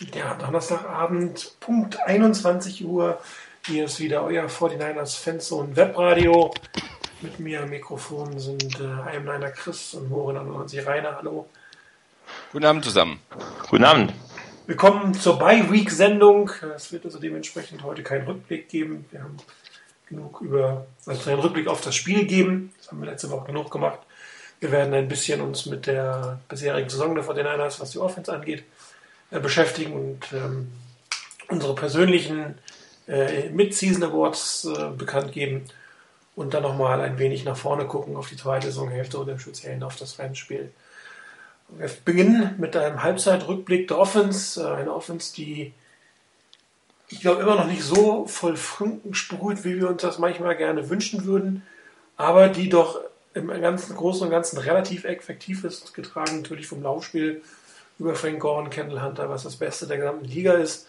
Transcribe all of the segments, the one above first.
Ja, Donnerstagabend, Punkt 21 Uhr. Hier ist wieder euer 49ers Fanzone Webradio. Mit mir am Mikrofon sind äh, Niner Chris und Morin und Sie Rainer. Hallo. Guten Abend zusammen. Guten Abend. Willkommen zur Bye-Week-Sendung. Es wird also dementsprechend heute keinen Rückblick geben. Wir haben genug über, also einen Rückblick auf das Spiel geben. Das haben wir letzte Woche genug gemacht. Wir werden ein bisschen uns mit der bisherigen Saison der 49ers, was die Offense angeht, beschäftigen und ähm, unsere persönlichen äh, Mid-Season Awards äh, bekannt geben und dann nochmal ein wenig nach vorne gucken auf die zweite Saisonhälfte und im Speziellen auf das Rennspiel. Wir beginnen mit einem Halbzeitrückblick der Offense, äh, eine Offense, die ich glaube immer noch nicht so voll Funken sprüht, wie wir uns das manchmal gerne wünschen würden, aber die doch im ganzen Großen und Ganzen relativ effektiv ist, getragen natürlich vom Laufspiel über Frank Gore und Kendall Hunter, was das Beste der gesamten Liga ist.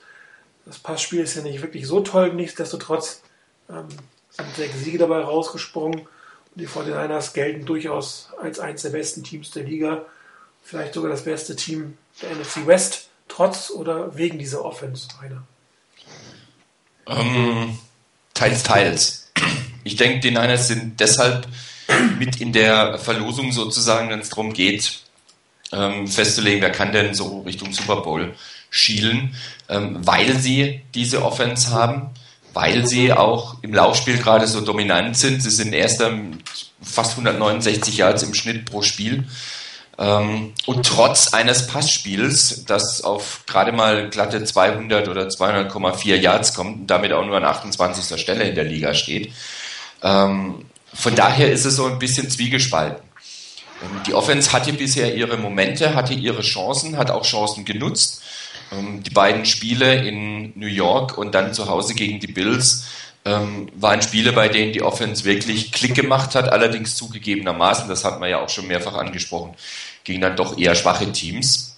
Das Passspiel ist ja nicht wirklich so toll, nichtsdestotrotz ähm, sind sechs Siege dabei rausgesprungen und die 49ers gelten durchaus als eines der besten Teams der Liga, vielleicht sogar das beste Team der NFC West, trotz oder wegen dieser Offense, Rainer. Ähm, teils, teils. Ich denke, die Niners sind deshalb mit in der Verlosung sozusagen, wenn es darum geht, ähm, festzulegen, wer kann denn so Richtung Super Bowl schielen, ähm, weil sie diese Offense haben, weil sie auch im Laufspiel gerade so dominant sind. Sie sind erster fast 169 Yards im Schnitt pro Spiel. Ähm, und trotz eines Passspiels, das auf gerade mal glatte 200 oder 200,4 Yards kommt und damit auch nur an 28. Stelle in der Liga steht. Ähm, von daher ist es so ein bisschen zwiegespalten. Ähm, die Offense hatte bisher ihre Momente, hatte ihre Chancen, hat auch Chancen genutzt. Die beiden Spiele in New York und dann zu Hause gegen die Bills waren Spiele, bei denen die Offense wirklich Klick gemacht hat, allerdings zugegebenermaßen, das hat man ja auch schon mehrfach angesprochen, gegen dann doch eher schwache Teams.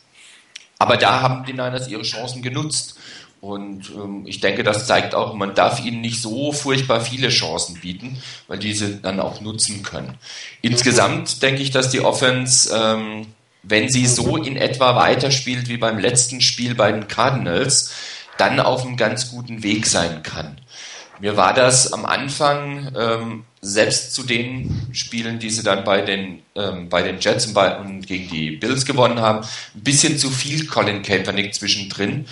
Aber da haben die Niners ihre Chancen genutzt. Und ähm, ich denke, das zeigt auch, man darf ihnen nicht so furchtbar viele Chancen bieten, weil diese dann auch nutzen können. Insgesamt denke ich, dass die Offense, ähm, wenn sie so in etwa weiterspielt wie beim letzten Spiel bei den Cardinals, dann auf einem ganz guten Weg sein kann. Mir war das am Anfang, ähm, selbst zu den Spielen, die sie dann bei den, ähm, bei den Jets und, bei, und gegen die Bills gewonnen haben, ein bisschen zu viel Colin Kaepernick zwischendrin.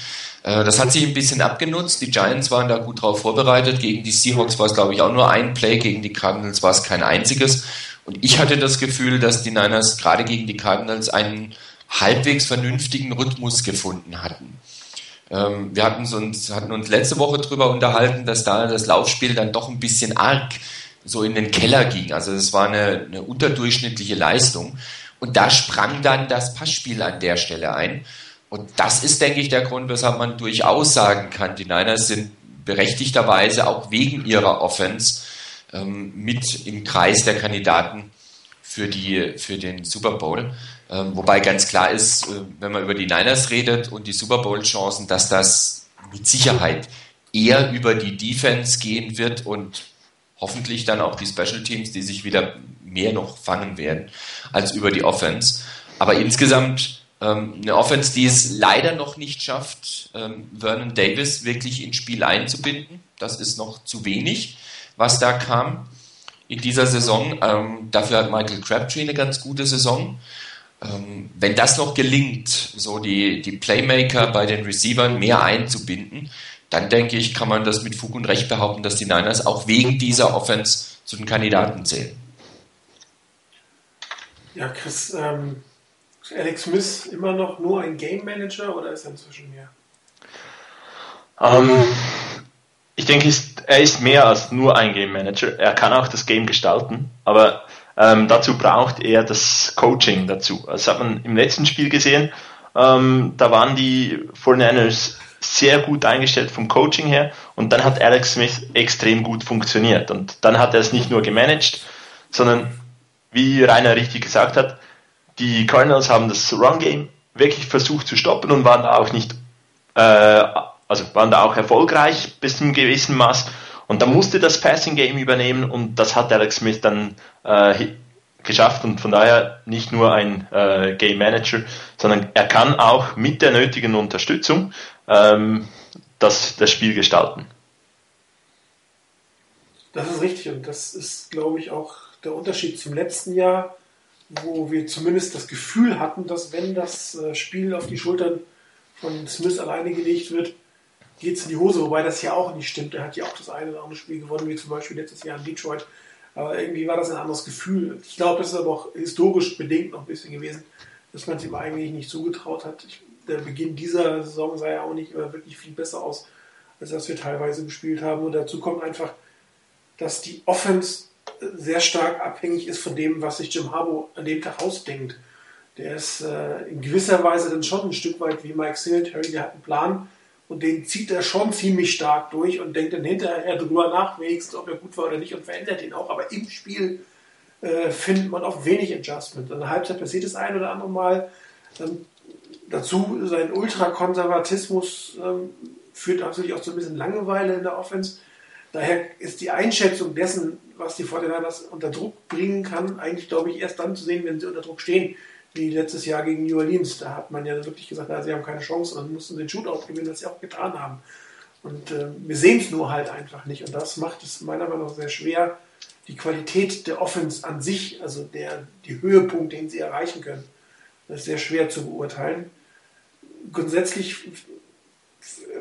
Äh, das hat sich ein bisschen abgenutzt. Die Giants waren da gut drauf vorbereitet. Gegen die Seahawks war es, glaube ich, auch nur ein Play. Gegen die Cardinals war es kein einziges. Und ich hatte das Gefühl, dass die Niners gerade gegen die Cardinals einen halbwegs vernünftigen Rhythmus gefunden hatten. Ähm, wir hatten uns, hatten uns letzte Woche darüber unterhalten, dass da das Laufspiel dann doch ein bisschen arg so in den Keller ging. Also es war eine, eine unterdurchschnittliche Leistung. Und da sprang dann das Passspiel an der Stelle ein. Und das ist, denke ich, der Grund, weshalb man durchaus sagen kann, die Niners sind berechtigterweise auch wegen ihrer Offense ähm, mit im Kreis der Kandidaten für, die, für den Super Bowl. Ähm, wobei ganz klar ist, äh, wenn man über die Niners redet und die Super Bowl-Chancen, dass das mit Sicherheit eher über die Defense gehen wird und hoffentlich dann auch die Special Teams, die sich wieder mehr noch fangen werden, als über die Offense. Aber insgesamt eine Offense, die es leider noch nicht schafft, ähm, Vernon Davis wirklich ins Spiel einzubinden. Das ist noch zu wenig, was da kam in dieser Saison. Ähm, dafür hat Michael Crabtree eine ganz gute Saison. Ähm, wenn das noch gelingt, so die, die Playmaker bei den Receivern mehr einzubinden, dann denke ich, kann man das mit Fug und Recht behaupten, dass die Niners auch wegen dieser Offense zu den Kandidaten zählen. Ja, Chris, ähm, Alex Smith immer noch nur ein Game Manager oder ist er inzwischen mehr? Ähm, ich denke, er ist mehr als nur ein Game Manager. Er kann auch das Game gestalten, aber ähm, dazu braucht er das Coaching dazu. Das hat man im letzten Spiel gesehen. Ähm, da waren die 49ers sehr gut eingestellt vom Coaching her und dann hat Alex Smith extrem gut funktioniert und dann hat er es nicht nur gemanagt, sondern wie Rainer richtig gesagt hat, die Cardinals haben das Run Game wirklich versucht zu stoppen und waren da auch nicht, äh, also waren da auch erfolgreich bis zu einem gewissen Maß und da musste das Passing Game übernehmen und das hat Alex Smith dann äh, geschafft und von daher nicht nur ein äh, Game Manager, sondern er kann auch mit der nötigen Unterstützung ähm, das, das Spiel gestalten. Das ist richtig und das ist, glaube ich, auch der Unterschied zum letzten Jahr, wo wir zumindest das Gefühl hatten, dass wenn das äh, Spiel auf die Schultern von Smith alleine gelegt wird, geht es in die Hose, wobei das ja auch nicht stimmt. Er hat ja auch das eine oder andere Spiel gewonnen, wie zum Beispiel letztes Jahr in Detroit. Aber irgendwie war das ein anderes Gefühl. Ich glaube, das ist aber auch historisch bedingt noch ein bisschen gewesen, dass man es ihm eigentlich nicht zugetraut hat. Ich, der Beginn dieser Saison sah ja auch nicht wirklich viel besser aus, als das wir teilweise gespielt haben. Und dazu kommt einfach, dass die Offense sehr stark abhängig ist von dem, was sich Jim Harbour an dem Tag ausdenkt. Der ist äh, in gewisser Weise dann schon ein Stück weit wie Mike Singletary, der hat einen Plan und den zieht er schon ziemlich stark durch und denkt dann hinterher drüber nach, wenigstens ob er gut war oder nicht und verändert ihn auch. Aber im Spiel äh, findet man oft wenig Adjustment. In der Halbzeit passiert es ein oder andere Mal. Ähm, dazu sein Ultrakonservatismus ähm, führt natürlich auch zu ein bisschen Langeweile in der Offense. Daher ist die Einschätzung dessen, was die Fortinanders unter Druck bringen kann, eigentlich, glaube ich, erst dann zu sehen, wenn sie unter Druck stehen, wie letztes Jahr gegen New Orleans. Da hat man ja wirklich gesagt, na, sie haben keine Chance und dann mussten sie den Shootout gewinnen, was sie auch getan haben. Und äh, wir sehen es nur halt einfach nicht. Und das macht es meiner Meinung nach sehr schwer, die Qualität der Offense an sich, also der, die Höhepunkt, den sie erreichen können, das ist sehr schwer zu beurteilen. Grundsätzlich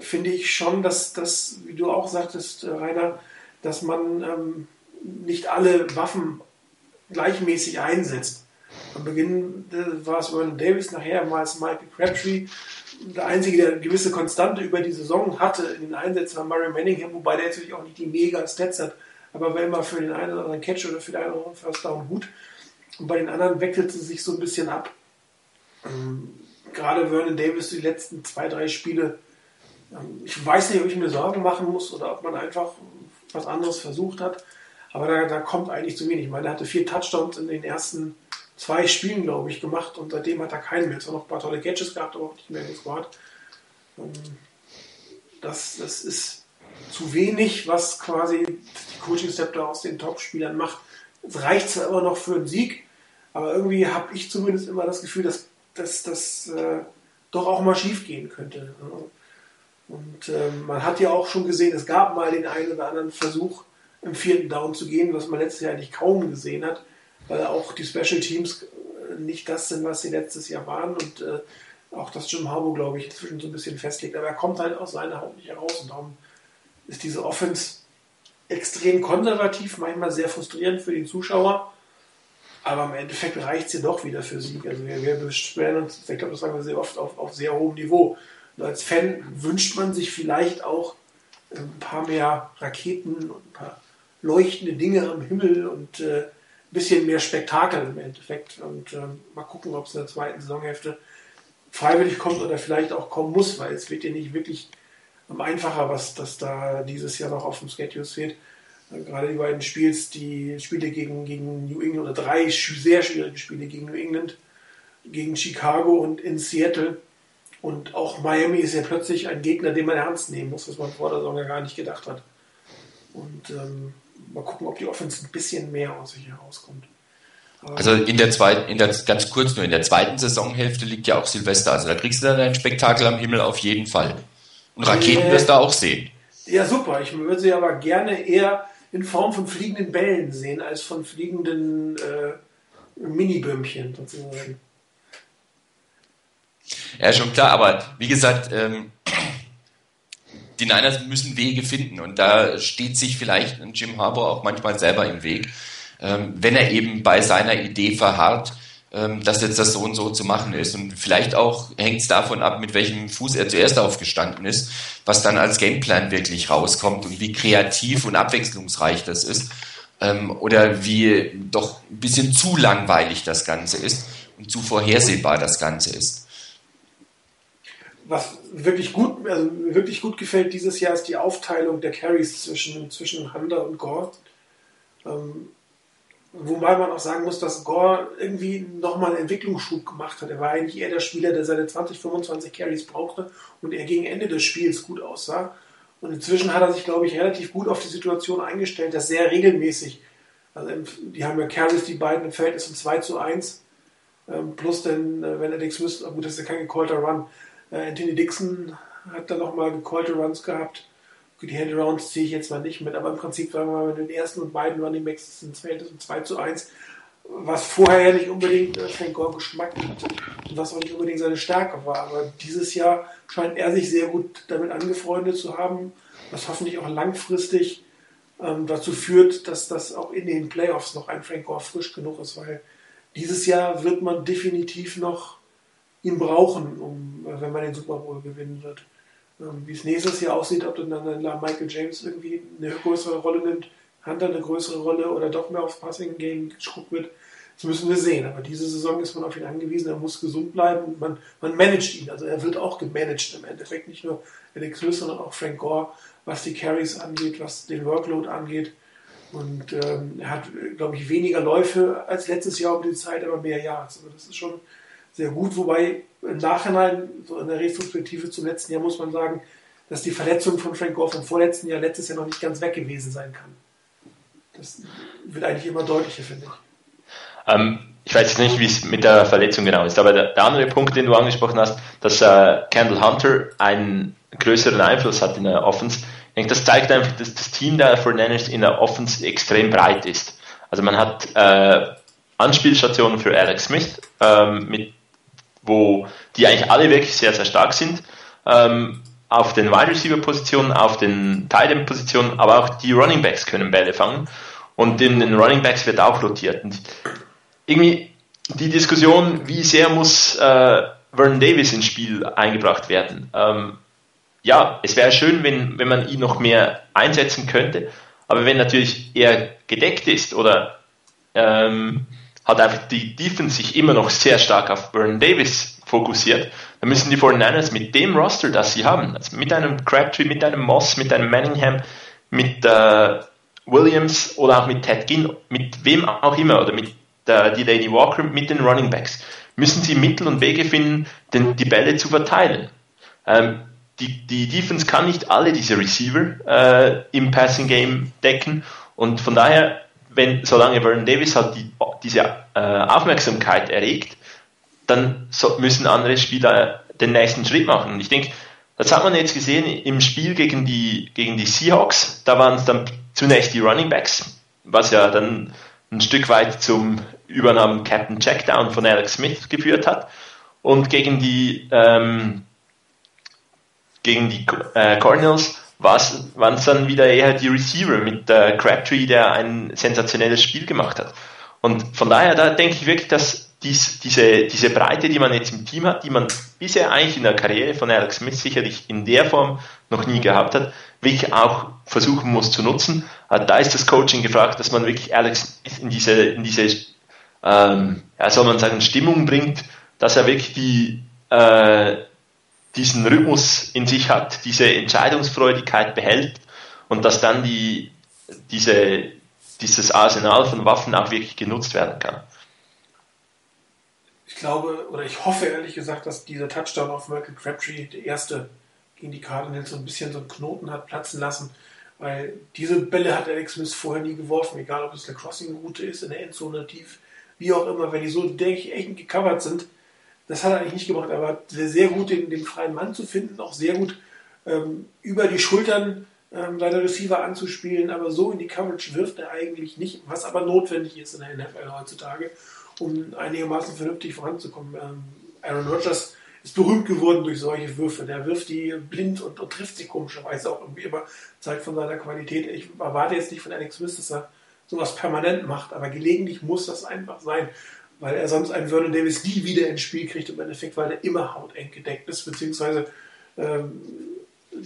finde ich schon, dass das, wie du auch sagtest, äh, Rainer, dass man ähm, nicht alle Waffen gleichmäßig einsetzt. Am Beginn äh, war es Vernon Davis, nachher war es Michael Crabtree. Der Einzige, der eine gewisse Konstante über die Saison hatte in den Einsätzen, war Murray Manningham, wobei der natürlich auch nicht die mega Stats hat, aber war immer für den einen oder anderen Catch oder für den einen oder anderen First Down gut. Und bei den anderen wechselte es sich so ein bisschen ab. Ähm, gerade Vernon Davis die letzten zwei, drei Spiele ähm, ich weiß nicht, ob ich mir Sorgen machen muss oder ob man einfach was anderes versucht hat. Aber da, da kommt eigentlich zu wenig. Ich meine, er hatte vier Touchdowns in den ersten zwei Spielen, glaube ich, gemacht und seitdem hat er keinen mehr. Er hat noch ein paar tolle Catches gehabt, aber auch nicht mehr in Squad. Ähm, das, das ist zu wenig, was quasi die Coaching-Step aus den Top-Spielern macht. Es reicht zwar immer noch für einen Sieg, aber irgendwie habe ich zumindest immer das Gefühl, dass das äh, doch auch mal schief gehen könnte. Und ähm, man hat ja auch schon gesehen, es gab mal den einen oder anderen Versuch, im vierten Down zu gehen, was man letztes Jahr eigentlich kaum gesehen hat, weil auch die Special Teams äh, nicht das sind, was sie letztes Jahr waren und äh, auch das Jim Harbour, glaube ich, inzwischen so ein bisschen festlegt. Aber er kommt halt aus seiner Haut nicht heraus und darum ist diese Offense extrem konservativ, manchmal sehr frustrierend für den Zuschauer. Aber im Endeffekt reicht sie doch wieder für Sieg. Also wir, wir beschweren uns, ich glaube, das sagen wir sehr oft, auf, auf sehr hohem Niveau. Und als Fan wünscht man sich vielleicht auch äh, ein paar mehr Raketen und ein paar leuchtende Dinge am Himmel und äh, ein bisschen mehr Spektakel im Endeffekt. Und äh, mal gucken, ob es in der zweiten Saisonhälfte freiwillig kommt oder vielleicht auch kommen muss, weil es wird ja nicht wirklich einfacher, was das da dieses Jahr noch auf dem Schedule steht. Äh, gerade die beiden Spiels, die Spiele gegen, gegen New England oder drei sehr schwierige Spiele gegen New England, gegen Chicago und in Seattle und auch Miami ist ja plötzlich ein Gegner, den man ernst nehmen muss, was man vor der Saison ja gar nicht gedacht hat. Und ähm, mal gucken, ob die Offense ein bisschen mehr aus sich herauskommt. Also in der zweiten, in der, ganz kurz nur, in der zweiten Saisonhälfte liegt ja auch Silvester. Also da kriegst du dann ein Spektakel am Himmel auf jeden Fall. Und Raketen äh, wirst du auch sehen. Ja, super. Ich würde sie aber gerne eher in Form von fliegenden Bällen sehen, als von fliegenden äh, Mini-Bömmchen sozusagen. Ja, schon klar, aber wie gesagt, ähm, die Niners müssen Wege finden und da steht sich vielleicht Jim Harbour auch manchmal selber im Weg, ähm, wenn er eben bei seiner Idee verharrt, ähm, dass jetzt das so und so zu machen ist. Und vielleicht auch hängt es davon ab, mit welchem Fuß er zuerst aufgestanden ist, was dann als Gameplan wirklich rauskommt und wie kreativ und abwechslungsreich das ist. Ähm, oder wie doch ein bisschen zu langweilig das Ganze ist und zu vorhersehbar das Ganze ist was wirklich gut, also wirklich gut gefällt dieses Jahr ist die Aufteilung der Carries zwischen, zwischen Hunter und Gore. Ähm, wobei man auch sagen muss, dass Gore irgendwie nochmal einen Entwicklungsschub gemacht hat. Er war eigentlich eher der Spieler, der seine 20, 25 Carries brauchte und er gegen Ende des Spiels gut aussah. Und inzwischen hat er sich, glaube ich, relativ gut auf die Situation eingestellt, dass sehr regelmäßig Also die haben ja Carries, die beiden im Verhältnis von 2 zu 1. Ähm, plus dann, äh, wenn Alex Smith, gut, das ist ja kein gecallter Run. Äh, Anthony Dixon hat dann nochmal gecallte Runs gehabt. Die Handarounds ziehe ich jetzt mal nicht mit, aber im Prinzip sagen wir mal, mit den ersten und beiden Running Backs sind es Verhältnis von 2 zu 1 was vorher ja nicht unbedingt äh, Frank Gore Geschmack hatte und was auch nicht unbedingt seine Stärke war. Aber dieses Jahr scheint er sich sehr gut damit angefreundet zu haben, was hoffentlich auch langfristig ähm, dazu führt, dass das auch in den Playoffs noch ein Frank Gore frisch genug ist, weil dieses Jahr wird man definitiv noch ihn brauchen, um, äh, wenn man den Super Bowl gewinnen wird. Ähm, wie es nächstes Jahr aussieht, ob dann, dann Michael James irgendwie eine größere Rolle nimmt, Hunter eine größere Rolle oder doch mehr aufs Passing Game geschaut wird, das müssen wir sehen. Aber diese Saison ist man auf ihn angewiesen, er muss gesund bleiben und man, man managt ihn. Also er wird auch gemanagt im Endeffekt, nicht nur Alex Smith, sondern auch Frank Gore, was die Carries angeht, was den Workload angeht. Und ähm, er hat, glaube ich, weniger Läufe als letztes Jahr um die Zeit, aber mehr Yards. Also das ist schon sehr gut. Wobei im Nachhinein, so in der Retrospektive zum letzten Jahr, muss man sagen, dass die Verletzung von Frank Gore vom vorletzten Jahr letztes Jahr noch nicht ganz weg gewesen sein kann. Das wird eigentlich immer deutlicher, finde ich. Ähm, ich weiß jetzt nicht, wie es mit der Verletzung genau ist, aber der, der andere Punkt, den du angesprochen hast, dass äh, Kendall Hunter einen größeren Einfluss hat in der Offense, ich denke, das zeigt einfach, dass das Team der Fortinanders in der Offense extrem breit ist. Also man hat äh, Anspielstationen für Alex Smith, ähm, mit, wo die eigentlich alle wirklich sehr, sehr stark sind. Ähm, auf den Wide Receiver Positionen, auf den Tight End Positionen, aber auch die Running Backs können Bälle fangen. Und in den Running Backs wird auch rotiert. Und irgendwie die Diskussion, wie sehr muss äh, Vernon Davis ins Spiel eingebracht werden. Ähm, ja, es wäre schön, wenn, wenn man ihn noch mehr einsetzen könnte, aber wenn natürlich er gedeckt ist oder ähm, hat einfach die Defense sich immer noch sehr stark auf Vernon Davis fokussiert, dann müssen die 49ers mit dem Roster, das sie haben, also mit einem Crabtree, mit einem Moss, mit einem Manningham, mit äh, Williams oder auch mit Ted Ginn, mit wem auch immer oder mit die Lady Walker, mit den Running Backs, müssen sie Mittel und Wege finden, den, die Bälle zu verteilen. Ähm, die, die Defense kann nicht alle diese Receiver äh, im Passing Game decken und von daher, wenn solange Vernon Davis halt die, diese äh, Aufmerksamkeit erregt, dann so, müssen andere Spieler den nächsten Schritt machen. Und ich denke, das hat man jetzt gesehen im Spiel gegen die, gegen die Seahawks. Da waren es dann zunächst die Running Backs, was ja dann ein Stück weit zum Übernahmen Captain Checkdown von Alex Smith geführt hat. Und gegen die, ähm, gegen die äh, Cardinals waren es dann wieder eher die Receiver mit äh, Crabtree, der ein sensationelles Spiel gemacht hat. Und von daher, da denke ich wirklich, dass dies, diese, diese Breite, die man jetzt im Team hat, die man bisher eigentlich in der Karriere von Alex Smith sicherlich in der Form noch nie gehabt hat, wirklich auch versuchen muss zu nutzen. Äh, da ist das Coaching gefragt, dass man wirklich Alex Smith in diese, in diese ähm, ja, soll man sagen, Stimmung bringt, dass er wirklich die, äh, diesen Rhythmus in sich hat, diese Entscheidungsfreudigkeit behält und dass dann die, diese, dieses Arsenal von Waffen auch wirklich genutzt werden kann ich glaube, oder ich hoffe ehrlich gesagt, dass dieser Touchdown auf Michael Crabtree, der erste gegen die Cardinals, so ein bisschen so einen Knoten hat platzen lassen. Weil diese Bälle hat Alex Smith vorher nie geworfen, egal ob es eine Crossing-Route ist, in der Endzone tief, wie auch immer, wenn die so, denke ich, echt gecovert sind. Das hat er eigentlich nicht gemacht. Er sehr, sehr gut, den, den freien Mann zu finden, auch sehr gut ähm, über die Schultern ähm, seine Receiver anzuspielen, aber so in die Coverage wirft er eigentlich nicht, was aber notwendig ist in der NFL heutzutage um einigermaßen vernünftig voranzukommen. Ähm, Aaron Rodgers ist berühmt geworden durch solche Würfe. Der wirft die blind und, und, trifft sie komischerweise auch irgendwie immer. Zeigt von seiner Qualität. Ich erwarte jetzt nicht von Alex Smith, dass er sowas permanent macht, aber gelegentlich muss das einfach sein, weil er sonst einen Vernon Davis nie wieder ins Spiel kriegt im Endeffekt, weil er immer hauteng gedeckt ist, beziehungsweise ähm,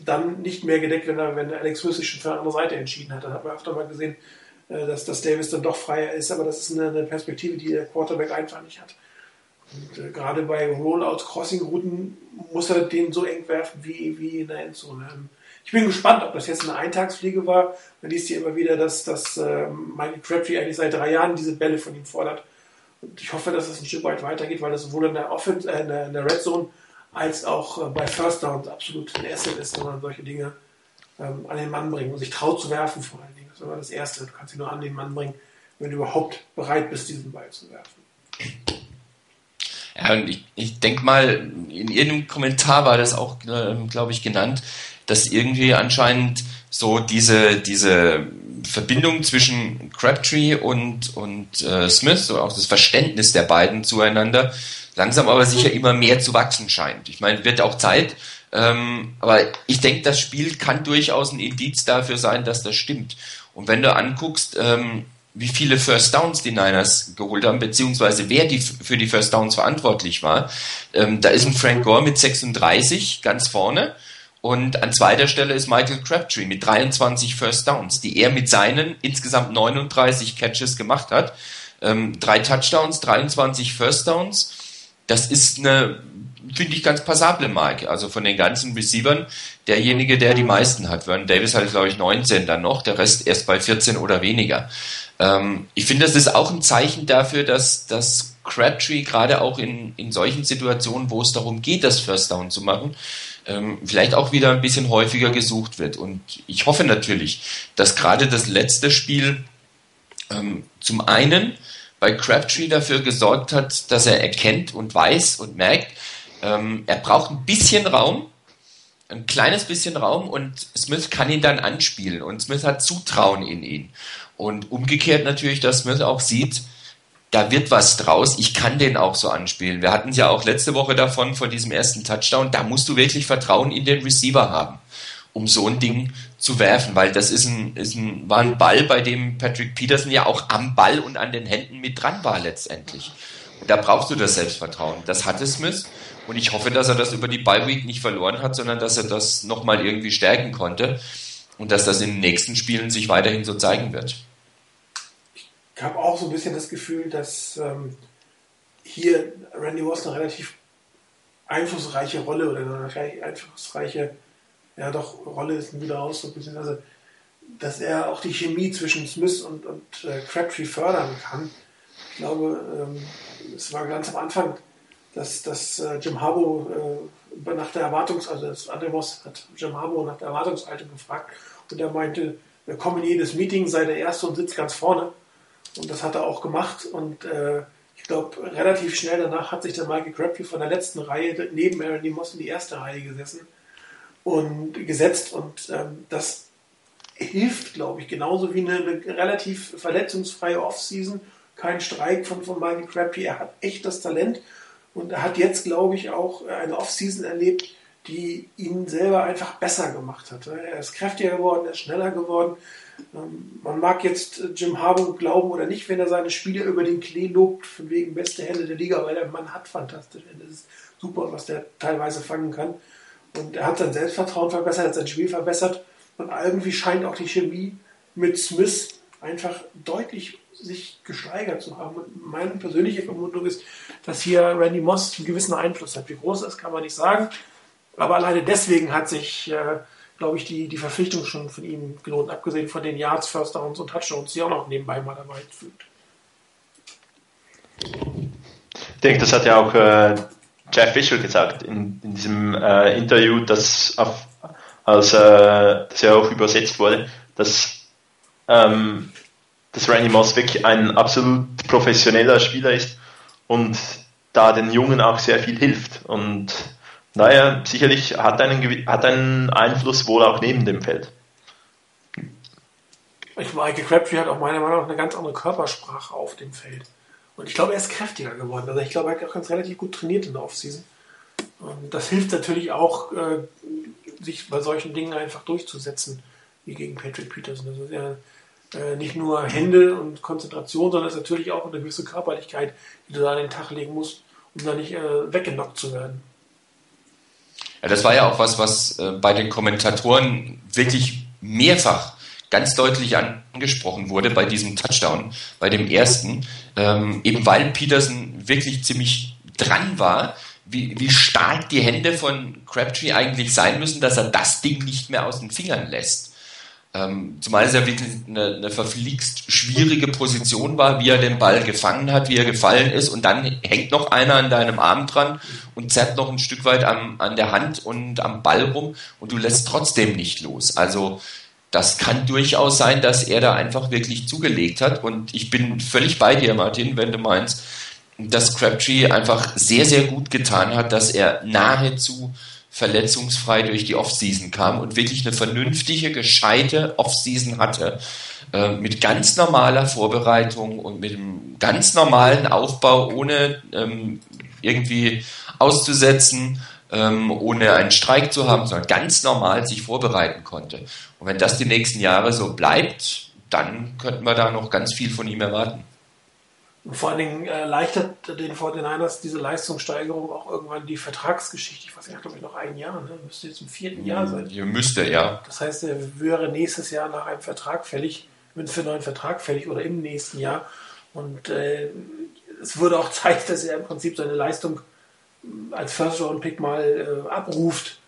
dann nicht mehr gedeckt, wenn er, wenn Alex Smith sich schon für eine andere Seite entschieden hat. Das hat man öfter mal gesehen, äh, dass, dass Davis dann doch freier ist, aber das ist eine, eine Perspektive, die der Quarterback einfach nicht hat. Und äh, gerade bei Rollouts, Crossing-Routen muss er den so eng werfen wie, wie in der Endzone. Ähm, ich bin gespannt, ob das jetzt eine Eintagsfliege war. Man liest hier immer wieder, dass, dass äh, Michael Crabtree eigentlich seit drei Jahren diese Bälle von ihm fordert. Ich hoffe, dass es ein Stück weit weitergeht, weil das sowohl in der, Offense, äh, in der, in der Red Zone als auch äh, bei First Downs absolut ein Asset ist, wenn man solche Dinge ähm, an den Mann bringt und sich traut zu werfen vor allen Dingen. Das ist immer das Erste. Du kannst ihn nur an den Mann bringen, wenn du überhaupt bereit bist, diesen Ball zu werfen. Ja, und ich, ich denke mal, in irgendeinem Kommentar war das auch, äh, glaube ich, genannt, dass irgendwie anscheinend so diese, diese Verbindung zwischen Crabtree und, und äh, Smith, so auch das Verständnis der beiden zueinander, langsam aber sicher immer mehr zu wachsen scheint. Ich meine, wird auch Zeit, ähm, aber ich denke, das Spiel kann durchaus ein Indiz dafür sein, dass das stimmt. Und wenn du anguckst, ähm, wie viele First Downs die Niners geholt haben, beziehungsweise wer die für die First Downs verantwortlich war, ähm, da ist ein Frank Gore mit 36 ganz vorne. Und an zweiter Stelle ist Michael Crabtree mit 23 First Downs, die er mit seinen insgesamt 39 Catches gemacht hat. Ähm, drei Touchdowns, 23 First Downs. Das ist eine, finde ich, ganz passable Marke. Also von den ganzen Receivern derjenige, der die meisten hat. Vernon Davis hat, glaube ich, 19 dann noch, der Rest erst bei 14 oder weniger. Ähm, ich finde, das ist auch ein Zeichen dafür, dass, dass Crabtree gerade auch in, in solchen Situationen, wo es darum geht, das First Down zu machen, ähm, vielleicht auch wieder ein bisschen häufiger gesucht wird. Und ich hoffe natürlich, dass gerade das letzte Spiel ähm, zum einen bei Crabtree dafür gesorgt hat, dass er erkennt und weiß und merkt, ähm, er braucht ein bisschen Raum, ein kleines bisschen Raum und Smith kann ihn dann anspielen und Smith hat Zutrauen in ihn. Und umgekehrt natürlich, dass Smith auch sieht, da wird was draus. Ich kann den auch so anspielen. Wir hatten es ja auch letzte Woche davon, vor diesem ersten Touchdown. Da musst du wirklich Vertrauen in den Receiver haben, um so ein Ding zu werfen, weil das ist ein, ist ein, war ein Ball, bei dem Patrick Peterson ja auch am Ball und an den Händen mit dran war letztendlich. Und da brauchst du das Selbstvertrauen. Das hatte Smith. Und ich hoffe, dass er das über die Bye Week nicht verloren hat, sondern dass er das nochmal irgendwie stärken konnte und dass das in den nächsten Spielen sich weiterhin so zeigen wird ich habe auch so ein bisschen das Gefühl, dass ähm, hier Randy Moss eine relativ einflussreiche Rolle oder eine relativ einflussreiche, ja doch, Rolle ist ein guter Ausdruck, beziehungsweise, dass er auch die Chemie zwischen Smith und, und äh, Crabtree fördern kann. Ich glaube, ähm, es war ganz am Anfang, dass, dass äh, Jim Harbour äh, nach der Erwartungs-, also das André hat Jim Harbour nach der Erwartungshaltung gefragt und er meinte, wir kommen in jedes Meeting, sei der Erste und sitzt ganz vorne. Und das hat er auch gemacht. Und äh, ich glaube, relativ schnell danach hat sich der Michael Crabtree von der letzten Reihe neben Aaron Moss in die erste Reihe gesessen und gesetzt. Und ähm, das hilft, glaube ich, genauso wie eine, eine relativ verletzungsfreie Offseason. Kein Streik von, von Michael Crabtree. Er hat echt das Talent. Und er hat jetzt, glaube ich, auch eine Offseason erlebt, die ihn selber einfach besser gemacht hat. Er ist kräftiger geworden, er ist schneller geworden. Ähm, man mag jetzt äh, Jim Harbaugh glauben oder nicht, wenn er seine Spieler über den Klee lobt, von wegen beste Hände der Liga, weil der Mann hat fantastische Hände. Das ist super, was der teilweise fangen kann. Und er hat sein Selbstvertrauen verbessert, hat sein Spiel verbessert. Und irgendwie scheint auch die Chemie mit Smith einfach deutlich sich gesteigert zu haben. Und meine persönliche Vermutung ist, dass hier Randy Moss einen gewissen Einfluss hat. Wie groß das kann man nicht sagen. Aber alleine deswegen hat sich äh, glaube ich, die, die Verpflichtung schon von ihm gelohnt, abgesehen von den Yards, First Downs und Touchdowns, die auch noch nebenbei mal dabei fügt. Ich denke, das hat ja auch äh, Jeff Fisher gesagt in, in diesem äh, Interview, das, auf, als, äh, das ja auch übersetzt wurde, dass, ähm, dass Randy Moss wirklich ein absolut professioneller Spieler ist und da den Jungen auch sehr viel hilft. Und Daher sicherlich hat einen, hat einen Einfluss wohl auch neben dem Feld. Ich, Michael Crabtree hat auch meiner Meinung nach eine ganz andere Körpersprache auf dem Feld. Und ich glaube, er ist kräftiger geworden. Also ich glaube, er hat auch ganz relativ gut trainiert in der Offseason. Und das hilft natürlich auch, äh, sich bei solchen Dingen einfach durchzusetzen, wie gegen Patrick Peterson. Das ist ja äh, nicht nur Hände und Konzentration, sondern es ist natürlich auch eine gewisse Körperlichkeit, die du da an den Tag legen musst, um da nicht äh, weggenockt zu werden. Ja, das war ja auch was, was äh, bei den Kommentatoren wirklich mehrfach ganz deutlich angesprochen wurde bei diesem Touchdown, bei dem ersten, ähm, eben weil Peterson wirklich ziemlich dran war, wie, wie stark die Hände von Crabtree eigentlich sein müssen, dass er das Ding nicht mehr aus den Fingern lässt. Ähm, zumal es ja wirklich eine, eine verflixt schwierige Position war, wie er den Ball gefangen hat, wie er gefallen ist und dann hängt noch einer an deinem Arm dran und zerrt noch ein Stück weit am, an der Hand und am Ball rum und du lässt trotzdem nicht los. Also das kann durchaus sein, dass er da einfach wirklich zugelegt hat. Und ich bin völlig bei dir, Martin, wenn du meinst, dass Crabtree einfach sehr, sehr gut getan hat, dass er nahezu verletzungsfrei durch die Offseason kam und wirklich eine vernünftige, gescheite Offseason hatte. Äh, mit ganz normaler Vorbereitung und mit einem ganz normalen Aufbau, ohne ähm, irgendwie auszusetzen, ähm, ohne einen Streik zu haben, sondern ganz normal sich vorbereiten konnte. Und wenn das die nächsten Jahre so bleibt, dann könnten wir da noch ganz viel von ihm erwarten. Und vor allen Dingen erleichtert den 49ers diese Leistungssteigerung auch irgendwann die Vertragsgeschichte. Ich weiß nicht, glaube ich, noch ein Jahr, ne? Müsste jetzt im vierten Jahr hm, sein. Müsste, ja. Das heißt, er wäre nächstes Jahr nach einem Vertrag fällig, mit für einen neuen Vertrag fällig oder im nächsten Jahr. Und äh, es würde auch Zeit, dass er im Prinzip seine Leistung als First-Round-Pick mal äh, abruft,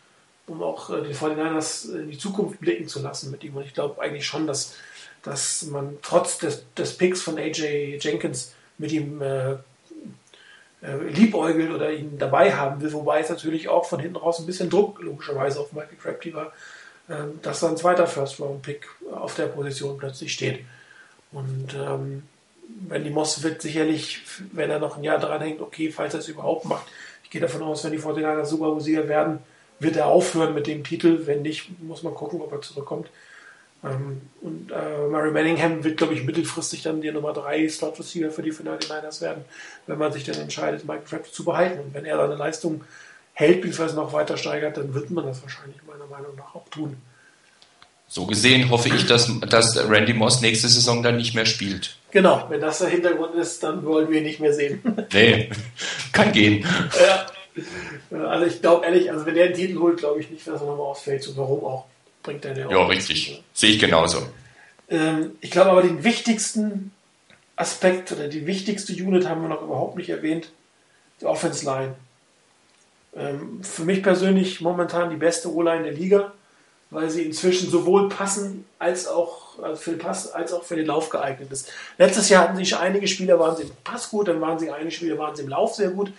um auch äh, den 49ers in die Zukunft blicken zu lassen mit ihm. Und ich glaube eigentlich schon, dass, dass man trotz des, des Picks von AJ Jenkins mit ihm äh, äh, liebäugelt oder ihn dabei haben will, wobei es natürlich auch von hinten raus ein bisschen Druck logischerweise auf Michael Crabtree war, äh, dass da ein zweiter First-Round-Pick auf der Position plötzlich steht. Und ähm, wenn die Moss wird sicherlich, wenn er noch ein Jahr dranhängt, okay, falls er es überhaupt macht, ich gehe davon aus, wenn die 49 Super Bowl werden, wird er aufhören mit dem Titel. Wenn nicht, muss man gucken, ob er zurückkommt. Ähm, und äh, Murray Manningham wird, glaube ich, mittelfristig dann die Nummer 3 Slot Receiver für die 49ers werden, wenn man sich dann entscheidet, Michael Crabtree zu behalten. Und wenn er seine Leistung hält, bzw. noch weiter steigert, dann wird man das wahrscheinlich meiner Meinung nach auch tun. So gesehen hoffe ich, dass, dass Randy Moss nächste Saison dann nicht mehr spielt. Genau, wenn das der Hintergrund ist, dann wollen wir ihn nicht mehr sehen. Nee, kann gehen. Ja. Also ich glaube ehrlich, also wenn der einen Titel holt, glaube ich nicht, dass er nochmal ausfällt. So warum auch? Bringt er den auch. Ja, richtig. Sehe ich genauso. Ähm, ich glaube aber den wichtigsten Aspekt oder die wichtigste Unit haben wir noch überhaupt nicht erwähnt. Die Offense Line. Ähm, für mich persönlich momentan die beste O-Line der Liga weil sie inzwischen sowohl passen als auch also für den Pass als auch für den Lauf geeignet ist. Letztes Jahr hatten sich einige Spieler waren sie im Pass gut, dann waren sie einige Spieler waren sie im Lauf sehr gut,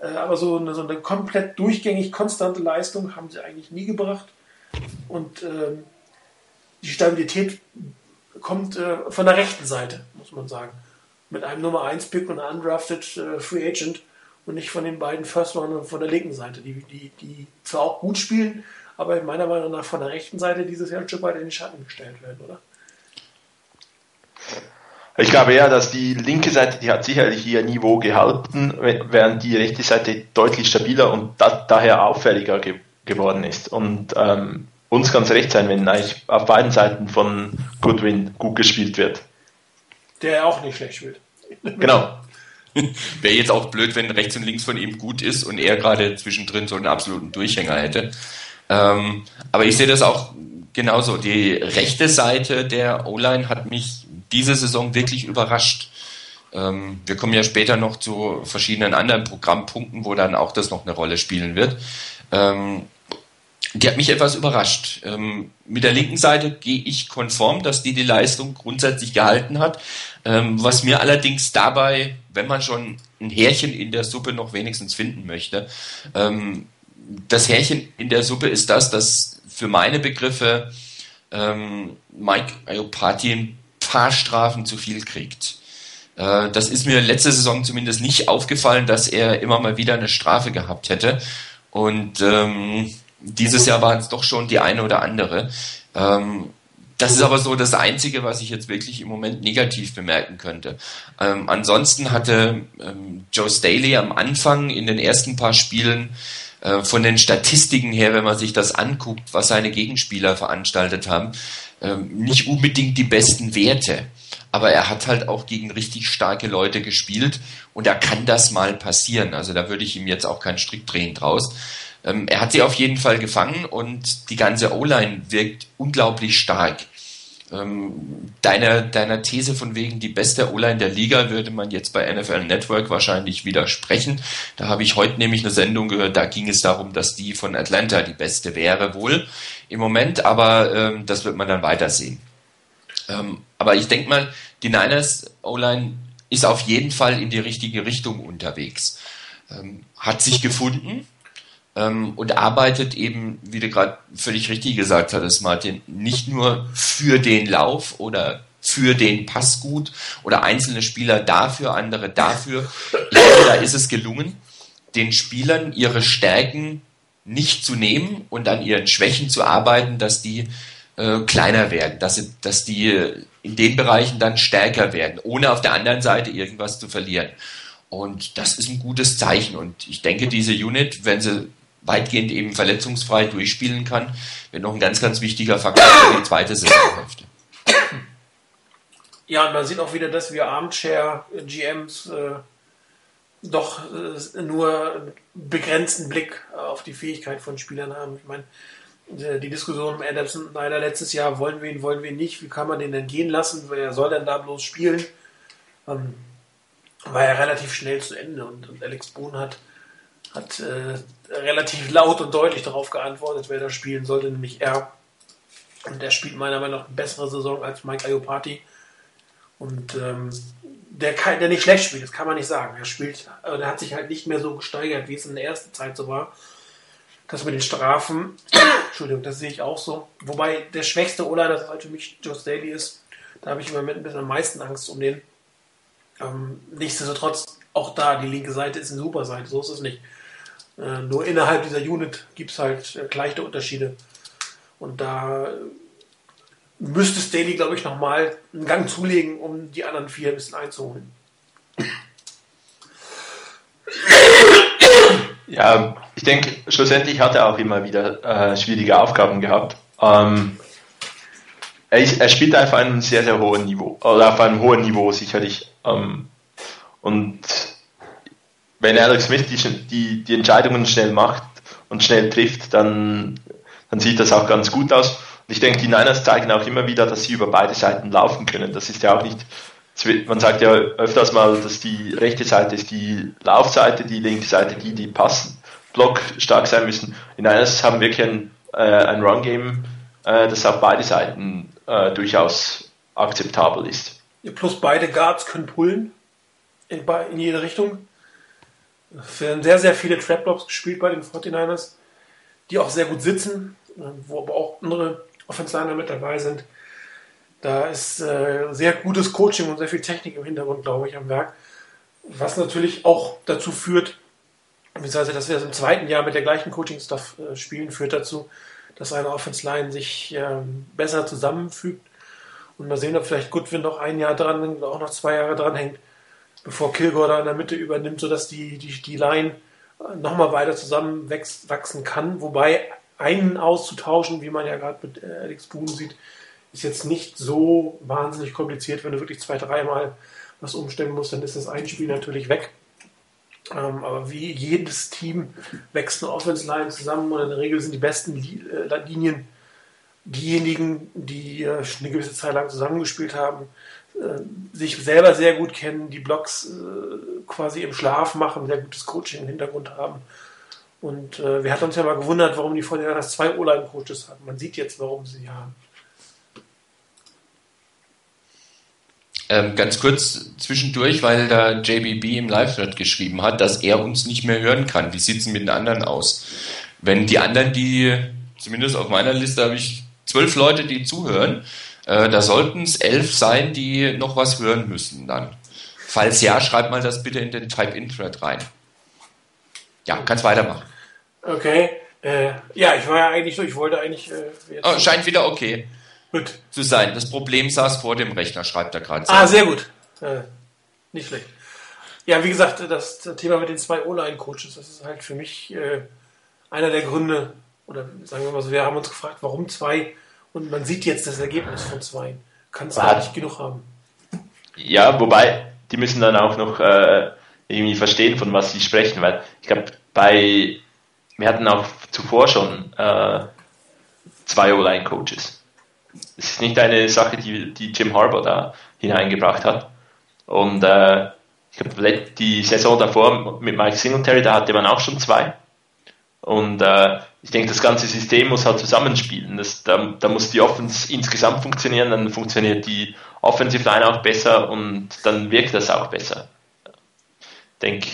äh, aber so eine, so eine komplett durchgängig konstante Leistung haben sie eigentlich nie gebracht und ähm, die Stabilität kommt äh, von der rechten Seite, muss man sagen, mit einem Nummer 1 Pick und undrafted äh, Free Agent und nicht von den beiden First Roundern von der linken Seite, die, die, die zwar auch gut spielen, aber meiner Meinung nach von der rechten Seite dieses Jahr ein Stück weit in den Schatten gestellt werden, oder? Ich glaube ja, dass die linke Seite, die hat sicherlich ihr Niveau gehalten, während die rechte Seite deutlich stabiler und da, daher auffälliger ge geworden ist. Und ähm, uns kann es recht sein, wenn eigentlich auf beiden Seiten von Goodwin gut gespielt wird. Der auch nicht schlecht spielt. Genau. Wäre jetzt auch blöd, wenn rechts und links von ihm gut ist und er gerade zwischendrin so einen absoluten Durchhänger hätte. Ähm, aber ich sehe das auch genauso. Die rechte Seite der O-Line hat mich diese Saison wirklich überrascht. Ähm, wir kommen ja später noch zu verschiedenen anderen Programmpunkten, wo dann auch das noch eine Rolle spielen wird. Ähm, die hat mich etwas überrascht. Ähm, mit der linken Seite gehe ich konform, dass die die Leistung grundsätzlich gehalten hat. Ähm, was mir allerdings dabei, wenn man schon ein Härchen in der Suppe noch wenigstens finden möchte, ähm, das Härchen in der Suppe ist das, dass für meine Begriffe ähm, Mike Ayopati ein paar Strafen zu viel kriegt. Äh, das ist mir letzte Saison zumindest nicht aufgefallen, dass er immer mal wieder eine Strafe gehabt hätte. Und ähm, dieses Jahr waren es doch schon die eine oder andere. Ähm, das ist aber so das Einzige, was ich jetzt wirklich im Moment negativ bemerken könnte. Ähm, ansonsten hatte ähm, Joe Staley am Anfang in den ersten paar Spielen äh, von den Statistiken her, wenn man sich das anguckt, was seine Gegenspieler veranstaltet haben, ähm, nicht unbedingt die besten Werte. Aber er hat halt auch gegen richtig starke Leute gespielt und da kann das mal passieren. Also da würde ich ihm jetzt auch keinen Strick drehen draus. Ähm, er hat sie auf jeden Fall gefangen und die ganze O-Line wirkt unglaublich stark. Ähm, deiner, deiner These von wegen die beste O-Line der Liga würde man jetzt bei NFL Network wahrscheinlich widersprechen. Da habe ich heute nämlich eine Sendung gehört, da ging es darum, dass die von Atlanta die beste wäre wohl im Moment, aber ähm, das wird man dann weitersehen. Ähm, aber ich denke mal, die Niners O-Line ist auf jeden Fall in die richtige Richtung unterwegs. Ähm, hat sich gefunden. ähm, und arbeitet eben, wie du gerade völlig richtig gesagt hattest, Martin, nicht nur für den Lauf oder für den Pass gut oder einzelne Spieler dafür, andere dafür. Ich glaube, da ist es gelungen, den Spielern ihre Stärken nicht zu nehmen und an ihren Schwächen zu arbeiten, dass die äh, kleiner werden, dass, sie, dass die in den Bereichen dann stärker werden, ohne auf der anderen Seite irgendwas zu verlieren. Und das ist ein gutes Zeichen. Und ich denke, diese Unit, wenn sie weitgehend eben verletzungsfrei durchspielen kann, wird noch ein ganz, ganz wichtiger Faktor für die zweite Saisonhälfte. Ja, und man sieht auch wieder, dass wir Armchair-GMs äh, doch äh, nur begrenzten Blick auf die Fähigkeit von Spielern haben. Ich meine, die Diskussion um Adamson leider letztes Jahr, wollen wir ihn, wollen wir ihn nicht, wie kann man den denn gehen lassen, wer soll denn da bloß spielen, ähm, war ja relativ schnell zu Ende und, und Alex Boone hat, hat äh, relativ laut und deutlich darauf geantwortet, wer da spielen sollte, nämlich er. Und er spielt meiner Meinung nach eine bessere Saison als Mike Ayopati. Und ähm, der, kann, der nicht schlecht spielt, das kann man nicht sagen. Er spielt, äh, hat sich halt nicht mehr so gesteigert, wie es in der ersten Zeit so war. Das mit den Strafen, Entschuldigung, das sehe ich auch so. Wobei der schwächste das halt für mich Joe Daly ist, da habe ich im Moment ein bisschen am meisten Angst um den. Ähm, nichtsdestotrotz, auch da, die linke Seite ist eine super Seite, so ist es nicht. Äh, nur innerhalb dieser Unit gibt es halt äh, Unterschiede. Und da müsste Staley, glaube ich, nochmal einen Gang zulegen, um die anderen vier ein bisschen einzuholen. Ja, ich denke, schlussendlich hat er auch immer wieder äh, schwierige Aufgaben gehabt. Ähm, er, ist, er, spielt auf einem sehr, sehr hohen Niveau, oder auf einem hohen Niveau sicherlich. Ähm, und wenn Alex Smith die, die, die Entscheidungen schnell macht und schnell trifft, dann, dann sieht das auch ganz gut aus. Und ich denke, die Niners zeigen auch immer wieder, dass sie über beide Seiten laufen können. Das ist ja auch nicht, man sagt ja öfters mal, dass die rechte Seite ist die Laufseite, die linke Seite die, die passen, Block stark sein müssen. Die Niners haben wirklich ein, äh, ein Run-Game, äh, das auf beide Seiten äh, durchaus akzeptabel ist. Ja, plus beide Guards können pullen in, in jede Richtung. Es werden sehr, sehr viele Trap-Blocks gespielt bei den 49ers, die auch sehr gut sitzen, wo aber auch andere Offensive mit dabei sind. Da ist äh, sehr gutes Coaching und sehr viel Technik im Hintergrund, glaube ich, am Werk. Was natürlich auch dazu führt, beziehungsweise dass wir das im zweiten Jahr mit der gleichen Coaching-Stuff äh, spielen, führt dazu, dass eine Offense Line sich äh, besser zusammenfügt. Und mal sehen, ob vielleicht Goodwin noch ein Jahr dran, auch noch zwei Jahre dran hängt, bevor Kilgore da in der Mitte übernimmt, sodass die, die, die Line äh, nochmal weiter zusammenwachsen kann. Wobei einen auszutauschen, wie man ja gerade mit äh, Alex Boone sieht, ist jetzt nicht so wahnsinnig kompliziert. Wenn du wirklich zwei, dreimal was umstellen musst, dann ist das ein Spiel natürlich weg. Ähm, aber wie jedes Team wächst eine Offense Line zusammen und in der Regel sind die besten äh, Linien diejenigen, die äh, eine gewisse Zeit lang zusammengespielt haben, sich selber sehr gut kennen, die Blocks quasi im Schlaf machen, sehr gutes Coaching im Hintergrund haben und äh, wir hatten uns ja mal gewundert, warum die Fortinanders zwei O-Line-Coaches hatten. Man sieht jetzt, warum sie haben. Ähm, ganz kurz zwischendurch, weil da JBB im Live-Thread geschrieben hat, dass er uns nicht mehr hören kann. Wie sieht es mit den anderen aus? Wenn die anderen, die, zumindest auf meiner Liste habe ich zwölf Leute, die zuhören, äh, da sollten es elf sein, die noch was hören müssen dann. Falls ja, schreibt mal das bitte in den Type-In-Thread rein. Ja, kannst weitermachen. Okay. Äh, ja, ich war ja eigentlich so, ich wollte eigentlich. Äh, oh, scheint wieder okay gut. zu sein. Das Problem saß vor dem Rechner, schreibt er gerade. Ah, sehr gut. Äh, nicht schlecht. Ja, wie gesagt, das Thema mit den zwei Online-Coaches, das ist halt für mich äh, einer der Gründe, oder sagen wir mal so, wir haben uns gefragt, warum zwei und man sieht jetzt das Ergebnis von zwei. Kann es halt nicht genug haben. Ja, wobei, die müssen dann auch noch äh, irgendwie verstehen, von was sie sprechen, weil ich glaube, bei wir hatten auch zuvor schon äh, zwei O-Line-Coaches. Es ist nicht eine Sache, die, die Jim Harbour da hineingebracht hat. Und äh, ich glaube, die Saison davor mit Mike Singletary, da hatte man auch schon zwei. Und äh, ich denke, das ganze System muss halt zusammenspielen. Das, da, da muss die Offense insgesamt funktionieren, dann funktioniert die Offensive Line auch besser und dann wirkt das auch besser. Denke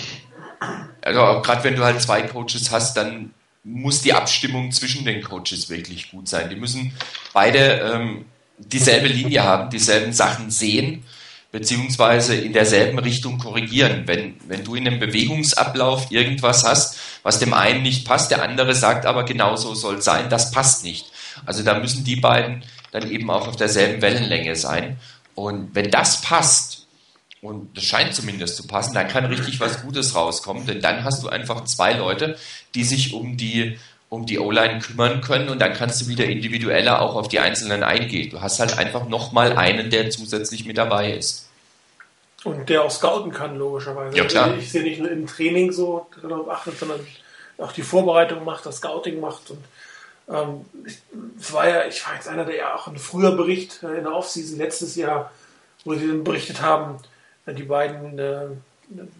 also gerade wenn du halt zwei Coaches hast, dann muss die Abstimmung zwischen den Coaches wirklich gut sein. Die müssen beide ähm, dieselbe Linie haben, dieselben Sachen sehen, beziehungsweise in derselben Richtung korrigieren. Wenn, wenn du in einem Bewegungsablauf irgendwas hast, was dem einen nicht passt, der andere sagt aber genauso soll es sein, das passt nicht. Also da müssen die beiden dann eben auch auf derselben Wellenlänge sein. Und wenn das passt, und das scheint zumindest zu passen, dann kann richtig was Gutes rauskommen, denn dann hast du einfach zwei Leute, die sich um die um die O-Line kümmern können und dann kannst du wieder individueller auch auf die Einzelnen eingehen. Du hast halt einfach nochmal einen, der zusätzlich mit dabei ist. Und der auch scouten kann, logischerweise. Ja, klar. Ich sehe nicht nur im Training so darauf achtet, sondern auch die Vorbereitung macht, das Scouting macht. Und ähm, es war ja, ich war jetzt einer, der ja auch ein früher Bericht äh, in der Offseason letztes Jahr, wo sie dann berichtet haben, die beiden äh,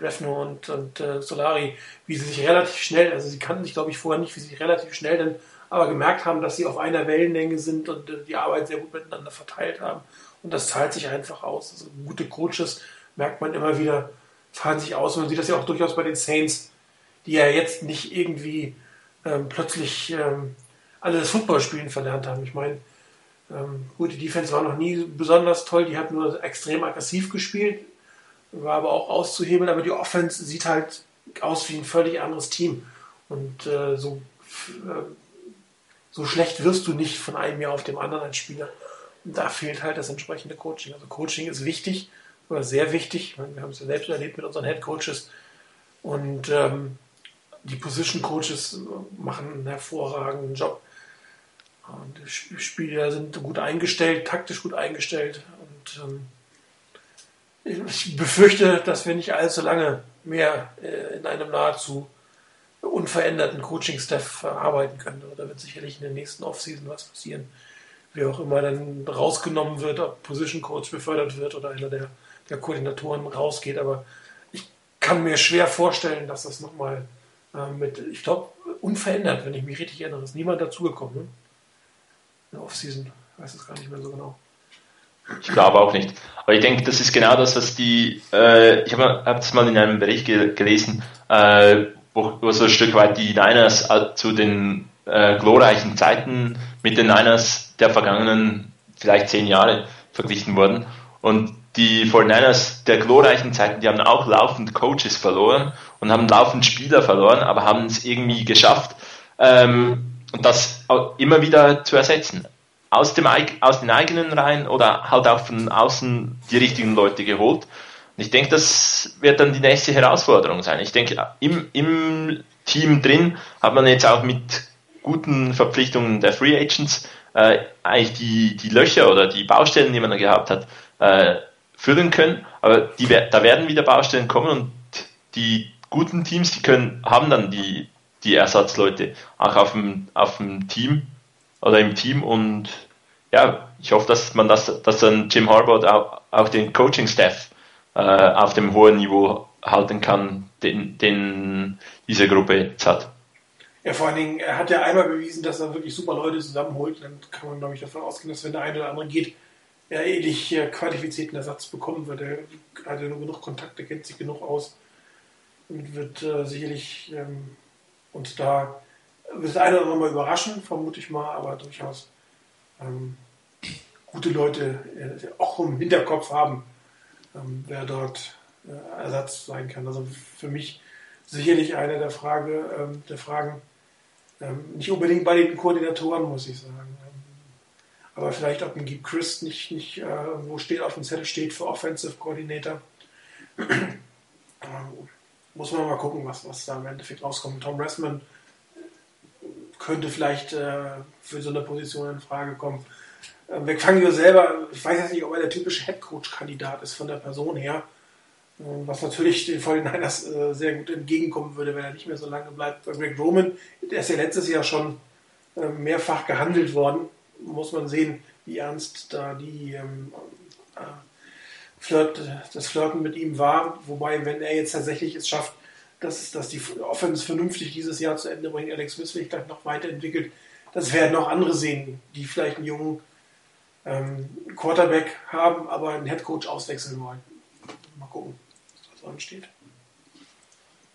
Refno und, und äh, Solari, wie sie sich relativ schnell, also sie kannten sich glaube ich vorher nicht, wie sie sich relativ schnell dann aber gemerkt haben, dass sie auf einer Wellenlänge sind und äh, die Arbeit sehr gut miteinander verteilt haben. Und das zahlt sich einfach aus. Also gute Coaches merkt man immer wieder, zahlen sich aus. Und man sieht das ja auch durchaus bei den Saints, die ja jetzt nicht irgendwie ähm, plötzlich ähm, alle das Footballspielen verlernt haben. Ich meine, ähm, gut, die Defense war noch nie besonders toll, die hat nur extrem aggressiv gespielt, war aber auch auszuhebeln, aber die Offense sieht halt aus wie ein völlig anderes Team. Und äh, so, äh, so schlecht wirst du nicht von einem Jahr auf dem anderen als Spieler. Und da fehlt halt das entsprechende Coaching. Also Coaching ist wichtig, oder sehr wichtig. Wir haben es ja selbst erlebt mit unseren Head Coaches. Und ähm, die Position Coaches machen einen hervorragenden Job. Und die Spieler sind gut eingestellt, taktisch gut eingestellt. Und ähm, ich befürchte, dass wir nicht allzu lange mehr äh, in einem nahezu unveränderten Coaching-Staff arbeiten können. Da wird sicherlich in der nächsten Offseason was passieren. Wer auch immer dann rausgenommen wird, ob Position Coach befördert wird oder einer der, der Koordinatoren rausgeht. Aber ich kann mir schwer vorstellen, dass das nochmal äh, mit, ich glaube, unverändert, wenn ich mich richtig erinnere, ist niemand dazugekommen. Ne? In der Offseason. Weiß es gar nicht mehr so genau. Ich glaube auch nicht. Aber ich denke, das ist genau das, was die, äh, ich habe es mal in einem Bericht ge gelesen, äh, wo, wo, so ein Stück weit die Niners äh, zu den äh, glorreichen Zeiten mit den Niners der vergangenen vielleicht zehn Jahre verglichen wurden. Und die 49ers der glorreichen Zeiten, die haben auch laufend Coaches verloren und haben laufend Spieler verloren, aber haben es irgendwie geschafft, ähm, und das immer wieder zu ersetzen aus, dem, aus den eigenen Reihen oder halt auch von außen die richtigen Leute geholt. Und ich denke, das wird dann die nächste Herausforderung sein. Ich denke, im, im Team drin hat man jetzt auch mit guten Verpflichtungen der Free Agents äh, eigentlich die, die Löcher oder die Baustellen, die man da gehabt hat, äh, füllen können. Aber die, da werden wieder Baustellen kommen und die guten Teams, die können, haben dann die, die Ersatzleute auch auf dem, auf dem Team oder im Team und ja, ich hoffe, dass man das, dass dann Jim Harbaugh auch, auch den Coaching-Staff äh, auf dem hohen Niveau halten kann, den, den diese Gruppe jetzt hat. Ja, vor allen Dingen, er hat ja einmal bewiesen, dass er wirklich super Leute zusammenholt. Dann kann man, glaube ich, davon ausgehen, dass wenn der eine oder andere geht, er ähnlich äh, qualifizierten Ersatz bekommen wird. Er hat ja nur genug Kontakte, kennt sich genug aus und wird äh, sicherlich ähm, uns da das eine oder andere mal überraschen, vermute ich mal, aber durchaus ähm, gute Leute äh, auch im Hinterkopf haben, ähm, wer dort äh, Ersatz sein kann. Also für mich sicherlich eine der, Frage, ähm, der Fragen, ähm, nicht unbedingt bei den Koordinatoren, muss ich sagen. Aber vielleicht, ob ein Geek Chris nicht, nicht äh, wo steht auf dem Zettel steht für Offensive Coordinator. Ähm, muss man mal gucken, was, was da im Endeffekt rauskommt. Tom Ressman könnte vielleicht äh, für so eine Position in Frage kommen. Äh, McFangio selber, ich weiß jetzt nicht, ob er der typische Headcoach-Kandidat ist von der Person her, äh, was natürlich den 49ers äh, sehr gut entgegenkommen würde, wenn er nicht mehr so lange bleibt. Bei Greg Roman, der ist ja letztes Jahr schon äh, mehrfach gehandelt worden, muss man sehen, wie ernst da die ähm, äh, Flirt, das Flirten mit ihm war. Wobei, wenn er jetzt tatsächlich es schafft, dass, dass die Offense vernünftig dieses Jahr zu Ende bringt. Alex Smith vielleicht noch weiterentwickelt. Das werden auch andere sehen, die vielleicht einen jungen ähm, Quarterback haben, aber einen Headcoach auswechseln wollen. Mal gucken, was ansteht.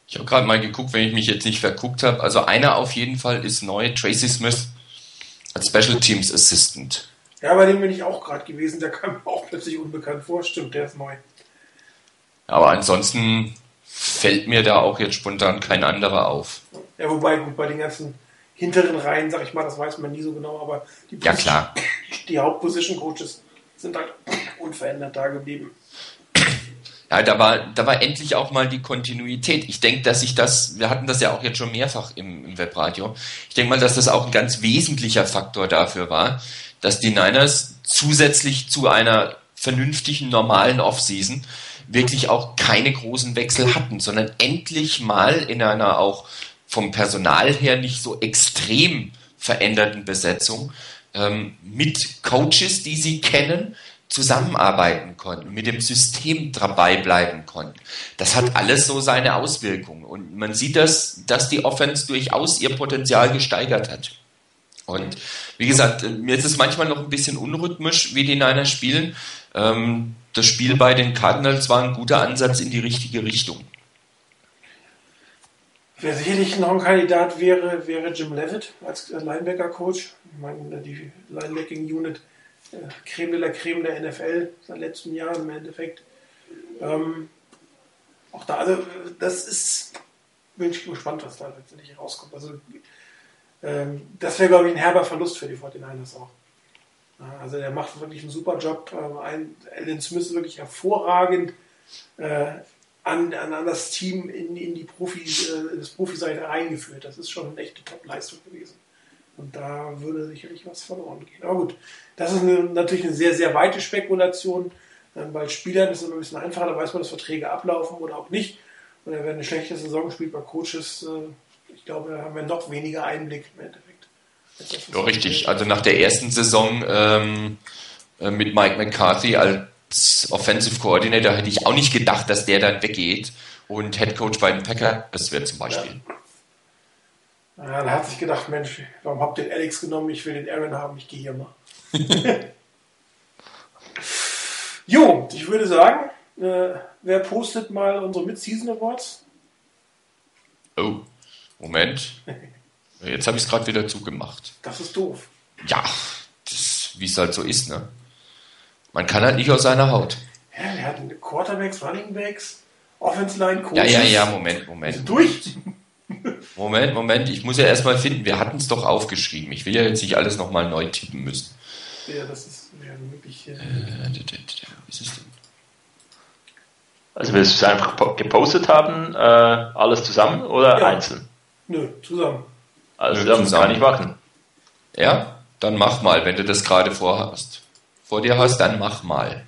Ich habe gerade mal geguckt, wenn ich mich jetzt nicht verguckt habe. Also einer auf jeden Fall ist neu, Tracy Smith als Special Teams Assistant. Ja, bei dem bin ich auch gerade gewesen. Der kam mir auch plötzlich unbekannt vor. Stimmt, der ist neu. Aber ansonsten fällt mir da auch jetzt spontan kein anderer auf. Ja, wobei, gut, bei den ganzen hinteren Reihen, sag ich mal, das weiß man nie so genau, aber die, ja, klar. die Hauptposition-Coaches sind halt unverändert da geblieben. Ja, da war, da war endlich auch mal die Kontinuität. Ich denke, dass ich das, wir hatten das ja auch jetzt schon mehrfach im, im Webradio. Ich denke mal, dass das auch ein ganz wesentlicher Faktor dafür war, dass die Niners zusätzlich zu einer vernünftigen, normalen Offseason wirklich auch keine großen Wechsel hatten, sondern endlich mal in einer auch vom Personal her nicht so extrem veränderten Besetzung ähm, mit Coaches, die sie kennen, zusammenarbeiten konnten, mit dem System dabei bleiben konnten. Das hat alles so seine Auswirkungen. Und man sieht das, dass die Offense durchaus ihr Potenzial gesteigert hat. Und wie gesagt, mir ist es manchmal noch ein bisschen unrhythmisch, wie die Niners spielen. Ähm, das Spiel bei den Cardinals war ein guter Ansatz in die richtige Richtung. Wer sicherlich noch ein Kandidat wäre, wäre Jim Levitt als Linebacker-Coach. Ich meine, die Linebacking-Unit äh, Creme de la Creme der NFL seit letzten Jahren im Endeffekt. Ähm, auch da, also das ist, bin ich gespannt, was da letztendlich rauskommt. Also das wäre, glaube ich, ein herber Verlust für die 49ers auch. Also er macht wirklich einen super Job. Ähm, ein, Alan Smith ist wirklich hervorragend äh, an, an, an, das Team in, in die Profi, äh, das Profiseite eingeführt. Das ist schon eine echte Top-Leistung gewesen. Und da würde sicherlich was verloren gehen. Aber gut, das ist eine, natürlich eine sehr, sehr weite Spekulation. Ähm, bei Spielern ist es immer ein bisschen einfacher, da weiß man, dass Verträge ablaufen oder auch nicht. Und wer eine schlechte Saison spielt bei Coaches, äh, ich glaube, da haben wir noch weniger Einblick im Endeffekt. Ja, richtig. Also nach der ersten Saison ähm, äh, mit Mike McCarthy als Offensive Coordinator hätte ich auch nicht gedacht, dass der dann weggeht und Head Coach bei den Packers wird zum Beispiel. Ja. ja, dann hat sich gedacht, Mensch, warum habt ihr den Alex genommen? Ich will den Aaron haben, ich gehe hier mal. jo, ich würde sagen, äh, wer postet mal unsere Mid-Season Awards? Oh, Moment. Jetzt habe ich es gerade wieder zugemacht. Das ist doof. Ja, wie es halt so ist, ne? Man kann halt nicht aus seiner Haut. Ja, wir hatten Quarterbacks, Running Backs, Offense Line, Coaches. Ja, ja, ja, Moment, Moment. Durch. Moment, Moment, ich muss ja erstmal finden, wir hatten es doch aufgeschrieben. Ich will ja jetzt nicht alles nochmal neu tippen müssen. Ja, das ist ja wirklich. Äh, was ist denn? Also wir es einfach gepostet haben, äh, alles zusammen oder ja. einzeln? Nö, zusammen. Also Nö, das kann ich machen. Ja, dann mach mal, wenn du das gerade vorhast. Vor dir hast, dann mach mal.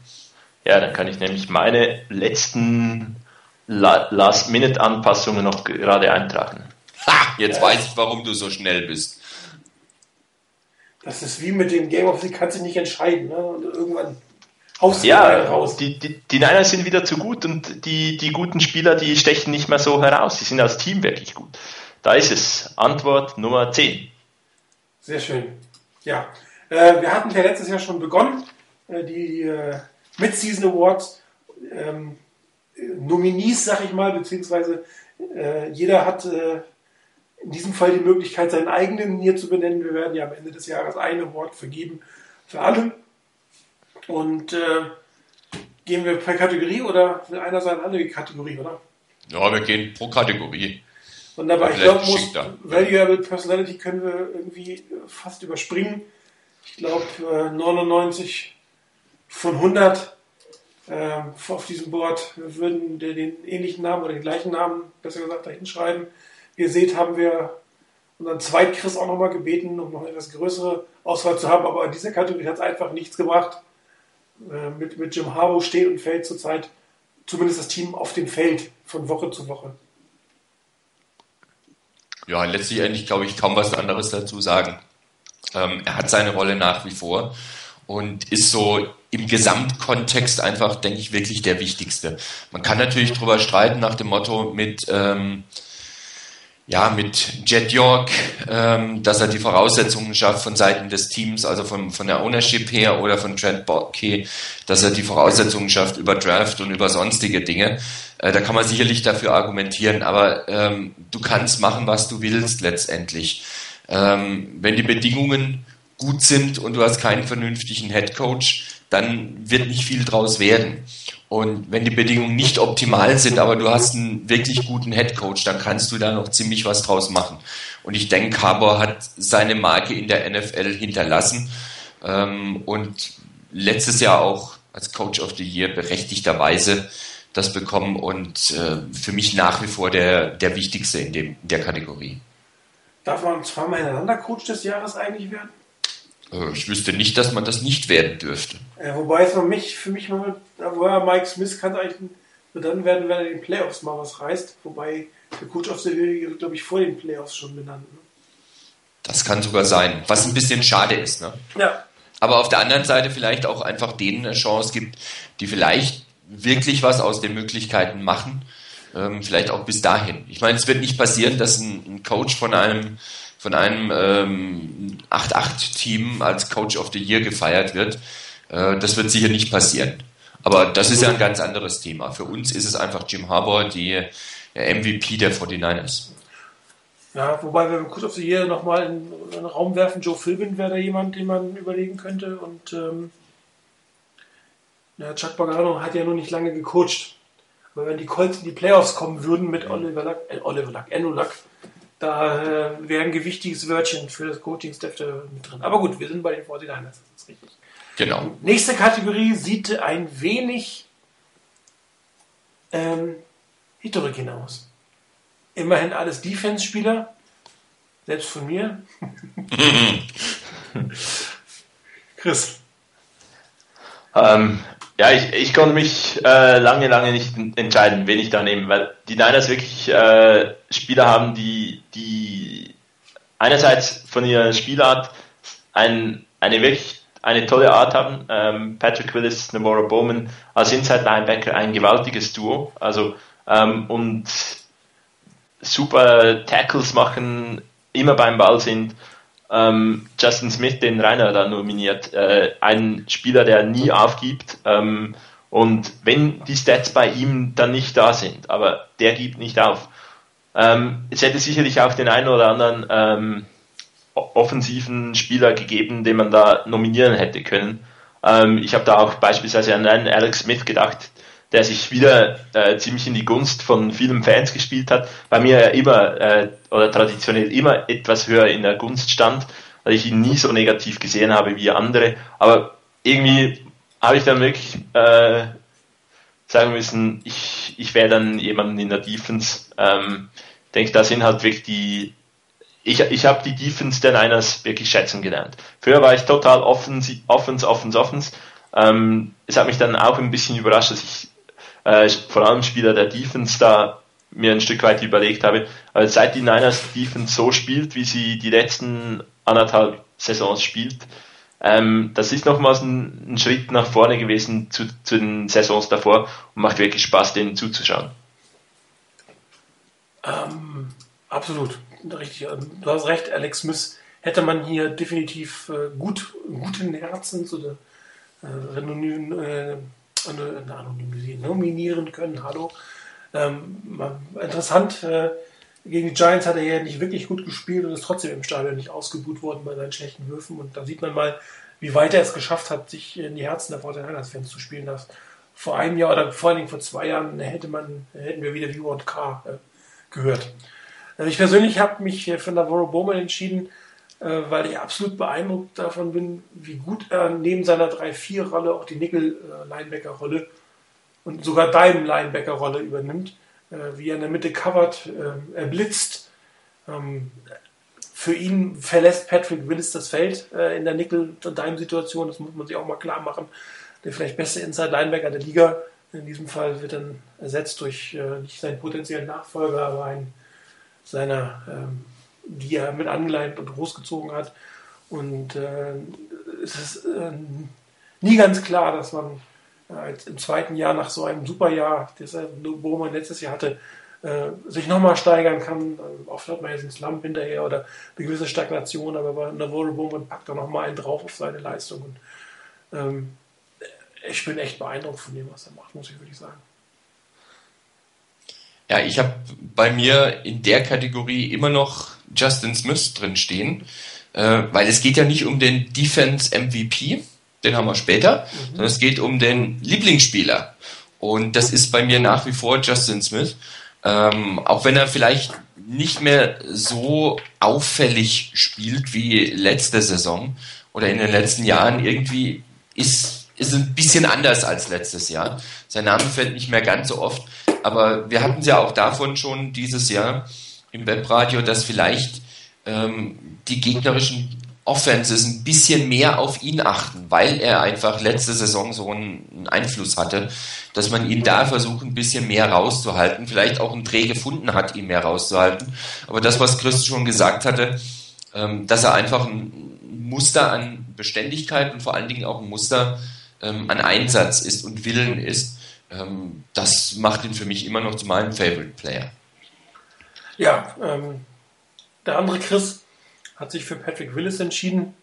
Ja, dann kann ich nämlich meine letzten Last-Minute-Anpassungen noch gerade eintragen. Ha, jetzt ja. weiß ich, warum du so schnell bist. Das ist wie mit dem Game of the kannst du nicht entscheiden. Ne? Und irgendwann haust du ja, raus. Die, die, die Niners sind wieder zu gut und die, die guten Spieler, die stechen nicht mehr so heraus. Die sind als Team wirklich gut. Da ist es. Antwort Nummer 10. Sehr schön. Ja. Äh, wir hatten ja letztes Jahr schon begonnen, äh, die äh, Mid-Season Awards ähm, Nominees, sag ich mal, beziehungsweise äh, jeder hat äh, in diesem Fall die Möglichkeit, seinen eigenen hier zu benennen. Wir werden ja am Ende des Jahres ein Award vergeben für alle. Und äh, gehen wir per Kategorie oder will einer seine andere Kategorie, oder? Ja, wir gehen pro Kategorie. Wunderbar. Ich glaube, Valuable Personality können wir irgendwie fast überspringen. Ich glaube, 99 von 100 äh, auf diesem Board würden den ähnlichen Namen oder den gleichen Namen, besser gesagt, da hinschreiben. Wie ihr seht, haben wir unseren Zweit-Chris auch nochmal gebeten, um noch eine etwas größere Auswahl zu haben. Aber in dieser Kategorie hat es einfach nichts gebracht. Äh, mit, mit Jim Harbaugh steht und fällt zurzeit zumindest das Team auf dem Feld von Woche zu Woche ja, letztlich eigentlich, glaube ich, kaum was anderes dazu sagen. Ähm, er hat seine Rolle nach wie vor und ist so im Gesamtkontext einfach, denke ich, wirklich der wichtigste. Man kann natürlich drüber streiten nach dem Motto mit, ähm, ja, mit Jet York, ähm, dass er die Voraussetzungen schafft von Seiten des Teams, also von, von der Ownership her oder von Trent Borke, dass er die Voraussetzungen schafft über Draft und über sonstige Dinge. Äh, da kann man sicherlich dafür argumentieren, aber ähm, du kannst machen, was du willst letztendlich. Ähm, wenn die Bedingungen gut sind und du hast keinen vernünftigen Head Coach, dann wird nicht viel draus werden. Und wenn die Bedingungen nicht optimal sind, aber du hast einen wirklich guten Head Coach, dann kannst du da noch ziemlich was draus machen. Und ich denke, Harbour hat seine Marke in der NFL hinterlassen ähm, und letztes Jahr auch als Coach of the Year berechtigterweise das bekommen und äh, für mich nach wie vor der, der wichtigste in, dem, in der Kategorie. Darf man zweimal hintereinander Coach des Jahres eigentlich werden? Äh, ich wüsste nicht, dass man das nicht werden dürfte. Ja, wobei es für mich, für mich mal, woher Mike Smith kann eigentlich nur dann werden, wenn er in den Playoffs mal was reißt. Wobei der Coach of the Year, glaube ich, vor den Playoffs schon benannt. Ne? Das kann sogar sein, was ein bisschen schade ist. Ne? Ja. Aber auf der anderen Seite vielleicht auch einfach denen eine Chance gibt, die vielleicht wirklich was aus den Möglichkeiten machen. Ähm, vielleicht auch bis dahin. Ich meine, es wird nicht passieren, dass ein, ein Coach von einem von einem ähm, 8-8-Team als Coach of the Year gefeiert wird. Äh, das wird sicher nicht passieren. Aber das ist ja ein ganz anderes Thema. Für uns ist es einfach Jim Harbour, die MVP der 49ers. Ja, wobei, wir kurz auf die Year nochmal in, in den Raum werfen, Joe Philbin wäre da jemand, den man überlegen könnte. Und ähm, ja, Chuck Pagano hat ja noch nicht lange gecoacht. Aber wenn die Colts in die Playoffs kommen würden mit Oliver Luck, äh, Oliver Luck, Andrew Luck, da äh, wäre ein gewichtiges Wörtchen für das Coaching-Staff mit drin. Aber gut, wir sind bei den 49ers, das ist richtig. Genau. Nächste Kategorie sieht ein wenig ähm, heterogen aus. Immerhin alles Defense-Spieler, selbst von mir. Chris. Ähm, ja, ich, ich konnte mich äh, lange, lange nicht entscheiden, wen ich da nehme, weil die Niners wirklich äh, Spieler haben, die, die einerseits von ihrer Spielart ein, eine wirklich eine tolle Art haben. Ähm, Patrick Willis, Namora Bowman als Inside Linebacker ein gewaltiges Duo. Also ähm, und super Tackles machen, immer beim Ball sind. Ähm, Justin Smith, den Rainer da nominiert, äh, ein Spieler, der nie aufgibt. Ähm, und wenn die Stats bei ihm dann nicht da sind, aber der gibt nicht auf. Ähm, es hätte sicherlich auch den einen oder anderen ähm, offensiven Spieler gegeben, den man da nominieren hätte können. Ähm, ich habe da auch beispielsweise an einen Alex Smith gedacht, der sich wieder äh, ziemlich in die Gunst von vielen Fans gespielt hat, bei mir ja immer äh, oder traditionell immer etwas höher in der Gunst stand, weil ich ihn nie so negativ gesehen habe wie andere. Aber irgendwie habe ich dann wirklich äh, sagen müssen, ich, ich wäre dann jemanden in der Defense. Ähm, denke, da sind halt wirklich die ich, ich habe die Defense der Niners wirklich schätzen gelernt. Früher war ich total offens, offens, offens, offens. Ähm, es hat mich dann auch ein bisschen überrascht, dass ich äh, vor allem Spieler der Defense da mir ein Stück weit überlegt habe. Aber seit die Niners Defense so spielt, wie sie die letzten anderthalb Saisons spielt, ähm, das ist nochmals ein, ein, Schritt nach vorne gewesen zu, zu den Saisons davor und macht wirklich Spaß, denen zuzuschauen. Ähm, absolut richtig, ähm, du hast recht, Alex Smith hätte man hier definitiv äh, gut, guten Herzens oder äh, äh, anonymisieren, nominieren können. Hallo. Ähm, interessant, äh, gegen die Giants hat er ja nicht wirklich gut gespielt und ist trotzdem im Stadion nicht ausgebuht worden bei seinen schlechten Würfen. Und da sieht man mal, wie weit er es geschafft hat, sich in die Herzen der Fortinanders-Fans zu spielen. Das vor einem Jahr oder vor allen Dingen vor zwei Jahren hätte man, hätten wir wieder und K äh, gehört. Also ich persönlich habe mich für Navarro Bowman entschieden, äh, weil ich absolut beeindruckt davon bin, wie gut er neben seiner 3-4-Rolle auch die Nickel-Linebacker-Rolle und sogar Dime-Linebacker-Rolle übernimmt, äh, wie er in der Mitte covert, äh, er blitzt. Ähm, für ihn verlässt Patrick Willis das Feld in der Nickel-Dime-Situation, das muss man sich auch mal klar machen. Der vielleicht beste Inside-Linebacker der Liga. In diesem Fall wird dann ersetzt durch nicht seinen potenziellen Nachfolger, aber einen seiner, ähm, die er mit angeleint und großgezogen hat. Und äh, es ist äh, nie ganz klar, dass man äh, im zweiten Jahr nach so einem Superjahr, das er Bohmann letztes Jahr hatte, äh, sich nochmal steigern kann. Äh, oft hat man jetzt einen Slump hinterher oder eine gewisse Stagnation, aber bei Navarro Bowman packt er nochmal einen drauf auf seine Leistung. Und, ähm, ich bin echt beeindruckt von dem, was er macht, muss ich wirklich sagen. Ja, ich habe bei mir in der Kategorie immer noch Justin Smith drin stehen, äh, weil es geht ja nicht um den Defense MVP, den haben wir später, mhm. sondern es geht um den Lieblingsspieler. Und das ist bei mir nach wie vor Justin Smith. Ähm, auch wenn er vielleicht nicht mehr so auffällig spielt wie letzte Saison oder in den letzten Jahren, irgendwie ist, ist ein bisschen anders als letztes Jahr. Sein Name fällt nicht mehr ganz so oft, aber wir hatten es ja auch davon schon dieses Jahr im Webradio, dass vielleicht ähm, die gegnerischen Offenses ein bisschen mehr auf ihn achten, weil er einfach letzte Saison so einen Einfluss hatte, dass man ihn da versucht, ein bisschen mehr rauszuhalten, vielleicht auch einen Dreh gefunden hat, ihn mehr rauszuhalten. Aber das, was Chris schon gesagt hatte, ähm, dass er einfach ein Muster an Beständigkeit und vor allen Dingen auch ein Muster ähm, an Einsatz ist und Willen ist, ähm, das macht ihn für mich immer noch zu meinem Favorite Player. Ja, ähm, der andere Chris hat sich für Patrick Willis entschieden.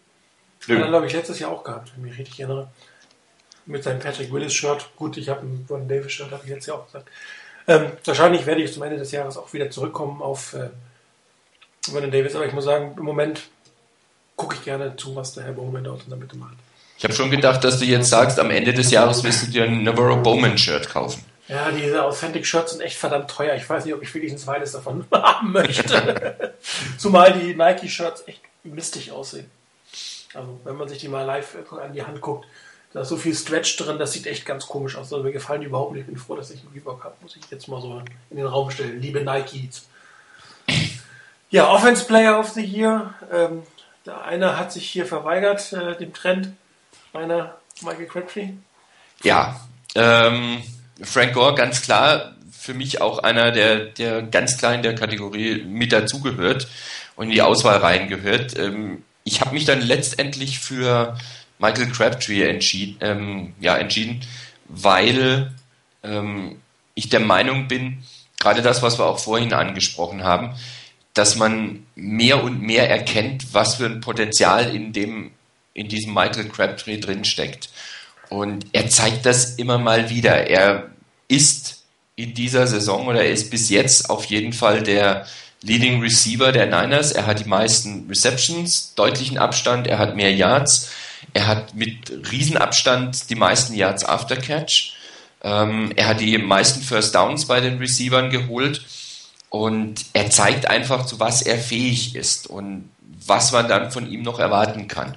Ja. Hat er, glaube ich, letztes Jahr auch gehabt, wenn ich mich richtig erinnere. Mit seinem Patrick Willis-Shirt. Gut, ich habe ein Ron Davis-Shirt, habe ich jetzt ja auch gesagt. Ähm, wahrscheinlich werde ich zum Ende des Jahres auch wieder zurückkommen auf äh, Vernon Davis, aber ich muss sagen, im Moment gucke ich gerne zu, was der Herr Bowman dort in der Mitte macht. Ich habe schon gedacht, dass du jetzt sagst, am Ende des Jahres wirst du dir ein Navarro Bowman-Shirt kaufen. Ja, diese Authentic-Shirts sind echt verdammt teuer. Ich weiß nicht, ob ich wirklich ein zweites davon haben möchte. Zumal die Nike-Shirts echt mistig aussehen. Also, wenn man sich die mal live an die Hand guckt, da ist so viel Stretch drin, das sieht echt ganz komisch aus. Also, mir gefallen die überhaupt nicht. Ich bin froh, dass ich einen Reebok habe. Muss ich jetzt mal so in den Raum stellen. Liebe Nikes. Ja, Offense Player of the Year. Ähm, der eine hat sich hier verweigert, äh, dem Trend. Meiner Michael Crabtree. Ja, ähm, Frank Gore ganz klar für mich auch einer, der, der ganz klar in der Kategorie mit dazugehört und in die Auswahl reingehört. Ähm, ich habe mich dann letztendlich für Michael Crabtree entschieden, ähm, ja, entschieden weil ähm, ich der Meinung bin, gerade das, was wir auch vorhin angesprochen haben, dass man mehr und mehr erkennt, was für ein Potenzial in dem in diesem Michael Crabtree drinsteckt. Und er zeigt das immer mal wieder. Er ist in dieser Saison oder er ist bis jetzt auf jeden Fall der Leading Receiver der Niners. Er hat die meisten Receptions, deutlichen Abstand, er hat mehr Yards, er hat mit Riesenabstand die meisten Yards after Catch. Ähm, er hat die meisten First Downs bei den Receivern geholt und er zeigt einfach, zu was er fähig ist und was man dann von ihm noch erwarten kann.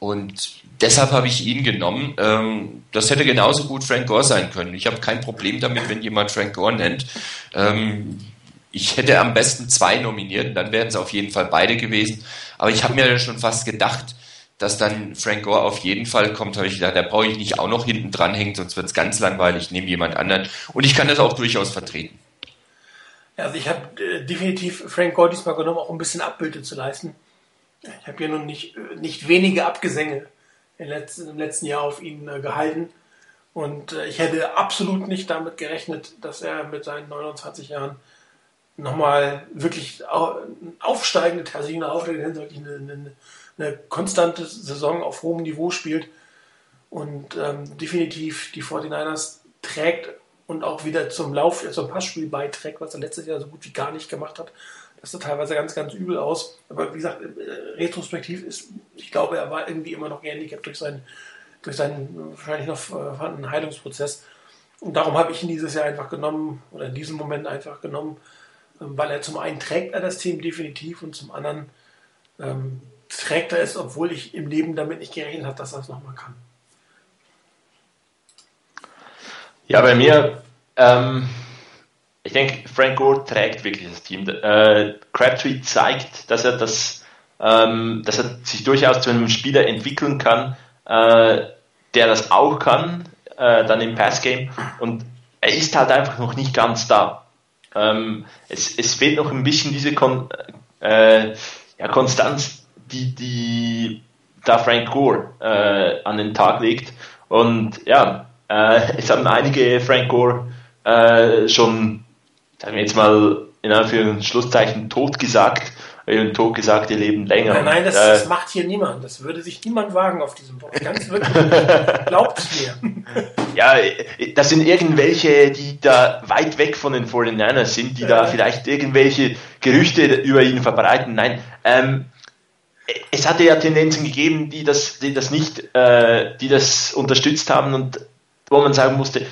Und deshalb habe ich ihn genommen. Ähm, das hätte genauso gut Frank Gore sein können. Ich habe kein Problem damit, wenn jemand Frank Gore nennt. Ähm, ich hätte am besten zwei nominiert, dann wären es auf jeden Fall beide gewesen. Aber ich habe mir schon fast gedacht, dass dann Frank Gore auf jeden Fall kommt, habe ich gedacht, da brauche ich nicht auch noch hinten dranhängen, sonst wird es ganz langweilig, nehme jemand anderen. Und ich kann das auch durchaus vertreten. Also ich habe äh, definitiv Frank Gore diesmal genommen, auch ein bisschen Abbilde zu leisten. Ich habe ja nun nicht, äh, nicht wenige Abgesänge im letzten, im letzten Jahr auf ihn äh, gehalten. Und äh, ich hätte absolut nicht damit gerechnet, dass er mit seinen 29 Jahren nochmal wirklich aufsteigende Tersine, aufsteigende eine, eine, eine konstante Saison auf hohem Niveau spielt und ähm, definitiv die 49ers trägt und auch wieder zum Lauf, zum Passspiel beiträgt, was er letztes Jahr so gut wie gar nicht gemacht hat. Das sah teilweise ganz, ganz übel aus. Aber wie gesagt, äh, retrospektiv ist, ich glaube, er war irgendwie immer noch gehandicapt durch seinen, durch seinen wahrscheinlich noch vorhandenen Heilungsprozess. Und darum habe ich ihn dieses Jahr einfach genommen, oder in diesem Moment einfach genommen, ähm, weil er zum einen trägt er das Team definitiv und zum anderen ähm, trägt er es, obwohl ich im Leben damit nicht gerechnet habe, dass er es nochmal kann. Ja, bei mir, ähm, ich denke, Frank Gore trägt wirklich das Team. Äh, Crabtree zeigt, dass er das, ähm, dass er sich durchaus zu einem Spieler entwickeln kann, äh, der das auch kann, äh, dann im Passgame. Und er ist halt einfach noch nicht ganz da. Ähm, es, es fehlt noch ein bisschen diese Kon äh, ja, Konstanz, die, die da Frank Gore äh, an den Tag legt. Und ja, äh, es haben einige Frank Gore äh, sagen wir jetzt mal in Anführungszeichen tot gesagt. und tot gesagt, ihr leben länger. Nein, nein, das, äh, das, macht hier niemand. Das würde sich niemand wagen auf diesem Board. Ganz wirklich. Glaubt mir. Ja, das sind irgendwelche, die da weit weg von den 49ers sind, die ja. da vielleicht irgendwelche Gerüchte über ihn verbreiten. Nein, ähm, es hatte ja Tendenzen gegeben, die das, die das nicht, äh, die das unterstützt haben und wo man sagen musste,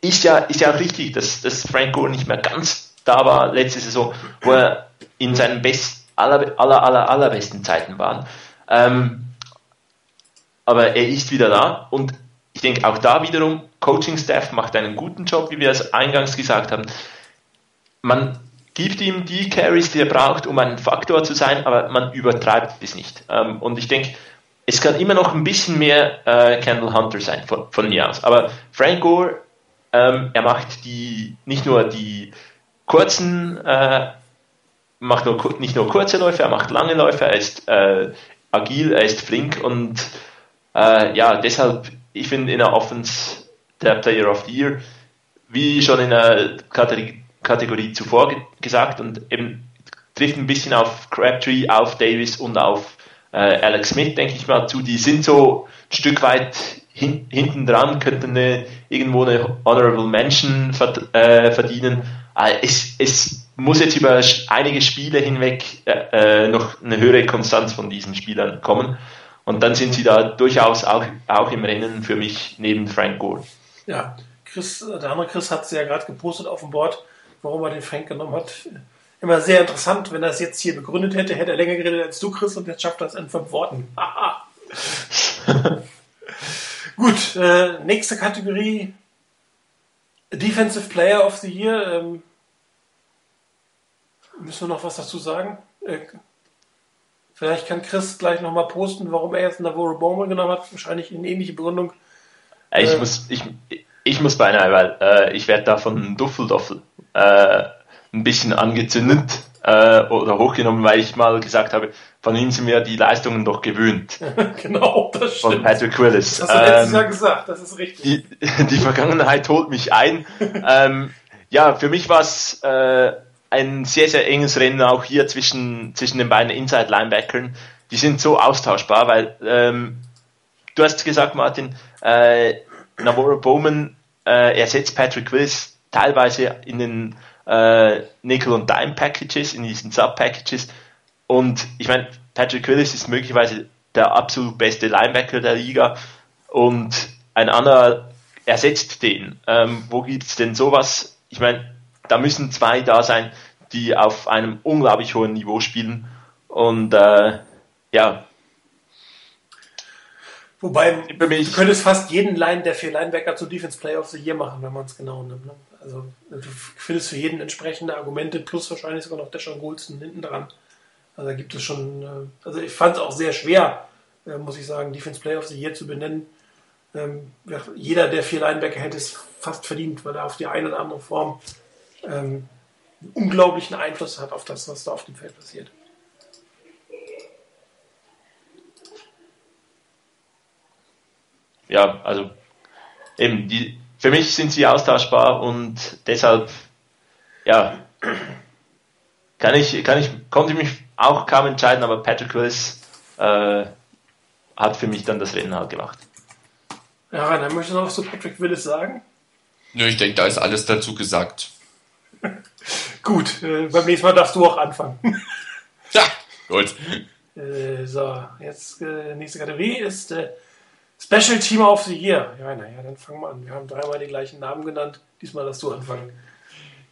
ist ja, ist ja richtig, dass, dass Frank Gore nicht mehr ganz da war letzte Saison, wo er in seinen best, aller, aller, aller, allerbesten Zeiten war. Ähm, aber er ist wieder da und ich denke auch da wiederum, Coaching-Staff macht einen guten Job, wie wir es eingangs gesagt haben. Man gibt ihm die Carries, die er braucht, um ein Faktor zu sein, aber man übertreibt es nicht. Ähm, und ich denke, es kann immer noch ein bisschen mehr äh, Kendall Hunter sein von, von mir aus. Aber Frank Gore, ähm, er macht die nicht nur die kurzen, äh, macht nur, nicht nur kurze Läufe, er macht lange Läufe, er ist äh, agil, er ist flink und äh, ja, deshalb, ich finde in der Offense der Player of the Year, wie schon in der Kategorie, Kategorie zuvor gesagt und eben trifft ein bisschen auf Crabtree, auf Davis und auf äh, Alex Smith, denke ich mal, zu. Die sind so ein Stück weit hin, hinten dran, könnten eine, irgendwo eine Honorable Mention äh, verdienen. Äh, es, es muss jetzt über einige Spiele hinweg äh, äh, noch eine höhere Konstanz von diesen Spielern kommen. Und dann sind sie da durchaus auch, auch im Rennen für mich neben Frank Gore. Ja, Chris, der andere Chris hat es ja gerade gepostet auf dem Board, warum er den Frank genommen hat immer sehr interessant, wenn er es jetzt hier begründet hätte, hätte er länger geredet als du, Chris, und jetzt schafft er es in fünf Worten. Gut, äh, nächste Kategorie. Defensive Player of the Year. Ähm, müssen wir noch was dazu sagen? Äh, vielleicht kann Chris gleich nochmal posten, warum er jetzt Navarro Bowman genommen hat. Wahrscheinlich eine ähnliche Begründung. Ich, äh, muss, ich, ich muss beinahe, weil äh, ich werde da von Duffeldoffel äh, ein bisschen angezündet äh, oder hochgenommen, weil ich mal gesagt habe, von ihm sind wir die Leistungen doch gewöhnt. genau, das stimmt. Von Patrick Willis. Das hast du letztes ähm, Jahr gesagt, das ist richtig. Die, die Vergangenheit holt mich ein. ähm, ja, für mich war es äh, ein sehr, sehr enges Rennen auch hier zwischen, zwischen den beiden Inside-Linebackern. Die sind so austauschbar, weil ähm, du hast gesagt, Martin, äh, Navarro Bowman äh, ersetzt Patrick Willis teilweise in den äh, Nickel- und Dime-Packages, in diesen Sub-Packages. Und ich meine, Patrick Willis ist möglicherweise der absolut beste Linebacker der Liga und ein anderer ersetzt den. Ähm, wo gibt es denn sowas? Ich meine, da müssen zwei da sein, die auf einem unglaublich hohen Niveau spielen. Und äh, ja. Wobei, du könntest fast jeden Line der vier Linebacker zu Defense Player of the Year machen, wenn man es genau nimmt. Ne? Also du findest für jeden entsprechende Argumente plus wahrscheinlich sogar noch Deshaun Goldson hinten dran. Also da gibt es schon, äh, also ich fand es auch sehr schwer, äh, muss ich sagen, Defense Player of the Year zu benennen. Ähm, jeder der vier Linebacker hätte es fast verdient, weil er auf die eine oder andere Form ähm, unglaublichen Einfluss hat auf das, was da auf dem Feld passiert. Ja, also eben die, für mich sind sie austauschbar und deshalb, ja, kann ich, kann ich, konnte ich mich auch kaum entscheiden, aber Patrick Willis äh, hat für mich dann das Rennen halt gemacht. Ja, dann möchtest du noch was zu Patrick Willis sagen? Nö, ich denke, da ist alles dazu gesagt. gut, äh, beim nächsten Mal darfst du auch anfangen. ja, gut. Äh, so, jetzt äh, nächste Kategorie ist äh, Special Team of the Year. Ja, naja, dann fangen wir an. Wir haben dreimal die gleichen Namen genannt. Diesmal darfst du anfangen.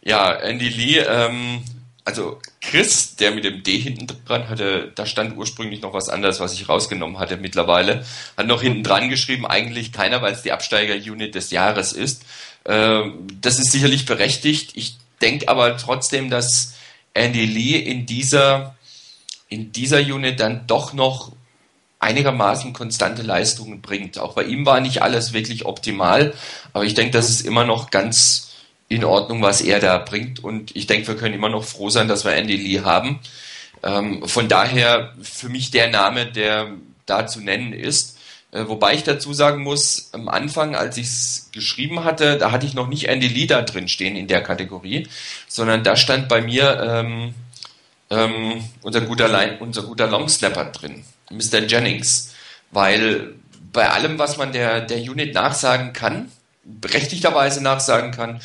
Ja, Andy Lee, ähm, also Chris, der mit dem D hinten dran hatte, da stand ursprünglich noch was anderes, was ich rausgenommen hatte mittlerweile, hat noch hinten dran geschrieben, eigentlich keiner, weil es die Absteiger-Unit des Jahres ist. Ähm, das ist sicherlich berechtigt. Ich denke aber trotzdem, dass Andy Lee in dieser, in dieser Unit dann doch noch einigermaßen konstante Leistungen bringt. Auch bei ihm war nicht alles wirklich optimal, aber ich denke, das ist immer noch ganz in Ordnung, was er da bringt und ich denke, wir können immer noch froh sein, dass wir Andy Lee haben. Ähm, von daher für mich der Name, der da zu nennen ist. Äh, wobei ich dazu sagen muss, am Anfang, als ich es geschrieben hatte, da hatte ich noch nicht Andy Lee da drin stehen in der Kategorie, sondern da stand bei mir ähm, ähm, unser guter Line, guter Longsnapper drin, Mr. Jennings, weil bei allem, was man der, der Unit nachsagen kann, berechtigterweise nachsagen kann,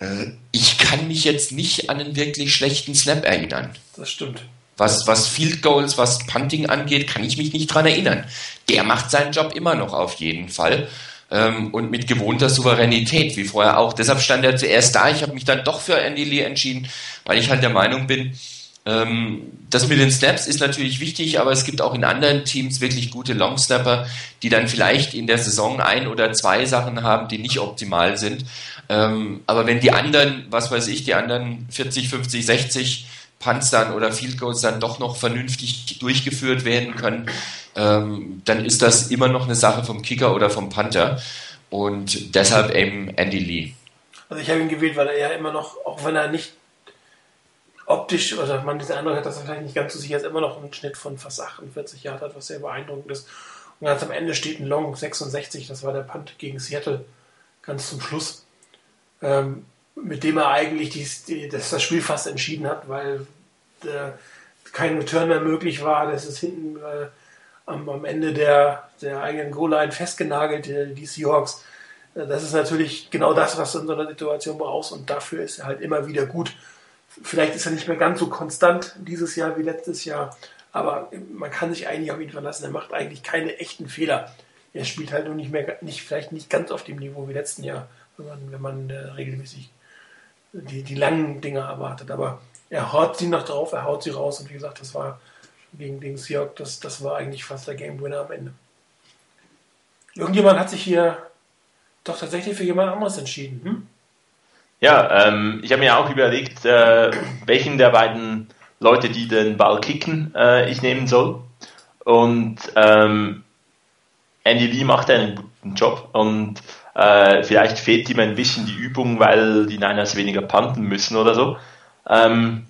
äh, ich kann mich jetzt nicht an einen wirklich schlechten Snap erinnern. Das stimmt. Was, was Field Goals, was Punting angeht, kann ich mich nicht dran erinnern. Der macht seinen Job immer noch auf jeden Fall. Ähm, und mit gewohnter Souveränität, wie vorher auch. Deshalb stand er zuerst da. Ich habe mich dann doch für Andy Lee entschieden, weil ich halt der Meinung bin, ähm, das mit den Snaps ist natürlich wichtig, aber es gibt auch in anderen Teams wirklich gute Longsnapper, die dann vielleicht in der Saison ein oder zwei Sachen haben, die nicht optimal sind. Ähm, aber wenn die anderen, was weiß ich, die anderen 40, 50, 60 Punts dann oder Field Goals dann doch noch vernünftig durchgeführt werden können, ähm, dann ist das immer noch eine Sache vom Kicker oder vom Panther. Und deshalb eben Andy Lee. Also ich habe ihn gewählt, weil er ja immer noch, auch wenn er nicht optisch, oder man diese Eindruck hat, dass er vielleicht nicht ganz so sicher ist, immer noch einen Schnitt von fast 48 Jahren hat, was sehr beeindruckend ist. Und ganz am Ende steht ein Long 66, das war der Punt gegen Seattle, ganz zum Schluss, ähm, mit dem er eigentlich die, die, das, das Spiel fast entschieden hat, weil äh, kein Return mehr möglich war. Das ist hinten äh, am, am, Ende der, der eigenen Goal-Line festgenagelt, die, die Seahawks. Äh, das ist natürlich genau das, was du in so einer Situation brauchst und dafür ist er halt immer wieder gut. Vielleicht ist er nicht mehr ganz so konstant dieses Jahr wie letztes Jahr, aber man kann sich eigentlich auf ihn verlassen. Er macht eigentlich keine echten Fehler. Er spielt halt nur nicht mehr, nicht, vielleicht nicht ganz auf dem Niveau wie letzten Jahr, wenn man, wenn man äh, regelmäßig die, die langen Dinger erwartet. Aber er haut sie noch drauf, er haut sie raus und wie gesagt, das war gegen den Seahawks, das, das war eigentlich fast der Game Winner am Ende. Irgendjemand hat sich hier doch tatsächlich für jemand anderes entschieden. Hm? Ja, ähm, ich habe mir auch überlegt, äh, welchen der beiden Leute, die den Ball kicken, äh, ich nehmen soll. Und ähm, Andy Lee macht einen guten Job und äh, vielleicht fehlt ihm ein bisschen die Übung, weil die Niners weniger panten müssen oder so. Ähm,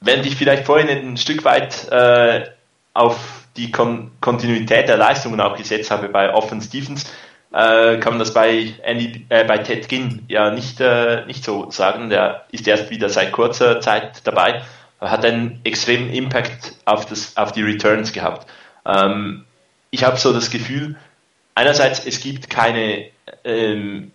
während ich vielleicht vorhin ein Stück weit äh, auf die Kon Kontinuität der Leistungen auch gesetzt habe bei Offen Stevens, äh, kann man das bei, Andy, äh, bei Ted Ginn ja nicht, äh, nicht so sagen. Der ist erst wieder seit kurzer Zeit dabei, hat einen extremen Impact auf, das, auf die Returns gehabt. Ähm, ich habe so das Gefühl, einerseits, es gibt keine, ähm,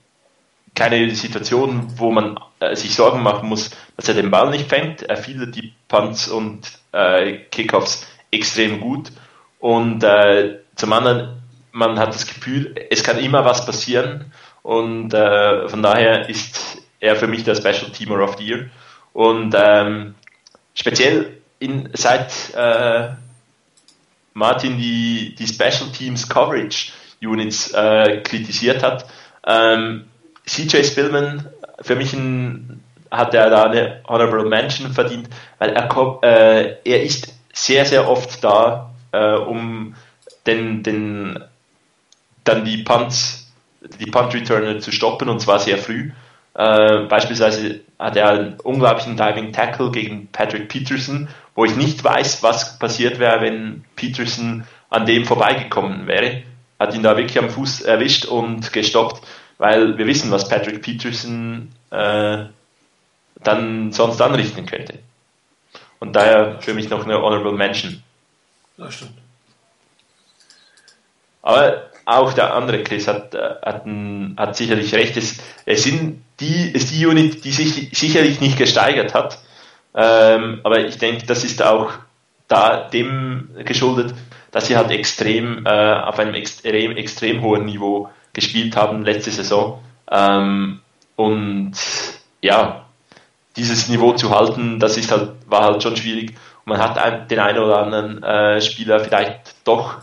keine Situation, wo man äh, sich Sorgen machen muss, dass er den Ball nicht fängt. Er fiel die Punts und äh, Kickoffs extrem gut. Und äh, zum anderen man hat das Gefühl, es kann immer was passieren und äh, von daher ist er für mich der Special Teamer of the Year. Und ähm, speziell in, seit äh, Martin die, die Special Teams Coverage Units äh, kritisiert hat, ähm, CJ Spillman, für mich ein, hat er da eine Honorable Mention verdient, weil er, äh, er ist sehr, sehr oft da, äh, um den, den dann die Punts, die Punt-Returner zu stoppen und zwar sehr früh. Äh, beispielsweise hat er einen unglaublichen Diving Tackle gegen Patrick Peterson, wo ich nicht weiß, was passiert wäre, wenn Peterson an dem vorbeigekommen wäre. Hat ihn da wirklich am Fuß erwischt und gestoppt, weil wir wissen, was Patrick Peterson äh, dann sonst anrichten könnte. Und daher für mich noch eine Honorable Mention. Das stimmt. Aber auch der andere Chris hat, äh, hat, hat sicherlich recht. Es, es sind die, ist die Unit, die sich sicherlich nicht gesteigert hat. Ähm, aber ich denke, das ist auch da dem geschuldet, dass sie halt extrem äh, auf einem extrem, extrem hohen Niveau gespielt haben letzte Saison. Ähm, und ja, dieses Niveau zu halten, das ist halt, war halt schon schwierig. Und man hat den einen oder anderen äh, Spieler vielleicht doch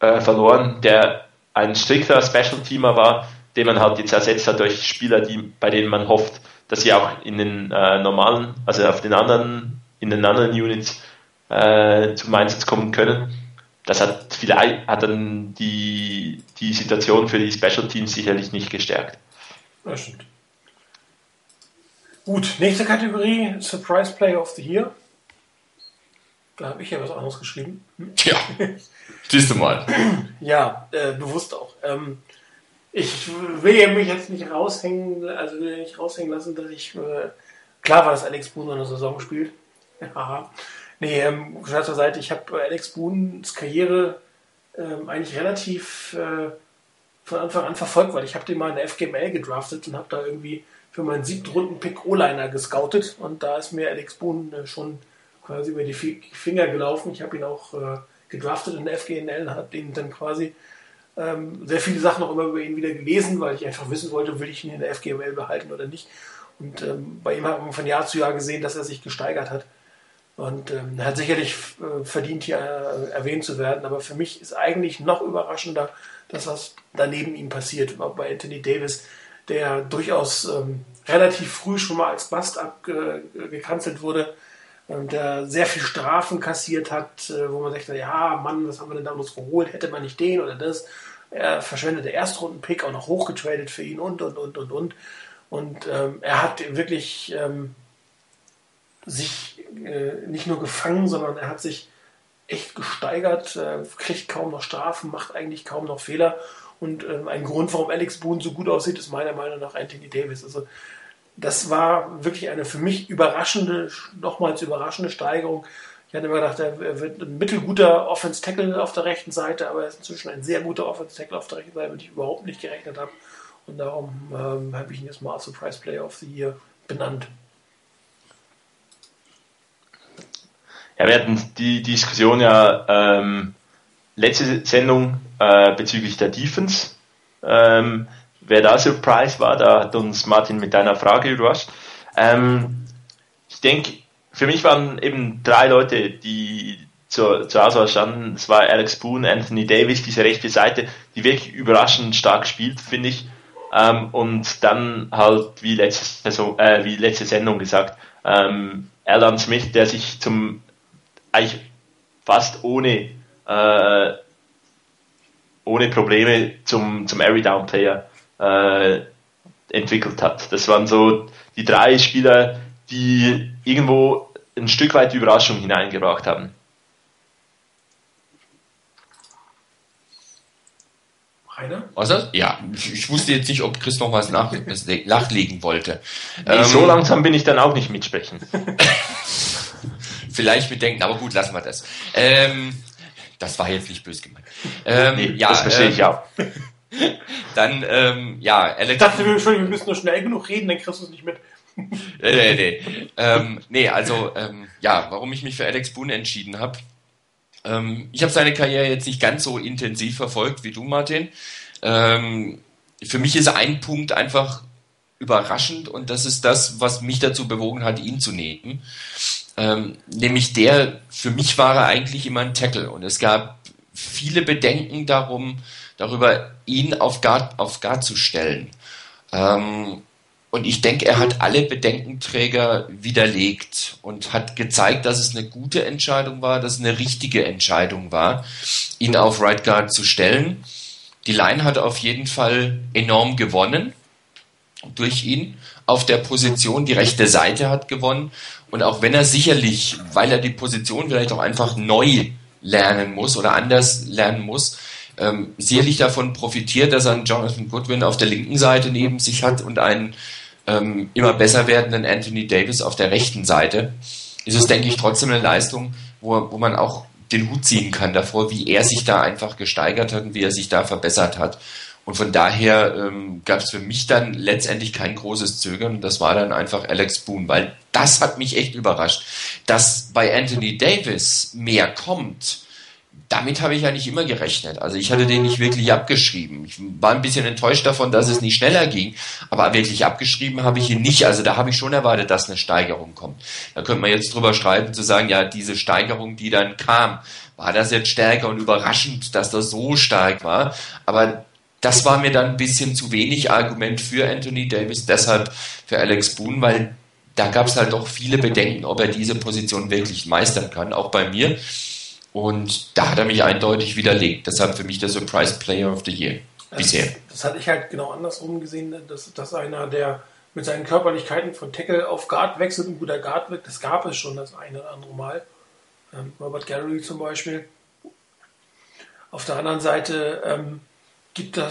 äh, verloren, der ein strikter Special-Teamer war, den man halt jetzt ersetzt hat durch Spieler, die, bei denen man hofft, dass sie auch in den äh, normalen, also auf den anderen, in den anderen Units äh, zum Einsatz kommen können. Das hat vielleicht hat dann die, die Situation für die Special Teams sicherlich nicht gestärkt. Das stimmt. Gut, nächste Kategorie, Surprise Player of the Year. Da habe ich ja was anderes geschrieben. Tja, siehst du mal. Ja, äh, bewusst auch. Ähm, ich will mich jetzt nicht raushängen, also nicht raushängen lassen, dass ich äh, klar war, dass Alex Boone eine Saison spielt. Ja. Nee, ähm, Spaß zur Seite, ich habe Alex Boones Karriere ähm, eigentlich relativ äh, von Anfang an verfolgt, weil ich habe den mal in der FGML gedraftet und habe da irgendwie für meinen siebten Runden-Pick O-Liner gescoutet und da ist mir Alex Boone äh, schon quasi über die Finger gelaufen. Ich habe ihn auch äh, gedraftet in der FGNL und habe ihn dann quasi ähm, sehr viele Sachen auch immer über ihn wieder gelesen, weil ich einfach wissen wollte, will ich ihn in der FGML behalten oder nicht. Und ähm, bei ihm hat man von Jahr zu Jahr gesehen, dass er sich gesteigert hat. Und ähm, hat sicherlich äh, verdient, hier äh, erwähnt zu werden. Aber für mich ist eigentlich noch überraschender, dass was daneben ihm passiert. Bei Anthony Davis, der durchaus ähm, relativ früh schon mal als Bast abgekanzelt wurde, ähm, der sehr viel Strafen kassiert hat, äh, wo man sagt, ja, Mann, was haben wir denn damals geholt? Hätte man nicht den oder das? Er verschwendete Erstrunden-Pick, auch noch hochgetradet für ihn und, und, und, und, und. Und ähm, er hat wirklich ähm, sich äh, nicht nur gefangen, sondern er hat sich echt gesteigert, äh, kriegt kaum noch Strafen, macht eigentlich kaum noch Fehler. Und ähm, ein Grund, warum Alex Boone so gut aussieht, ist meiner Meinung nach Anthony Davis. Also das war wirklich eine für mich überraschende, nochmals überraschende Steigerung. Ich hatte immer gedacht, er wird ein mittelguter Offense-Tackle auf der rechten Seite, aber er ist inzwischen ein sehr guter Offense-Tackle auf der rechten Seite, mit dem ich überhaupt nicht gerechnet habe. Und darum ähm, habe ich ihn jetzt mal als Surprise Player of the Year benannt. Ja, wir hatten die Diskussion ja ähm, letzte Sendung äh, bezüglich der Defense. Ähm, wer da Surprise war, da hat uns Martin mit deiner Frage überrascht. Ähm, ich denke, für mich waren eben drei Leute, die zur, zur Auswahl standen. Es war Alex Boone, Anthony Davis, diese rechte Seite, die wirklich überraschend stark spielt, finde ich. Ähm, und dann halt, wie letzte, Saison, äh, wie letzte Sendung gesagt, ähm, Alan Smith, der sich zum eigentlich fast ohne, äh, ohne Probleme zum, zum Every Down Player äh, entwickelt hat. Das waren so die drei Spieler, die irgendwo ein Stück weit Überraschung hineingebracht haben. Rainer? Was das? Ja, ich wusste jetzt nicht, ob Chris noch was nach, nachlegen wollte. Nee, ähm, so langsam bin ich dann auch nicht mitsprechen. Vielleicht mitdenken, aber gut, lassen wir das. Ähm, das war jetzt nicht böse gemeint. Ähm, nee, ja, das verstehe ich auch. Dann, ähm, ja, Alex. Ich dachte, wir, wir müssen nur schnell genug reden, dann kriegst du es nicht mit. nee, nee, nee. Ähm, nee, also, ähm, ja, warum ich mich für Alex Boone entschieden habe. Ähm, ich habe seine Karriere jetzt nicht ganz so intensiv verfolgt wie du, Martin. Ähm, für mich ist ein Punkt einfach überraschend und das ist das, was mich dazu bewogen hat, ihn zu nehmen. Ähm, nämlich der, für mich war er eigentlich immer ein Tackle und es gab viele Bedenken darum, darüber, ihn auf Guard, auf Guard zu stellen. Ähm, und ich denke, er hat alle Bedenkenträger widerlegt und hat gezeigt, dass es eine gute Entscheidung war, dass es eine richtige Entscheidung war, ihn auf Right Guard zu stellen. Die Line hat auf jeden Fall enorm gewonnen durch ihn auf der Position. Die rechte Seite hat gewonnen. Und auch wenn er sicherlich, weil er die Position vielleicht auch einfach neu lernen muss oder anders lernen muss, ähm, sicherlich davon profitiert, dass er einen Jonathan Goodwin auf der linken Seite neben sich hat und einen ähm, immer besser werdenden Anthony Davis auf der rechten Seite, ist es, denke ich, trotzdem eine Leistung, wo, wo man auch den Hut ziehen kann davor, wie er sich da einfach gesteigert hat und wie er sich da verbessert hat. Und von daher ähm, gab es für mich dann letztendlich kein großes Zögern. Das war dann einfach Alex Boone, weil das hat mich echt überrascht, dass bei Anthony Davis mehr kommt damit habe ich ja nicht immer gerechnet. Also ich hatte den nicht wirklich abgeschrieben. Ich war ein bisschen enttäuscht davon, dass es nicht schneller ging, aber wirklich abgeschrieben habe ich ihn nicht. Also da habe ich schon erwartet, dass eine Steigerung kommt. Da könnte man jetzt drüber schreiben, zu sagen, ja, diese Steigerung, die dann kam, war das jetzt stärker und überraschend, dass das so stark war. Aber das war mir dann ein bisschen zu wenig Argument für Anthony Davis, deshalb für Alex Boone, weil da gab es halt doch viele Bedenken, ob er diese Position wirklich meistern kann, auch bei mir. Und da hat er mich eindeutig widerlegt. Deshalb für mich der Surprise Player of the Year bisher. Das, das hatte ich halt genau andersrum gesehen, dass, dass einer, der mit seinen Körperlichkeiten von Tackle auf Guard wechselt, ein guter Guard wird, das gab es schon das eine oder andere Mal. Ähm, Robert Gallery zum Beispiel. Auf der anderen Seite ähm,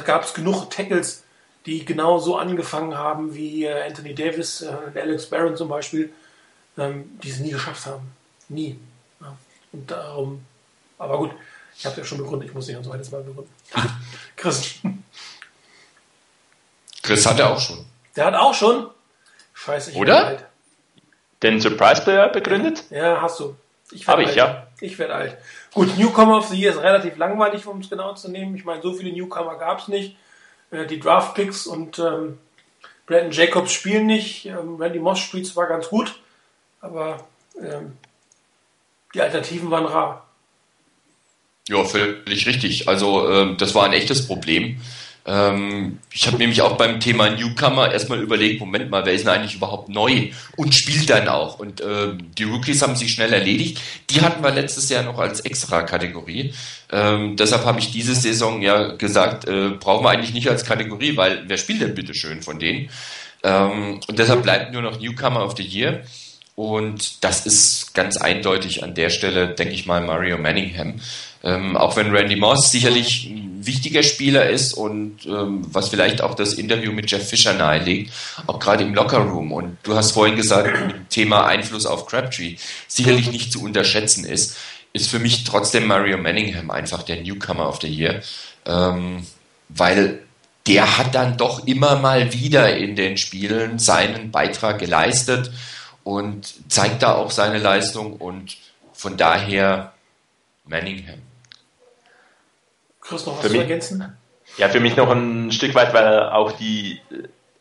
gab es genug Tackles, die genau so angefangen haben wie äh, Anthony Davis, äh, Alex Barron zum Beispiel, ähm, die es nie geschafft haben. Nie. Ja. Und darum, aber gut, ich habe es ja schon begründet, ich muss nicht ein zweites Mal begründen. Chris. Chris hat er auch schon. Der hat auch schon. Scheiße, ich Oder? alt. Den Surprise Player begründet? Ja, hast du. Ich Habe ich, alt. ja. Ich werde alt. Gut, Newcomer of the Year ist relativ langweilig, um es genau zu nehmen. Ich meine, so viele Newcomer gab es nicht. Äh, die Draft Picks und ähm, Brandon Jacobs spielen nicht. Ähm, Randy Moss spielt zwar ganz gut, aber ähm, die Alternativen waren rar. Ja, völlig richtig. Also ähm, das war ein echtes Problem. Ähm, ich habe nämlich auch beim Thema Newcomer erstmal überlegt, Moment mal, wer ist denn eigentlich überhaupt neu und spielt dann auch? Und ähm, die Rookies haben sich schnell erledigt. Die hatten wir letztes Jahr noch als Extra-Kategorie. Ähm, deshalb habe ich diese Saison ja gesagt, äh, brauchen wir eigentlich nicht als Kategorie, weil wer spielt denn bitte schön von denen? Ähm, und deshalb bleibt nur noch Newcomer of the Year. Und das ist ganz eindeutig an der Stelle, denke ich mal, Mario Manningham. Ähm, auch wenn Randy Moss sicherlich ein wichtiger Spieler ist und ähm, was vielleicht auch das Interview mit Jeff Fisher nahelegt, auch gerade im Lockerroom. Und du hast vorhin gesagt, Thema Einfluss auf Crabtree sicherlich nicht zu unterschätzen ist, ist für mich trotzdem Mario Manningham einfach der Newcomer of the Year. Ähm, weil der hat dann doch immer mal wieder in den Spielen seinen Beitrag geleistet und zeigt da auch seine Leistung und von daher Manningham. Chris, noch was zu ergänzen? Ja, für mich noch ein Stück weit, weil er auch die,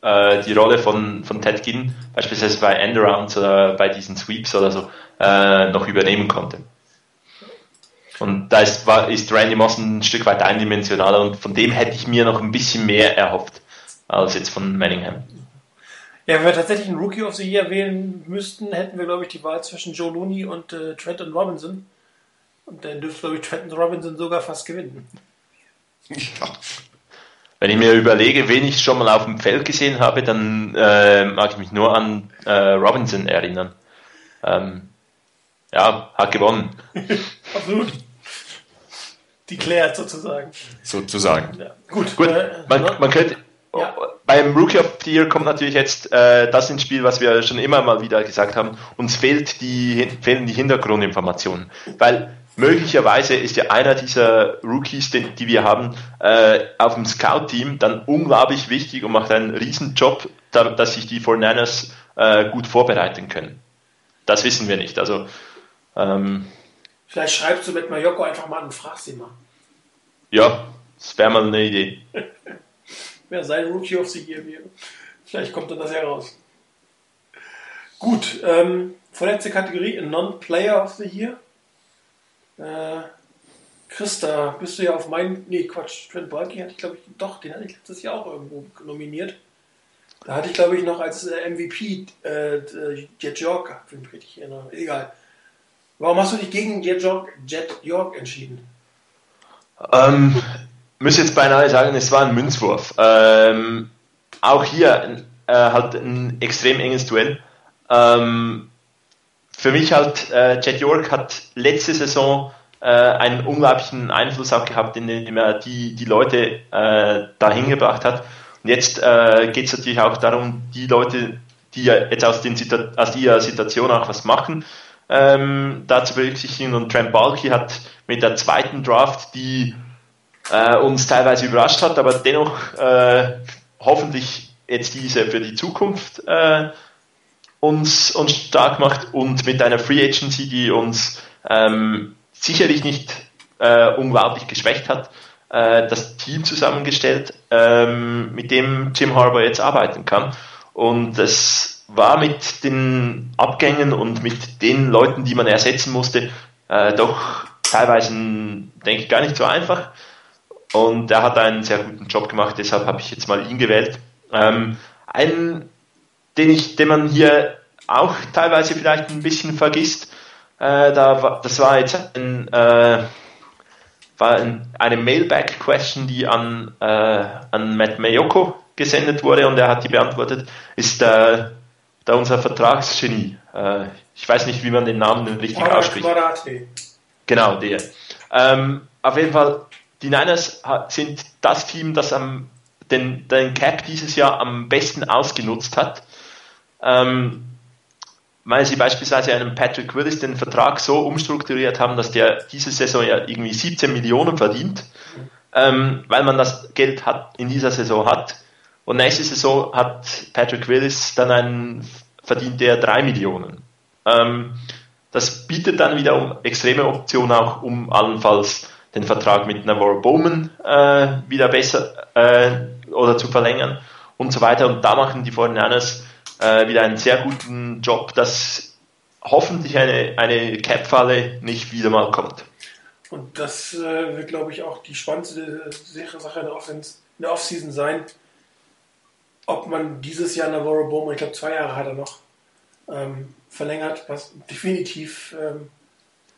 äh, die Rolle von, von Ted Ginn, beispielsweise bei Endarounds oder bei diesen Sweeps oder so, äh, noch übernehmen konnte. Und da ist, war, ist Randy Moss ein Stück weit eindimensionaler und von dem hätte ich mir noch ein bisschen mehr erhofft als jetzt von Manningham. Ja, wenn wir tatsächlich einen Rookie of the Year wählen müssten, hätten wir, glaube ich, die Wahl zwischen Joe Looney und äh, Trenton Robinson. Und dann dürfte, glaube ich, Trenton Robinson sogar fast gewinnen. Ja. Wenn ich mir überlege, wen ich schon mal auf dem Feld gesehen habe, dann äh, mag ich mich nur an äh, Robinson erinnern. Ähm, ja, hat gewonnen. Absolut. Declared sozusagen. Sozusagen. Ja. Gut, Gut, äh, man, ne? man könnte. Ja. Beim Rookie of the Year kommt natürlich jetzt äh, das ins Spiel, was wir schon immer mal wieder gesagt haben. Uns fehlt die, fehlen die Hintergrundinformationen. Weil möglicherweise ist ja einer dieser Rookies, den, die wir haben, äh, auf dem Scout-Team dann unglaublich wichtig und macht einen riesen Job, da, dass sich die 49ers äh, gut vorbereiten können. Das wissen wir nicht. Also ähm, Vielleicht schreibst du mit Majoko einfach mal und fragst ihn mal. ja, das wäre mal eine Idee. Wer sein Rookie of the Year wäre. Vielleicht kommt dann das ja raus. Gut, ähm, vorletzte Kategorie, Non-Player of the Year. Äh, Christa, bist du ja auf meinen. Nee, Quatsch, Trent Balky hatte ich, glaube ich, doch, den hatte ich letztes Jahr auch irgendwo nominiert. Da hatte ich, glaube ich, noch als äh, MVP äh, äh, Jet York, wenn ich mich richtig erinnere. Egal. Warum hast du dich gegen Jet York, Jet York entschieden? Ähm, muss jetzt beinahe sagen, es war ein Münzwurf. Ähm, auch hier äh, halt ein extrem enges Duell. Ähm, für mich halt, äh, Jet York hat letzte Saison äh, einen unglaublichen Einfluss auch gehabt, indem er die, die Leute äh, dahin gebracht hat. Und jetzt äh, geht es natürlich auch darum, die Leute, die ja jetzt aus, den, Situ- aus dieser Situation auch was machen, ähm, da zu berücksichtigen. Und Trent Balky hat mit der zweiten Draft, die äh, uns teilweise überrascht hat, aber dennoch äh, hoffentlich jetzt diese für die Zukunft äh, uns, uns stark macht und mit einer Free Agency, die uns ähm, sicherlich nicht äh, unglaublich geschwächt hat, äh, das Team zusammengestellt, ähm, mit dem Jim Harbour jetzt arbeiten kann. Und es war mit den Abgängen und mit den Leuten, die man ersetzen musste, äh, doch teilweise, denke ich, gar nicht so einfach. Und er hat einen sehr guten Job gemacht, deshalb habe ich jetzt mal ihn gewählt. Ähm, einen, den, ich, den man hier auch teilweise vielleicht ein bisschen vergisst, äh, da, war- das war jetzt ein, äh, war ein, eine Mailback-Question, die an, äh, an Matt Mayoko gesendet wurde und er hat die beantwortet, ist äh, da unser Vertragsgenie. Äh, ich weiß nicht, wie man den Namen richtig ausspricht. Quadrate. Genau, der. Ähm, auf jeden Fall, die Niners sind das Team, das am den, den Cap dieses Jahr am besten ausgenutzt hat. Ähm, weil sie beispielsweise einem Patrick Willis den Vertrag so umstrukturiert haben, dass der diese Saison ja irgendwie 17 Millionen verdient, ähm, weil man das Geld hat, in dieser Saison hat. Und nächste Saison hat Patrick Willis dann einen, verdient der 3 Millionen. Ähm, das bietet dann wiederum extreme Optionen auch, um allenfalls den Vertrag mit Navarro Bowman äh, wieder besser äh, oder zu verlängern und so weiter. Und da machen die 49ers äh, wieder einen sehr guten Job, dass hoffentlich eine, eine Cap-Falle nicht wieder mal kommt. Und das äh, wird, glaube ich, auch die spannendste Sache in der, Offense, in der Offseason sein, ob man dieses Jahr Navarro Bowman, ich glaube zwei Jahre hat er noch, ähm, verlängert, was definitiv ähm,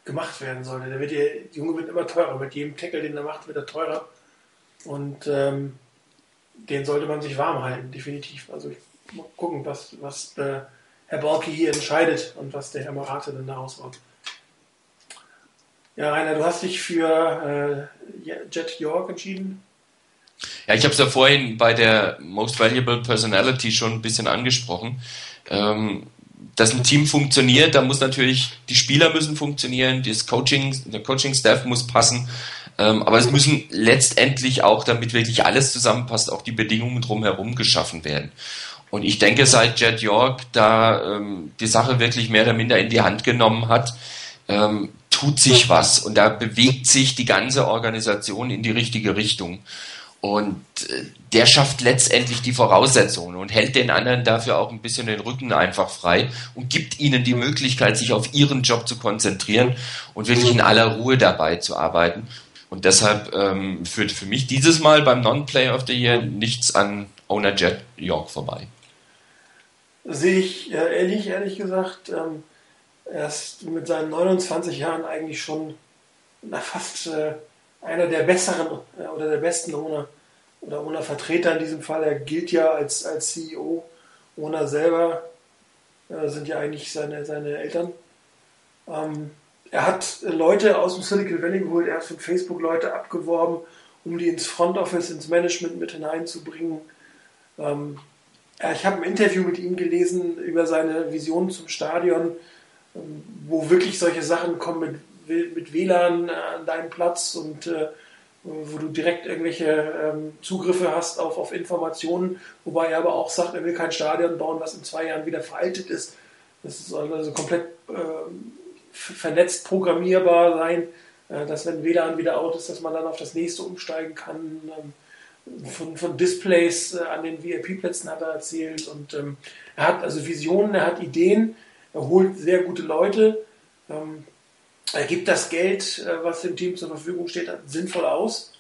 gemacht werden sollte. Der, wird, der Junge wird immer teurer. Mit jedem Tackle, den er macht, wird er teurer. Und ähm, den sollte man sich warm halten, definitiv. Also ich mal gucken, was, was äh, Herr Balki hier entscheidet und was der Herr Marate dann daraus macht. Ja, Rainer, du hast dich für äh, Jet York entschieden. Ja, ich habe es ja vorhin bei der Most Valuable Personality schon ein bisschen angesprochen. Ähm, dass ein Team funktioniert, da muss natürlich, die Spieler müssen funktionieren, das Coaching, der Coaching-Staff muss passen, ähm, aber es müssen letztendlich auch, damit wirklich alles zusammenpasst, auch die Bedingungen drumherum geschaffen werden. Und ich denke, seit Jet York da ähm, die Sache wirklich mehr oder minder in die Hand genommen hat, ähm, tut sich was und da bewegt sich die ganze Organisation in die richtige Richtung. Und äh, der schafft letztendlich die Voraussetzungen und hält den anderen dafür auch ein bisschen den Rücken einfach frei und gibt ihnen die Möglichkeit, sich auf ihren Job zu konzentrieren und wirklich in aller Ruhe dabei zu arbeiten. Und deshalb ähm, führt für mich dieses Mal beim Non-Play of the Year nichts an Owner Jet York vorbei. Sehe ich äh, ehrlich, ehrlich gesagt. Ähm, er ist mit seinen 29 Jahren eigentlich schon na, fast äh, einer der besseren äh, oder der besten Owner oder Owner Vertreter in diesem Fall. Er gilt ja als, als CEO. Owner selber äh, sind ja eigentlich seine, seine Eltern. Ähm, er hat Leute aus dem Silicon Valley geholt, er hat von Facebook Leute abgeworben, um die ins Front Office, ins Management mit hineinzubringen. Ähm, ich habe ein Interview mit ihm gelesen über seine Vision zum Stadion, ähm, wo wirklich solche Sachen kommen mit, mit WLAN an deinem Platz und äh, wo du direkt irgendwelche ähm, Zugriffe hast auf, auf Informationen, wobei er aber auch sagt, er will kein Stadion bauen, was in zwei Jahren wieder veraltet ist. Das soll also komplett äh, vernetzt programmierbar sein, äh, dass wenn WLAN wieder out ist, dass man dann auf das nächste umsteigen kann. Ähm, von, von Displays äh, an den VIP-Plätzen hat er erzählt und ähm, er hat also Visionen, er hat Ideen, er holt sehr gute Leute, ähm, er gibt das Geld, äh, was dem Team zur Verfügung steht, sinnvoll aus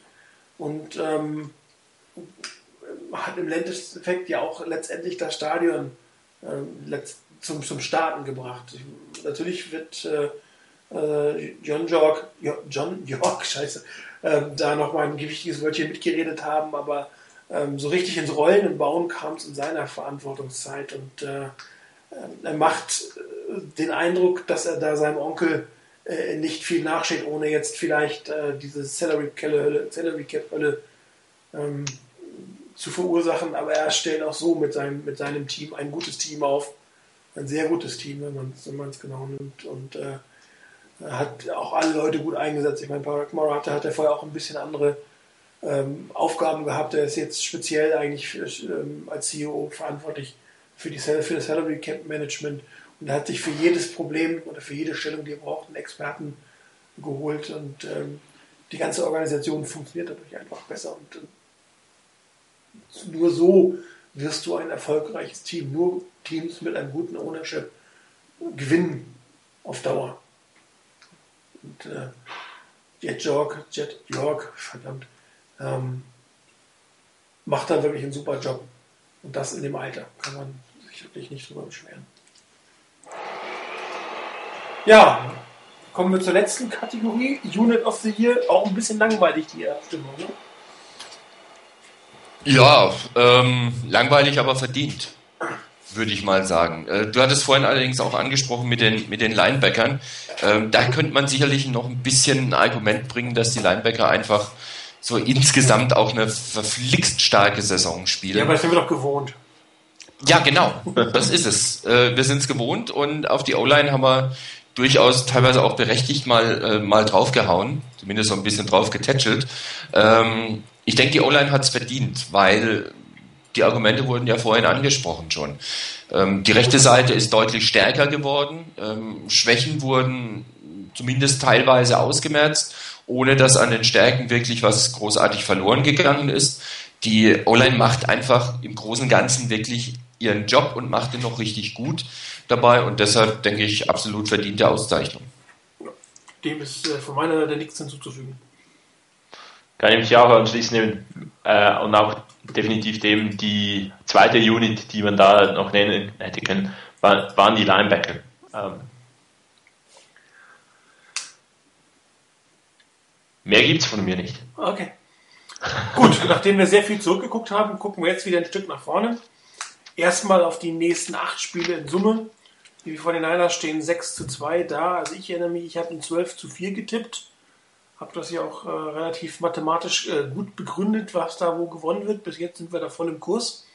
und ähm, hat im Endeffekt ja auch letztendlich das Stadion äh, zum, zum Starten gebracht. Ich, natürlich wird äh, äh John York, John York, scheiße, ähm, da nochmal ein gewichtiges Wörtchen mitgeredet haben, aber ähm, so richtig ins Rollen und Bauen kam es in seiner Verantwortungszeit und äh, ähm, er macht äh, den Eindruck, dass er da seinem Onkel äh, nicht viel nachsteht, ohne jetzt vielleicht äh, diese Salary, -Hölle, Salary Cap Hölle ähm, zu verursachen, aber er stellt auch so mit seinem, mit seinem Team ein gutes Team auf, ein sehr gutes Team, wenn man es genau nimmt. Und äh, hat auch alle Leute gut eingesetzt. Ich meine, Barack Marata hat ja vorher auch ein bisschen andere ähm, Aufgaben gehabt. Er ist jetzt speziell eigentlich für, ähm, als CEO verantwortlich für, die, für das Salary Cap Management und hat sich für jedes Problem oder für jede Stellung, die er braucht, einen Experten geholt und ähm, die ganze Organisation funktioniert dadurch einfach besser und äh, nur so wirst du ein erfolgreiches Team. Nur Teams mit einem guten Ownership gewinnen auf Dauer. Und äh, Jet York, Jet York, verdammt, ähm, macht da wirklich einen super Job. Und das in dem Alter. Kann man sich wirklich nicht drüber beschweren. Ja, kommen wir zur letzten Kategorie. Unit of the Year. Auch ein bisschen langweilig, die Abstimmung. Ne? Ja, ähm, langweilig, aber verdient würde ich mal sagen. Äh, du hattest vorhin allerdings auch angesprochen mit den, mit den Linebackern. Ähm, da könnte man sicherlich noch ein bisschen ein Argument bringen, dass die Linebacker einfach so insgesamt auch eine verflixt starke Saison spielen. Ja, aber das sind wir doch gewohnt. Ja, genau. Das ist es. Äh, wir sind es gewohnt und auf die O-Line haben wir durchaus teilweise auch berechtigt mal, äh, mal draufgehauen, zumindest so ein bisschen drauf getätschelt. Ähm, ich denke, die O-Line hat es verdient, weil die Argumente wurden ja vorhin angesprochen schon. Ähm, die rechte Seite ist deutlich stärker geworden. Ähm, Schwächen wurden zumindest teilweise ausgemerzt, ohne dass an den Stärken wirklich was großartig verloren gegangen ist. Die O-Line macht einfach im Großen und Ganzen wirklich ihren Job und macht ihn noch richtig gut dabei und deshalb denke ich absolut verdiente Auszeichnung. Dem ist äh, von meiner Seite nichts hinzuzufügen. Kann ich mich auch anschließen äh, und auch definitiv dem die zweite Unit, die man da noch nennen hätte können, waren die Linebacker. Ähm, mehr gibt es von mir nicht. Okay. Gut, nachdem wir sehr viel zurückgeguckt haben, gucken wir jetzt wieder ein Stück nach vorne. Erstmal auf die nächsten acht Spiele in Summe. Die vor den Niners stehen 6 zu 2 da. Also ich erinnere mich, ich habe in 12 zu 4 getippt. Habe das ja auch äh, relativ mathematisch äh, gut begründet, was da wo gewonnen wird. Bis jetzt sind wir da voll im Kurs.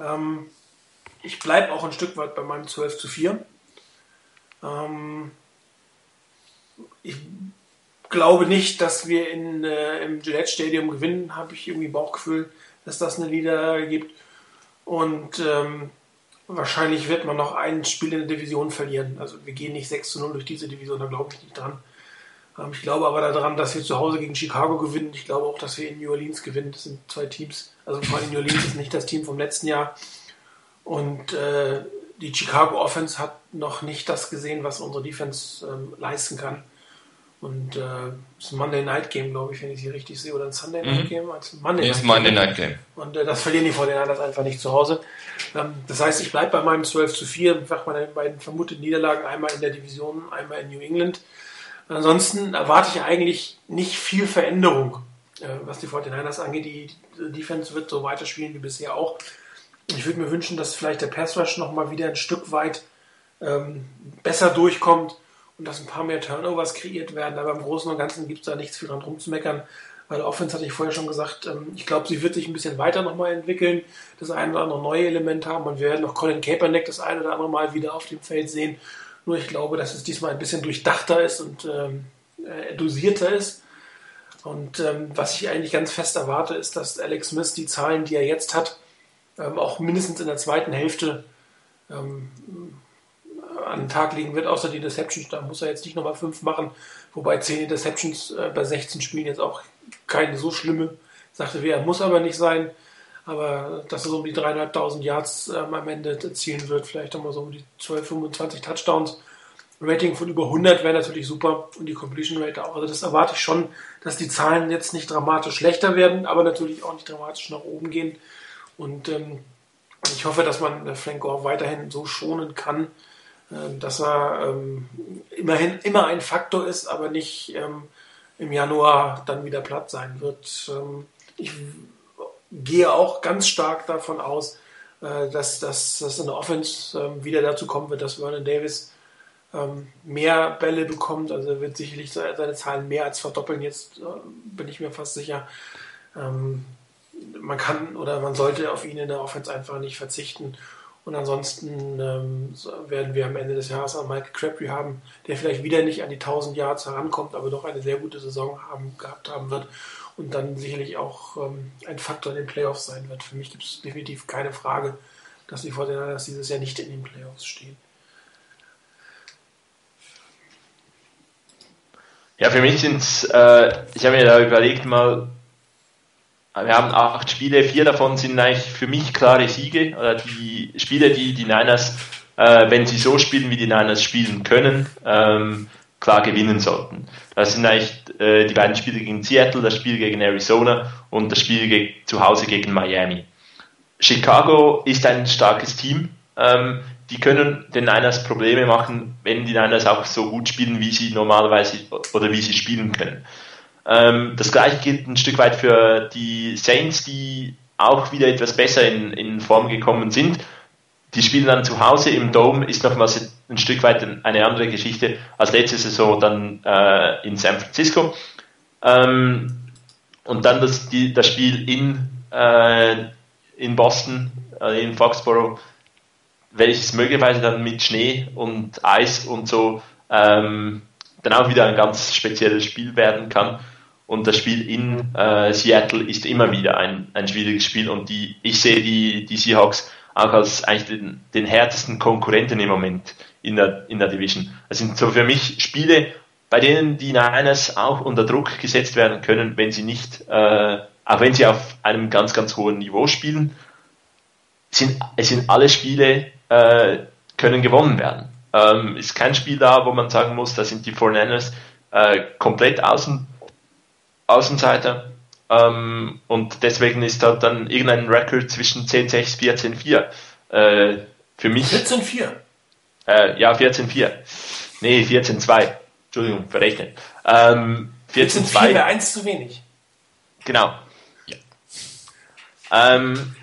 Ähm, ich bleibe auch ein Stück weit bei meinem 12 zu 4. Ähm, ich glaube nicht, dass wir in, äh, im Gillette Stadium gewinnen. Habe ich irgendwie Bauchgefühl, dass das eine Niederlage gibt. Und ähm, wahrscheinlich wird man noch ein Spiel in der Division verlieren. Also wir gehen nicht 6 zu 0 durch diese Division, da glaube ich nicht dran. Ähm, ich glaube aber daran, dass wir zu Hause gegen Chicago gewinnen. Ich glaube auch, dass wir in New Orleans gewinnen. Das sind zwei Teams. Also vor allem New Orleans ist nicht das Team vom letzten Jahr. Und äh, die Chicago Offense hat noch nicht das gesehen, was unsere Defense ähm, leisten kann. Und äh, das ist ein Monday Night Game, glaube ich, wenn ich sie richtig sehe. Oder ein Sunday Night mhm. Game? Als Monday, Night, Monday Game. Night Game. Und äh, das verlieren die vor den anderen einfach nicht zu Hause. Ähm, das heißt, ich bleibe bei meinem 12 zu 4. Ich sage meine beiden vermuteten Niederlagen einmal in der Division, einmal in New England. Ansonsten erwarte ich eigentlich nicht viel Veränderung, äh, was die 49ers angeht. Die, die Defense wird so weiterspielen wie bisher auch. Ich würde mir wünschen, dass vielleicht der Pass Rush nochmal wieder ein Stück weit ähm, besser durchkommt und dass ein paar mehr Turnovers kreiert werden. Aber im Großen und Ganzen gibt es da nichts viel dran rumzumeckern. Weil Offense hatte ich vorher schon gesagt, ähm, ich glaube, sie wird sich ein bisschen weiter nochmal entwickeln, das eine oder andere neue Element haben und wir werden noch Colin Kaepernick das eine oder andere Mal wieder auf dem Feld sehen. Nur ich glaube, dass es diesmal ein bisschen durchdachter ist und ähm, äh, dosierter ist. Und ähm, was ich eigentlich ganz fest erwarte, ist, dass Alex Smith die Zahlen, die er jetzt hat, ähm, auch mindestens in der zweiten Hälfte ähm, an den Tag legen wird, außer die Interceptions. Da muss er jetzt nicht nochmal fünf machen, wobei zehn Interceptions äh, bei 16 Spielen jetzt auch keine so schlimme Sache wäre. Muss aber nicht sein. Aber dass er so um die dreieinhalbtausend Yards ähm, am Ende erzielen wird, vielleicht nochmal so um die 12, 25 Touchdowns. Rating von über 100 wäre natürlich super und die Completion Rate auch. Also das erwarte ich schon, dass die Zahlen jetzt nicht dramatisch schlechter werden, aber natürlich auch nicht dramatisch nach oben gehen. Und ähm, ich hoffe, dass man Frank Gore weiterhin so schonen kann, ähm, dass er ähm, immerhin immer ein Faktor ist, aber nicht ähm, im Januar dann wieder platt sein wird. Ähm, ich gehe auch ganz stark davon aus, äh, dass, dass, dass in der Offense ähm, wieder dazu kommen wird, dass Vernon Davis ähm, mehr Bälle bekommt. Also er wird sicherlich seine Zahlen mehr als verdoppeln. Jetzt äh, bin ich mir fast sicher. man kann oder man sollte auf ihn in der Offense einfach nicht verzichten. Und ansonsten ähm, werden wir am Ende des Jahres einen Mike Crabtree haben, der vielleicht wieder nicht an die 1000 Yards herankommt, aber doch eine sehr gute Saison haben, gehabt haben wird und dann sicherlich auch ähm, ein Faktor in den Playoffs sein wird. Für mich gibt es definitiv keine Frage, dass die Fortinanders dieses Jahr nicht in den Playoffs stehen. Ja, für mich sind es, äh, ich habe mir da überlegt mal, wir haben acht Spiele, vier davon sind eigentlich für mich klare Siege, oder die Spiele, die die Niners, äh, wenn sie so spielen, wie die Niners spielen können, ähm, klar gewinnen sollten. Das sind eigentlich äh, die beiden Spiele gegen Seattle, das Spiel gegen Arizona und das Spiel zu Hause gegen Miami. Chicago ist ein starkes Team. Ähm, die können den Niners Probleme machen, wenn die Niners auch so gut spielen, wie sie normalerweise oder wie sie spielen können. Ähm, das gleiche gilt ein Stück weit für die Saints, die auch wieder etwas besser in, in Form gekommen sind. Die spielen dann zu Hause im Dome, ist nochmals ein Stück weit eine andere Geschichte als letzte Saison dann äh, in San Francisco. Ähm, und dann das, die, das Spiel in, äh, in Boston, äh, in Foxborough, welches möglicherweise dann mit Schnee und Eis und so ähm, dann auch wieder ein ganz spezielles Spiel werden kann. Und das Spiel in äh, Seattle ist immer wieder ein, ein schwieriges Spiel und die, ich sehe die, die Seahawks auch als eigentlich den, den härtesten Konkurrenten im Moment in der, in der Division. Das sind so für mich Spiele, bei denen die Niners auch unter Druck gesetzt werden können, wenn sie nicht, äh, auch wenn sie auf einem ganz, ganz hohen Niveau spielen, sind, es sind alle Spiele, äh, können gewonnen werden. Ähm, ist kein Spiel da, wo man sagen muss, da sind die 49ers äh, komplett außen, Außenseiter. Ähm, und deswegen ist da dann irgendein Record zwischen 10-6, 14-4 äh, für mich. 14-4? Äh, ja, 14-4. Nee, 14-2. Entschuldigung, verrechnet. Ähm, 14-2. wäre eins zu wenig. Genau. Ja. Ähm,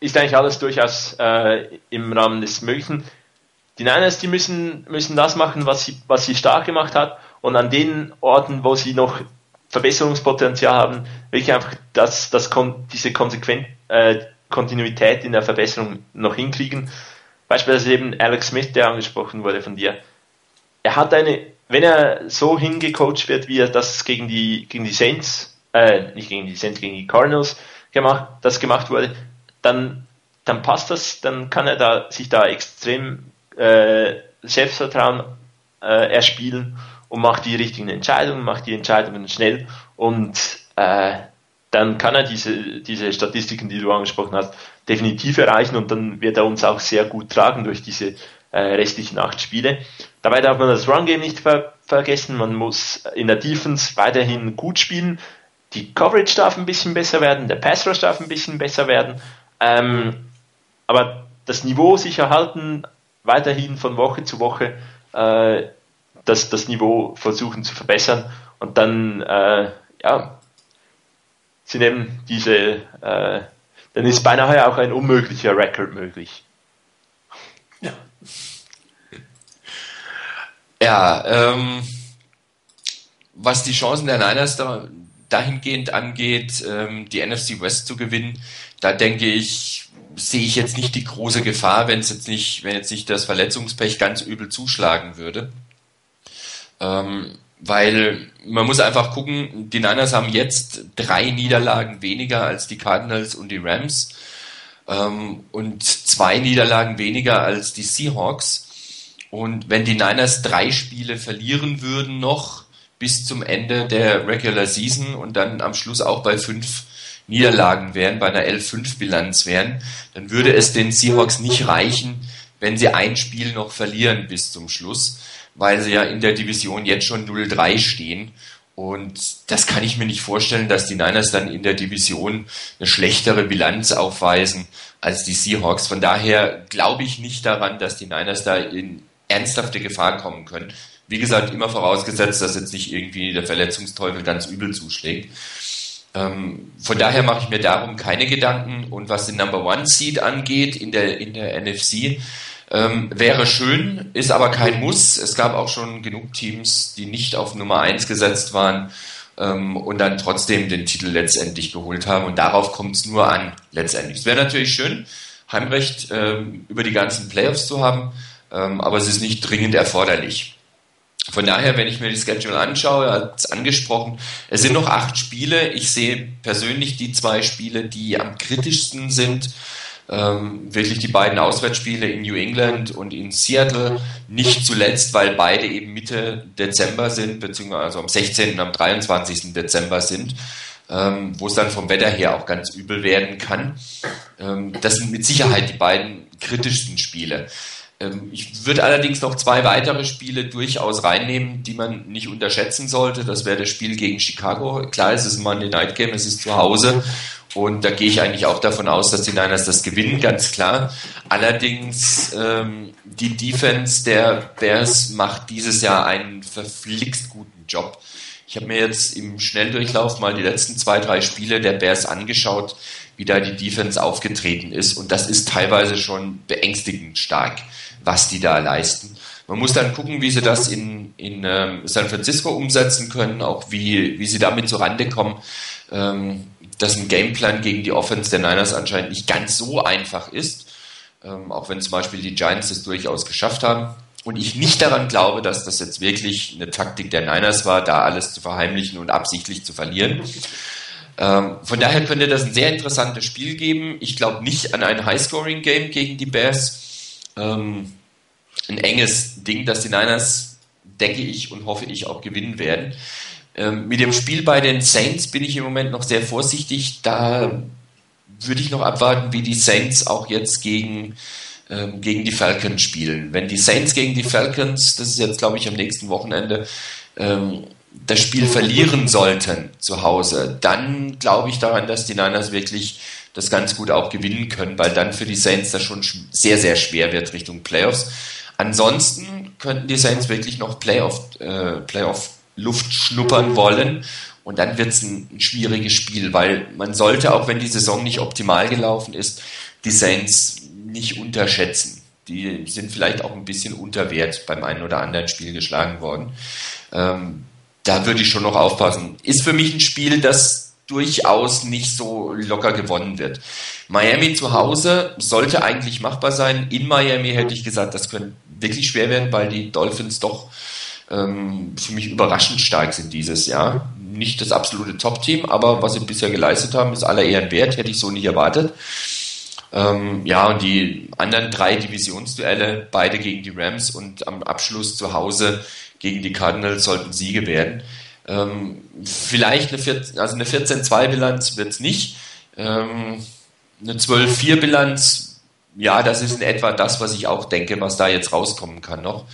ist eigentlich alles durchaus äh, im Rahmen des Möglichen. Die Niners, die müssen, müssen das machen, was sie, was sie stark gemacht hat und an den Orten, wo sie noch Verbesserungspotenzial haben, wirklich einfach das, das diese konsequent, äh, Kontinuität in der Verbesserung noch hinkriegen. Beispielsweise eben Alex Smith, der angesprochen wurde von dir. Er hat eine, wenn er so hingecoacht wird, wie er das gegen die, gegen die Saints, äh, nicht gegen die Saints, gegen die Cardinals gemacht, das gemacht wurde, dann, dann passt das, dann kann er da, sich da extrem äh, Selbstvertrauen äh, erspielen und macht die richtigen Entscheidungen, macht die Entscheidungen schnell. Und äh, dann kann er diese, diese Statistiken, die du angesprochen hast, definitiv erreichen und dann wird er uns auch sehr gut tragen durch diese äh, restlichen acht Spiele. Dabei darf man das Run-Game nicht ver vergessen, man muss in der Defense weiterhin gut spielen, die Coverage darf ein bisschen besser werden, der Pass Rush darf ein bisschen besser werden, ähm, aber das Niveau sich erhalten, weiterhin von Woche zu Woche, äh, das, das Niveau versuchen zu verbessern und dann äh, ja, sind eben diese, äh, dann ist beinahe auch ein unmöglicher Rekord möglich. Ja. Ja, ähm, was die Chancen der Niners da, dahingehend angeht, ähm, die NFC West zu gewinnen, da denke ich, sehe ich jetzt nicht die große Gefahr, wenn es jetzt nicht, wenn jetzt nicht das Verletzungspech ganz übel zuschlagen würde. Ähm, weil man muss einfach gucken, die Niners haben jetzt drei Niederlagen weniger als die Cardinals und die Rams ähm, und zwei Niederlagen weniger als die Seahawks. Und wenn die Niners drei Spiele verlieren würden noch bis zum Ende der Regular Season und dann am Schluss auch bei fünf Niederlagen wären, bei einer 11-5-Bilanz wären, dann würde es den Seahawks nicht reichen, wenn sie ein Spiel noch verlieren bis zum Schluss weil sie ja in der Division jetzt schon 0-3 stehen. Und das kann ich mir nicht vorstellen, dass die Niners dann in der Division eine schlechtere Bilanz aufweisen als die Seahawks. Von daher glaube ich nicht daran, dass die Niners da in ernsthafte Gefahr kommen können. Wie gesagt, immer vorausgesetzt, dass jetzt nicht irgendwie der Verletzungsteufel ganz übel zuschlägt. Ähm, von daher mache ich mir darum keine Gedanken. Und was den Number One Seed angeht in der, in der NFC, ähm, wäre schön, ist aber kein Muss. Es gab auch schon genug Teams, die nicht auf Nummer 1 gesetzt waren ähm, und dann trotzdem den Titel letztendlich geholt haben. Und darauf kommt es nur an, letztendlich. Es wäre natürlich schön, Heimrecht ähm, über die ganzen Playoffs zu haben, ähm, aber es ist nicht dringend erforderlich. Von daher, wenn ich mir die Schedule anschaue, hat es angesprochen, es sind noch acht Spiele. Ich sehe persönlich die zwei Spiele, die am kritischsten sind ähm, wirklich die beiden Auswärtsspiele in New England und in Seattle. Nicht zuletzt, weil beide eben Mitte Dezember sind, beziehungsweise also am 16. und am 23. Dezember sind. Ähm, wo es dann vom Wetter her auch ganz übel werden kann. Ähm, das sind mit Sicherheit die beiden kritischsten Spiele. Ähm, ich würde allerdings noch zwei weitere Spiele durchaus reinnehmen, die man nicht unterschätzen sollte. Das wäre das Spiel gegen Chicago. Klar, es ist ein Monday Night Game, es ist zu Hause und da gehe ich eigentlich auch davon aus, dass die Niners das gewinnen, ganz klar. Allerdings, ähm, die Defense der Bears macht dieses Jahr einen verflixt guten Job. Ich habe mir jetzt im Schnelldurchlauf mal die letzten zwei, drei Spiele der Bears angeschaut, wie da die Defense aufgetreten ist. Und das ist teilweise schon beängstigend stark, was die da leisten. Man muss dann gucken, wie sie das in, in ähm, San Francisco umsetzen können, auch wie, wie sie damit zurande kommen, ähm, dass ein Gameplan gegen die Offense der Niners anscheinend nicht ganz so einfach ist, ähm, auch wenn zum Beispiel die Giants es durchaus geschafft haben. Und ich nicht daran glaube, dass das jetzt wirklich eine Taktik der Niners war, da alles zu verheimlichen und absichtlich zu verlieren. Ähm, von daher könnte das ein sehr interessantes Spiel geben. Ich glaube nicht an ein High-Scoring-Game gegen die Bears. Ähm, ein enges Ding, das die Niners, denke ich und hoffe ich, auch gewinnen werden. Ähm, mit dem Spiel bei den Saints bin ich im Moment noch sehr vorsichtig. Da würde ich noch abwarten, wie die Saints auch jetzt gegen ähm, gegen die Falcons spielen. Wenn die Saints gegen die Falcons, das ist jetzt glaube ich am nächsten Wochenende, ähm, das Spiel verlieren sollten zu Hause, dann glaube ich daran, dass die Niners wirklich das ganz gut auch gewinnen können, weil dann für die Saints das schon sehr, sehr schwer wird Richtung Playoffs. Ansonsten könnten die Saints wirklich noch Playoff, äh, Playoff Luft schnuppern wollen und dann wird es ein, ein schwieriges Spiel, weil man sollte, auch wenn die Saison nicht optimal gelaufen ist, die Saints nicht unterschätzen. Die sind vielleicht auch ein bisschen unter Wert beim einen oder anderen Spiel geschlagen worden. Ähm, da würde ich schon noch aufpassen. Ist für mich ein Spiel, das durchaus nicht so locker gewonnen wird. Miami zu Hause sollte eigentlich machbar sein. In Miami hätte ich gesagt, das könnte wirklich schwer werden, weil die Dolphins doch ähm, für mich überraschend stark sind dieses Jahr. Nicht das absolute Top-Team, aber was sie bisher geleistet haben, ist aller Ehren wert, hätte ich so nicht erwartet. Ähm, ja, und die anderen drei Divisionsduelle, beide gegen die Rams und am Abschluss zu Hause gegen die Cardinals sollten Siege werden. Ähm, vielleicht eine, 14, also eine 14-2-Bilanz wird es nicht. Ähm, eine 12-4-Bilanz, ja, das ist in etwa das, was ich auch denke, was da jetzt rauskommen kann noch.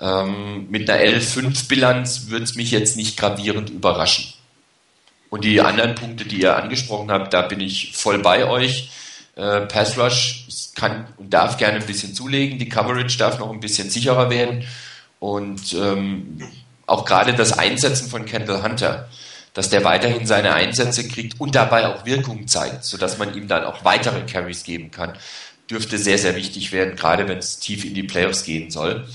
Ähm, mit einer 11-5-Bilanz wird es mich jetzt nicht gravierend überraschen. Und die anderen Punkte, die ihr angesprochen habt, da bin ich voll bei euch. Äh, Pass Rush kann und darf gerne ein bisschen zulegen, die Coverage darf noch ein bisschen sicherer werden und ähm, auch gerade das Einsetzen von Kendall Hunter, dass der weiterhin seine Einsätze kriegt und dabei auch Wirkung zeigt, sodass man ihm dann auch weitere Carries geben kann, dürfte sehr, sehr wichtig werden, gerade wenn es tief in die Playoffs gehen soll.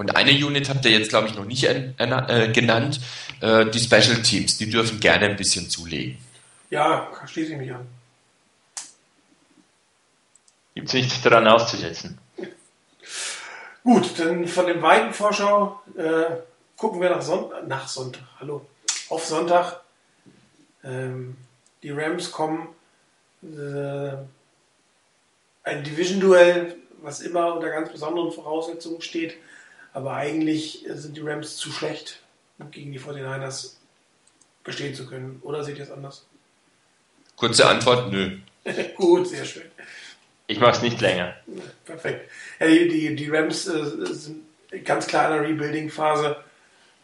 Und eine Unit habt ihr jetzt, glaube ich, noch nicht äh, genannt, äh, die Special Teams, die dürfen gerne ein bisschen zulegen. Ja, schließe ich mich an. Gibt es nichts daran auszusetzen. Gut, dann von dem weiten Vorschau äh, gucken wir nach, Sonntag, nach Sonntag, hallo, auf Sonntag. Ähm, die Rams kommen, äh, ein Division-Duell, was immer unter ganz besonderen Voraussetzungen steht, aber eigentlich sind die Rams zu schlecht, um gegen die 49ers bestehen zu können. Oder seht ihr es anders? Kurze Antwort, nö. Gut, sehr schön. Ich mache es nicht länger. Perfekt. Ja, die, die, Rams äh, sind ganz klar in der Rebuilding-Phase.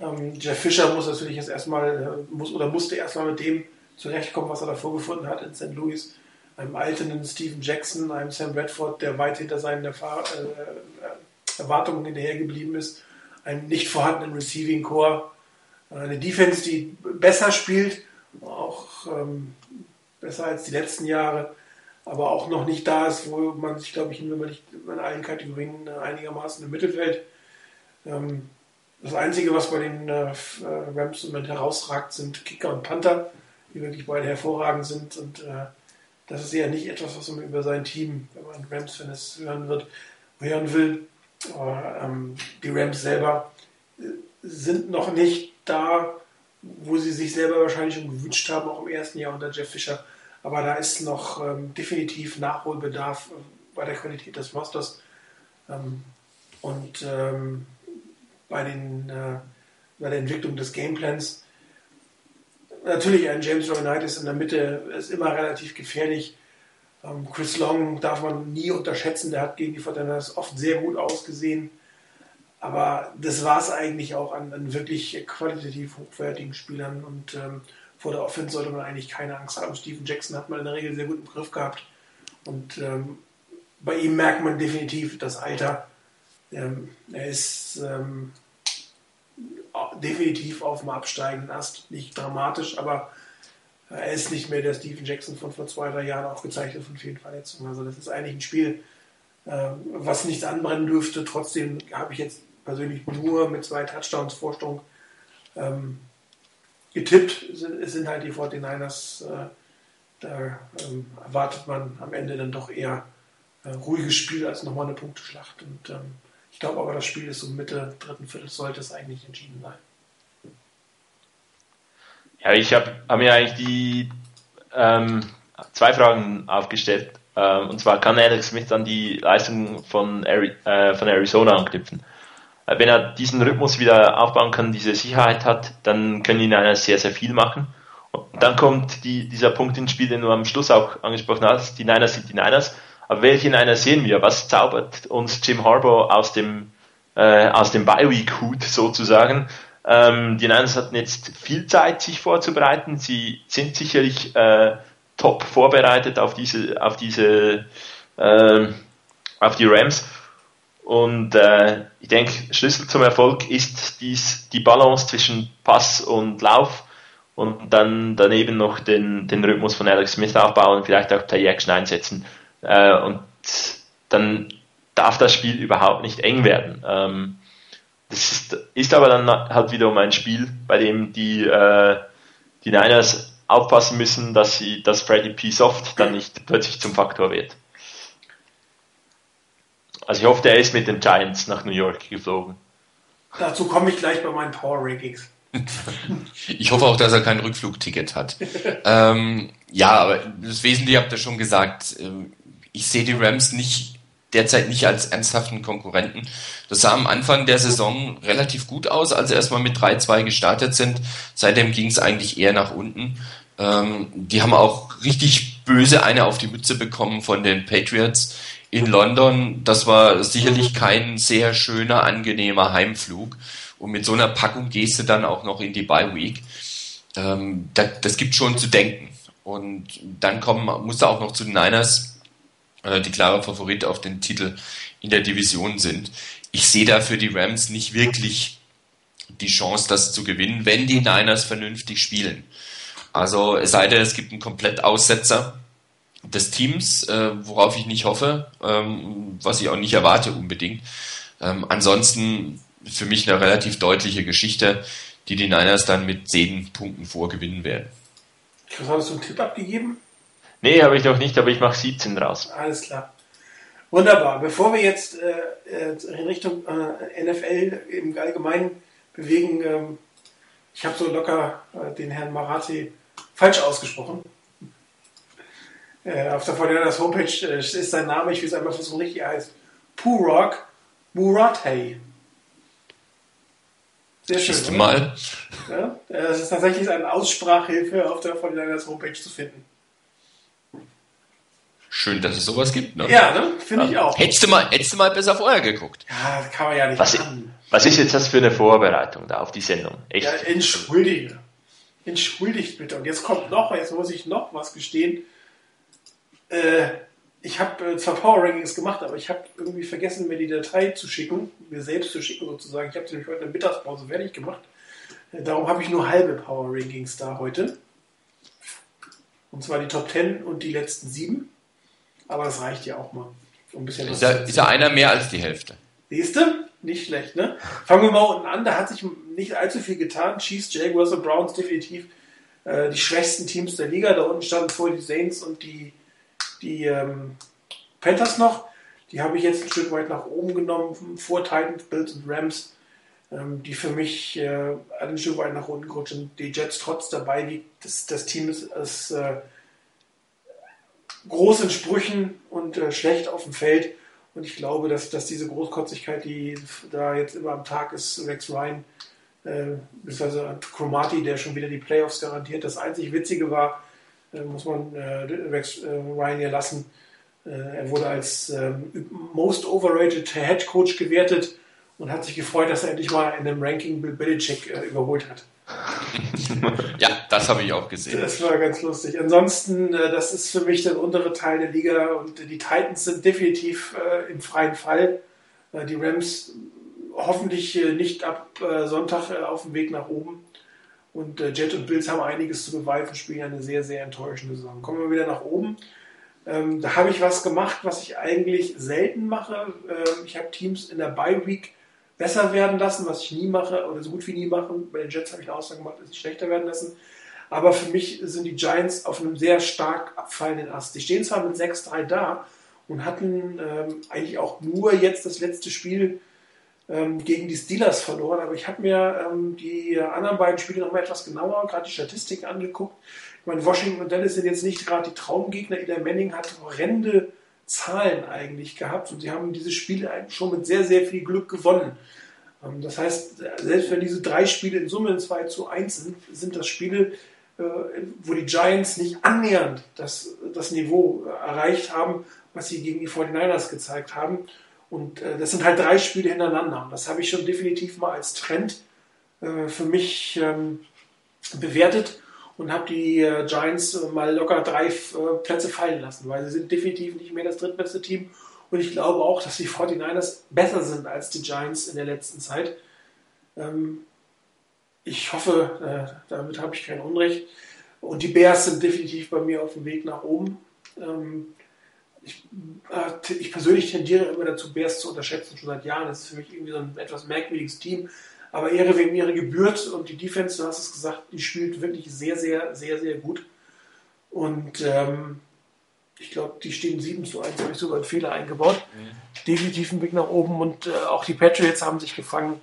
Ähm, Jeff Fischer muss natürlich jetzt erstmal, äh, muss oder musste erstmal mit dem zurechtkommen, was er da vorgefunden hat in St. Louis. Einem alternden Steven Jackson, einem Sam Bradford, der weit hinter seinen Erfahr äh, äh, Erwartungen hinterhergeblieben ist. Einem nicht vorhandenen Receiving Core. Eine Defense, die besser spielt, auch ähm, besser als die letzten Jahre aber auch noch nicht da ist, wo man sich, glaube ich, wenn man nicht in allen Kategorien äh, einigermaßen im Mittelfeld. Ähm, das Einzige, was bei den äh, äh, Rams im Moment herausragt, sind Kicker und Panther, die wirklich beide hervorragend sind. Und das ist eher nicht etwas, was man über sein Team, wenn man Rams-Fan es hören wird, hören will. Aber ähm, die Rams selber sind noch nicht da, wo sie sich selber wahrscheinlich schon gewünscht haben, auch im ersten Jahr unter Jeff Fischer aber da ist noch ähm, definitiv Nachholbedarf äh, bei der Qualität des Masters. Ähm, und ähm, bei, den, äh, bei der Entwicklung des Gameplans. Natürlich, ein James Leonidas in der Mitte ist immer relativ gefährlich. Ähm, Chris Long darf man nie unterschätzen, der hat gegen die Fortinanders oft sehr gut ausgesehen. Aber das war es eigentlich auch an, an, wirklich qualitativ hochwertigen Spielern. Und ähm, vor der Offense sollte man eigentlich keine Angst haben. Steven Jackson hat man in der Regel sehr gut im Griff gehabt. Und ähm, bei ihm merkt man definitiv das Alter. Ähm, er ist ähm, definitiv auf dem absteigenden Ast. Nicht dramatisch, aber er ist nicht mehr der Steven Jackson von vor zwei, drei Jahren aufgezeichnet von vielen Verletzungen. Also das ist eigentlich ein Spiel, ähm, was nichts anbrennen dürfte. Trotzdem habe ich jetzt persönlich nur mit zwei Touchdowns Vorsprung ähm, getippt. Es sind halt die 49ers. Äh, da ähm, erwartet man am Ende dann doch eher äh, ruhiges Spiel als nochmal eine Punkteschlacht. Und ähm, ich glaube aber, das Spiel ist so Mitte dritten Viertel sollte es eigentlich entschieden sein. Ja, ich habe hab mir eigentlich die ähm, zwei Fragen aufgestellt. Ähm, und zwar kann Alex Smith dann die Leistung von, Ari äh, von Arizona anknüpfen. Äh, wenn er diesen Rhythmus wieder aufbauen kann, diese Sicherheit hat, dann können die Niners sehr, sehr viel machen. Und dann kommt die, dieser Punkt ins Spiel, den du am Schluss auch angesprochen hast. Die Niners sind die Niners. Aber welche Niners sehen wir? Was zaubert uns Jim Harbaugh aus dem, äh, aus dem Bye-Week-Hut sozusagen? Ähm, die Niners hatten jetzt viel Zeit, sich vorzubereiten. Sie sind sicherlich äh, top vorbereitet auf diese, auf diese, äh, auf die Rams. Und äh, ich denke, Schlüssel zum Erfolg ist dies, die Balance zwischen Pass und Lauf und dann daneben noch den, den Rhythmus von Alex Smith aufbauen, vielleicht auch Play Action einsetzen. Äh, und dann darf das Spiel überhaupt nicht eng werden. Ähm, das ist, ist, aber dann halt wiederum ein Spiel, bei dem die, äh, die Niners aufpassen müssen, dass sie, dass Freddy P. Soft dann nicht plötzlich zum Faktor wird. Also ich hoffe, der ist mit den Giants nach New York geflogen. Dazu komme ich gleich bei meinen Power Rankings. ich hoffe auch, dass er kein Rückflugticket hat. ähm, ja, aber das Wesentliche habt ihr schon gesagt. Ähm, ich sehe die Rams nicht derzeit nicht als ernsthaften Konkurrenten. Das sah am Anfang der Saison relativ gut aus, als sie erstmal mit 3-2 gestartet sind. Seitdem ging es eigentlich eher nach unten. Ähm, die haben auch richtig böse eine auf die Mütze bekommen von den Patriots in London. Das war sicherlich kein sehr schöner, angenehmer Heimflug. Und mit so einer Packung gehst du dann auch noch in die Bye Week. Ähm, das, das gibt schon zu denken. Und dann kommen, musst du auch noch zu den Niners, äh, die klare Favorit auf den Titel in der Division sind. Ich sehe da für die Rams nicht wirklich die Chance, das zu gewinnen, wenn die Niners vernünftig spielen. Also es sei denn, es gibt einen Komplettaussetzer des Teams, äh, worauf ich nicht hoffe, ähm, was ich auch nicht erwarte unbedingt. Ähm, ansonsten für mich eine relativ deutliche Geschichte, die die Niners dann mit 10 Punkten vorgewinnen werden. Chris, hast du einen Tipp abgegeben? Nee, habe ich noch nicht, aber ich mache 17 raus. Alles klar. Wunderbar. Bevor wir jetzt äh, äh in Richtung äh, NFL im Allgemeinen bewegen, ähm, ich habe so locker äh, den Herrn Marati falsch ausgesprochen. Äh, auf der Fortinanders Homepage äh, ist sein Name, ich will es einmal versuchen, richtig heißt. Purok Muratey. Sehr schön. Siehst mal. Ja, das ist tatsächlich eine Aussprachhilfe auf der Fortinanders Homepage zu finden. Schön, dass es sowas gibt, ne? Ja, ne? Finde ich auch. Hättest du, mal, hättest du mal besser vorher geguckt. Ja, das kann man ja nicht was, machen. Was ist jetzt das für eine Vorbereitung da auf die Sendung? Echt? Ja, entschuldige. Entschuldigt bitte. Und jetzt kommt noch, jetzt muss ich noch was gestehen. Äh, ich habe äh, zwar Power Rankings gemacht, aber ich habe irgendwie vergessen, mir die Datei zu schicken, mir selbst zu schicken sozusagen. Ich habe sie nämlich heute in der Mittagspause fertig gemacht. Äh, darum habe ich nur halbe Power Rankings da heute. Und zwar die Top 10 und die letzten sieben. Aber das reicht ja auch mal. Um ein bisschen ist, ja, ist ja einer mehr als die Hälfte. Siehst du? Nicht schlecht, ne? Fangen wir mal unten an. Da hat sich nicht allzu viel getan. Chiefs, Jaguars und Browns definitiv äh, die schwächsten Teams der Liga. Da unten standen vor die Saints und die, die ähm, Panthers noch. Die habe ich jetzt ein Stück weit nach oben genommen. Vor Titans, Bills und Rams. Ähm, die für mich äh, ein Stück weit nach unten rutschen. Die Jets trotz dabei liegt. Das, das Team ist, ist äh, groß in Sprüchen und äh, schlecht auf dem Feld. Und ich glaube, dass, dass diese Großkotzigkeit, die da jetzt immer am Tag ist, Rex Ryan, äh, beziehungsweise Chromati, der schon wieder die Playoffs garantiert. Das einzig Witzige war, äh, muss man äh, Rex äh, Ryan ja lassen, äh, er wurde als ähm, Most Overrated Head Coach gewertet und hat sich gefreut, dass er endlich mal in dem Ranking Bill Belichick äh, überholt hat. ja, das habe ich auch gesehen. Das war ganz lustig. Ansonsten, äh, das ist für mich der untere Teil der Liga und die Titans sind definitiv äh, im freien Fall. Äh, die Rams hoffentlich nicht ab Sonntag auf dem Weg nach oben. Und Jet und Bills haben einiges zu beweisen, spielen eine sehr, sehr enttäuschende Saison. Kommen wir wieder nach oben. Ähm, da habe ich was gemacht, was ich eigentlich selten mache. Ähm, ich habe Teams in der Bye Week besser werden lassen, was ich nie mache oder so gut wie nie mache. Bei den Jets habe ich eine Aussage gemacht, dass sie schlechter werden lassen. Aber für mich sind die Giants auf einem sehr stark abfallenden Ast. Die stehen zwar mit 6-3 da und hatten ähm, eigentlich auch nur jetzt das letzte Spiel ähm, gegen die Steelers verloren, aber ich habe mir ähm, die anderen beiden Spiele nochmal etwas genauer, gerade die Statistiken angeguckt. Ich meine, Washington und Dallas sind jetzt nicht gerade die Traumgegner. Ida Manning hat horrende Zahlen eigentlich gehabt und sie haben diese Spiele schon mit sehr, sehr viel Glück gewonnen. Ähm, das heißt, selbst wenn diese drei Spiele in Summe in 2 zu 1 sind, sind das Spiele, äh, wo die Giants nicht annähernd das, das Niveau äh, erreicht haben, was sie gegen die 49ers gezeigt haben. Und äh, das sind halt drei Spiele hintereinander. Das habe ich schon definitiv mal als Trend für mich ähm, bewertet und habe die äh, Giants äh, mal locker drei äh, Plätze fallen lassen, weil sie sind definitiv nicht mehr das drittbeste Team. Und ich glaube auch, dass die 49ers besser sind als die Giants in der letzten Zeit. Ähm, ich hoffe, damit habe ich kein Unrecht. Und die Bears sind definitiv bei mir auf dem Weg nach oben. Ähm, ich, ich, persönlich tendiere immer dazu, Bears zu unterschätzen, schon seit Jahren. Das ist für mich irgendwie so ein etwas merkwürdiges Team. Aber Ehre wem Ehre gebührt und die Defense, du hast es gesagt, die spielt wirklich sehr, sehr, sehr, sehr gut. Und ähm, ich glaube, die stehen 7 zu 1, habe ich sogar einen Fehler eingebaut. Mhm. Definitiv ein Weg nach oben und äh, auch die Patriots haben sich gefangen.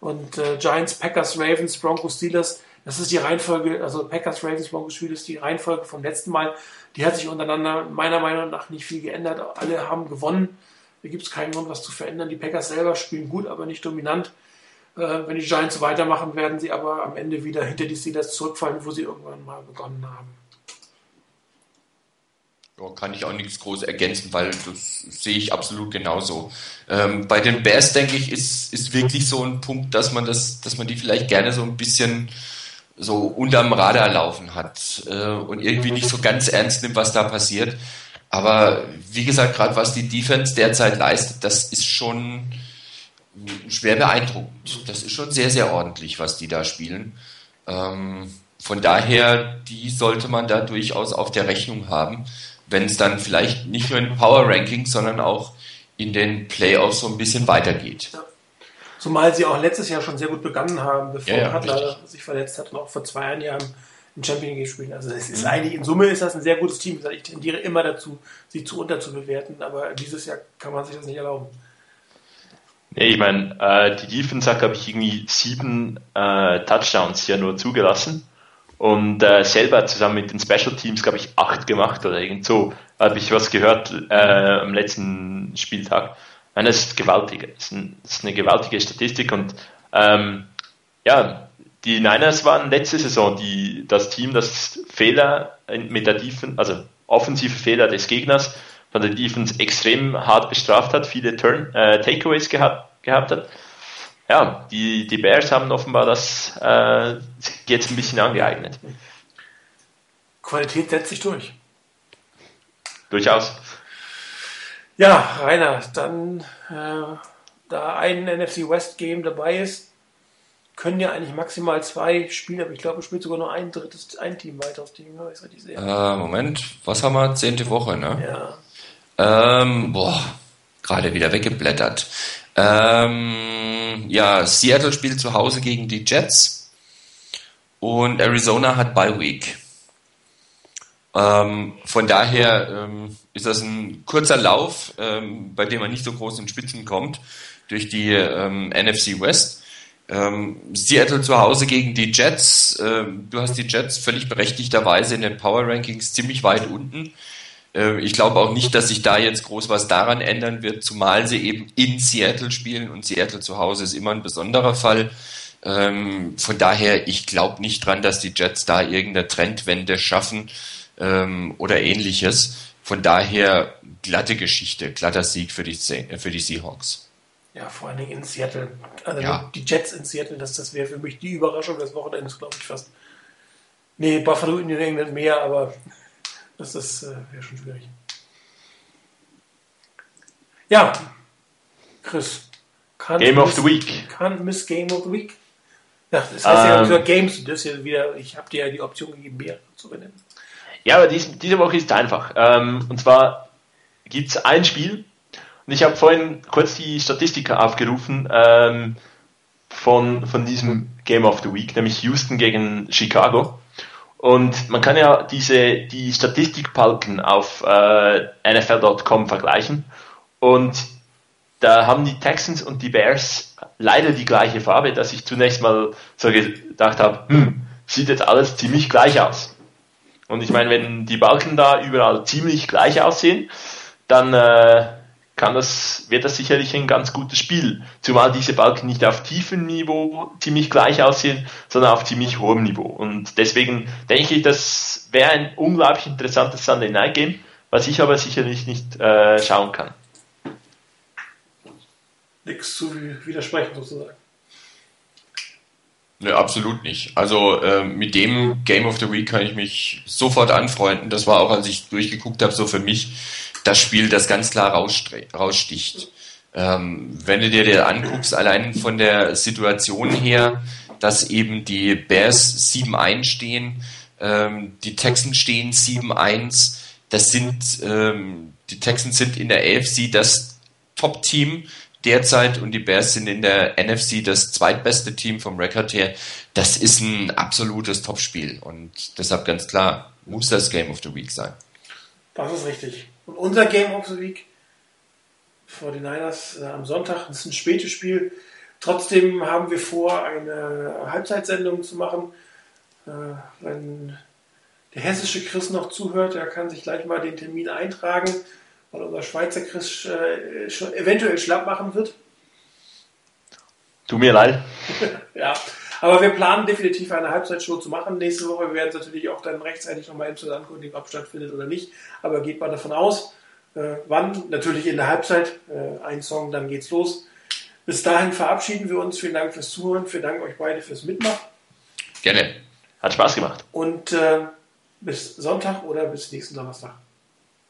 Und äh, Giants, Packers, Ravens, Broncos, Steelers, das ist die Reihenfolge, also Packers, Ravens, Broncos, Steelers, die Reihenfolge vom letzten Mal. Die hat sich untereinander meiner Meinung nach nicht viel geändert. Alle haben gewonnen. Da gibt es keinen Grund, was zu verändern. Die Packers selber spielen gut, aber nicht dominant. Äh, wenn die Giants weitermachen, werden sie aber am Ende wieder hinter die Steelers zurückfallen, wo sie irgendwann mal begonnen haben. Ja, kann ich auch nichts groß ergänzen, weil das sehe ich absolut genauso. Ähm, bei den Bears, denke ich, ist, ist wirklich so ein Punkt, dass man das, dass man die vielleicht gerne so ein bisschen so unterm Radar laufen hat äh, und irgendwie nicht so ganz ernst nimmt, was da passiert. Aber wie gesagt, gerade was die Defense derzeit leistet, das ist schon, schwer beeindruckend. Das ist schon sehr, sehr ordentlich, was die da spielen. Ähm, von daher, die sollte man da durchaus auf der Rechnung haben, wenn es dann vielleicht nicht nur in Power Rankings, sondern auch in den Playoffs so ein bisschen weitergeht. Ja. Zumal sie auch letztes Jahr schon sehr gut begonnen haben, bevor ja, ja, Butler sich verletzt hat und auch vor zwei Jahren im Champion League gespielt. Also es ist mhm. eigentlich in Summe ist das ein sehr gutes Team. Ich tendiere immer dazu, sie zu unterzubewerten, aber dieses Jahr kann man sich das nicht erlauben. Nee, ich meine, äh, die Defense hat, glaube ich, irgendwie sieben äh, Touchdowns hier nur zugelassen. Und äh, selber zusammen mit den Special Teams, glaube ich, acht gemacht oder irgend so. Habe ich was gehört äh, am letzten Spieltag. Ich meine, das ist gewaltig. Das ist, ein, das ist eine gewaltige Statistik. Und ähm, ja, die Niners waren letzte Saison die, das Team, das Fehler mit der Defense, also offensive Fehler des Gegners von der Defense extrem hart bestraft hat, viele Turn, äh, Takeaways gehabt, gehabt hat. Ja, die, die Bears haben offenbar das äh, jetzt ein bisschen angeeignet. Qualität setzt sich durch. Durchaus. Ja, Rainer, dann äh, da ein NFC West Game dabei ist, können ja eigentlich maximal zwei spielen, aber ich glaube, es spielt sogar nur ein drittes, ein Team weiter auf Team, ich richtig sehe. Äh, Moment, was haben wir? Zehnte Woche, ne? Ja. Ähm, boah, gerade wieder weggeblättert. Ähm, ja, Seattle spielt zu Hause gegen die Jets und Arizona hat Bye Week. Ähm, von daher ähm, ist das ein kurzer Lauf, ähm, bei dem man nicht so groß in Spitzen kommt, durch die ähm, NFC West. Ähm, Seattle zu Hause gegen die Jets. Ähm, du hast die Jets völlig berechtigterweise in den Power Rankings ziemlich weit unten. Ähm, ich glaube auch nicht, dass sich da jetzt groß was daran ändern wird, zumal sie eben in Seattle spielen und Seattle zu Hause ist immer ein besonderer Fall. Ähm, von daher, ich glaube nicht dran, dass die Jets da irgendeine Trendwende schaffen ähm, oder ähnliches. Von daher glatte Geschichte, glatter Sieg für die, für die Seahawks. Ja, vor allen Dingen in Seattle. Also ja. die Jets in Seattle, das, das wäre für mich die Überraschung des Wochenendes, glaube ich fast. Nee, Buffalo in England mehr, aber das ist, äh, wäre schon schwierig. Ja, Chris. Game of the Week. Kann Miss Game of the Week. Ja, das heißt ja ähm. Games. Das ist ja wieder, ich habe dir ja die Option gegeben, mehrere zu benennen. Ja, aber dies, diese Woche ist einfach. Ähm, und zwar gibt es ein Spiel, und ich habe vorhin kurz die Statistik aufgerufen ähm, von, von diesem Game of the Week, nämlich Houston gegen Chicago. Und man kann ja diese, die Statistikpalken auf äh, NFL.com vergleichen. Und da haben die Texans und die Bears leider die gleiche Farbe, dass ich zunächst mal so gedacht habe, hm, sieht jetzt alles ziemlich gleich aus. Und ich meine, wenn die Balken da überall ziemlich gleich aussehen, dann äh, kann das, wird das sicherlich ein ganz gutes Spiel. Zumal diese Balken nicht auf tiefem Niveau ziemlich gleich aussehen, sondern auf ziemlich hohem Niveau. Und deswegen denke ich, das wäre ein unglaublich interessantes Sunday Night Game, was ich aber sicherlich nicht äh, schauen kann nichts zu widersprechen sozusagen. Ne, absolut nicht. Also äh, mit dem Game of the Week kann ich mich sofort anfreunden. Das war auch, als ich durchgeguckt habe, so für mich das Spiel, das ganz klar raussticht. Ähm, wenn du dir das anguckst, allein von der Situation her, dass eben die Bears 7-1 stehen, ähm, die Texans stehen 7-1, das sind, ähm, die Texans sind in der AFC das Top-Team, derzeit und die Bears sind in der NFC das zweitbeste Team vom Rekord her. Das ist ein absolutes Topspiel und deshalb ganz klar muss das Game of the Week sein. Das ist richtig. Und unser Game of the Week vor den Niners äh, am Sonntag, das ist ein spätes Spiel. Trotzdem haben wir vor, eine Halbzeitsendung zu machen. Äh, wenn der hessische Chris noch zuhört, der kann sich gleich mal den Termin eintragen weil unser Schweizer Chris äh, schon eventuell schlapp machen wird. Tu mir leid. ja, aber wir planen definitiv eine Halbzeitshow zu machen nächste Woche. Wir werden es natürlich auch dann rechtzeitig nochmal im ankündigen, ob stattfindet oder nicht. Aber geht mal davon aus. Äh, wann? Natürlich in der Halbzeit. Äh, ein Song, dann geht's los. Bis dahin verabschieden wir uns. Vielen Dank fürs Zuhören. Vielen Dank euch beide fürs Mitmachen. Gerne. Hat Spaß gemacht. Und äh, bis Sonntag oder bis nächsten Donnerstag.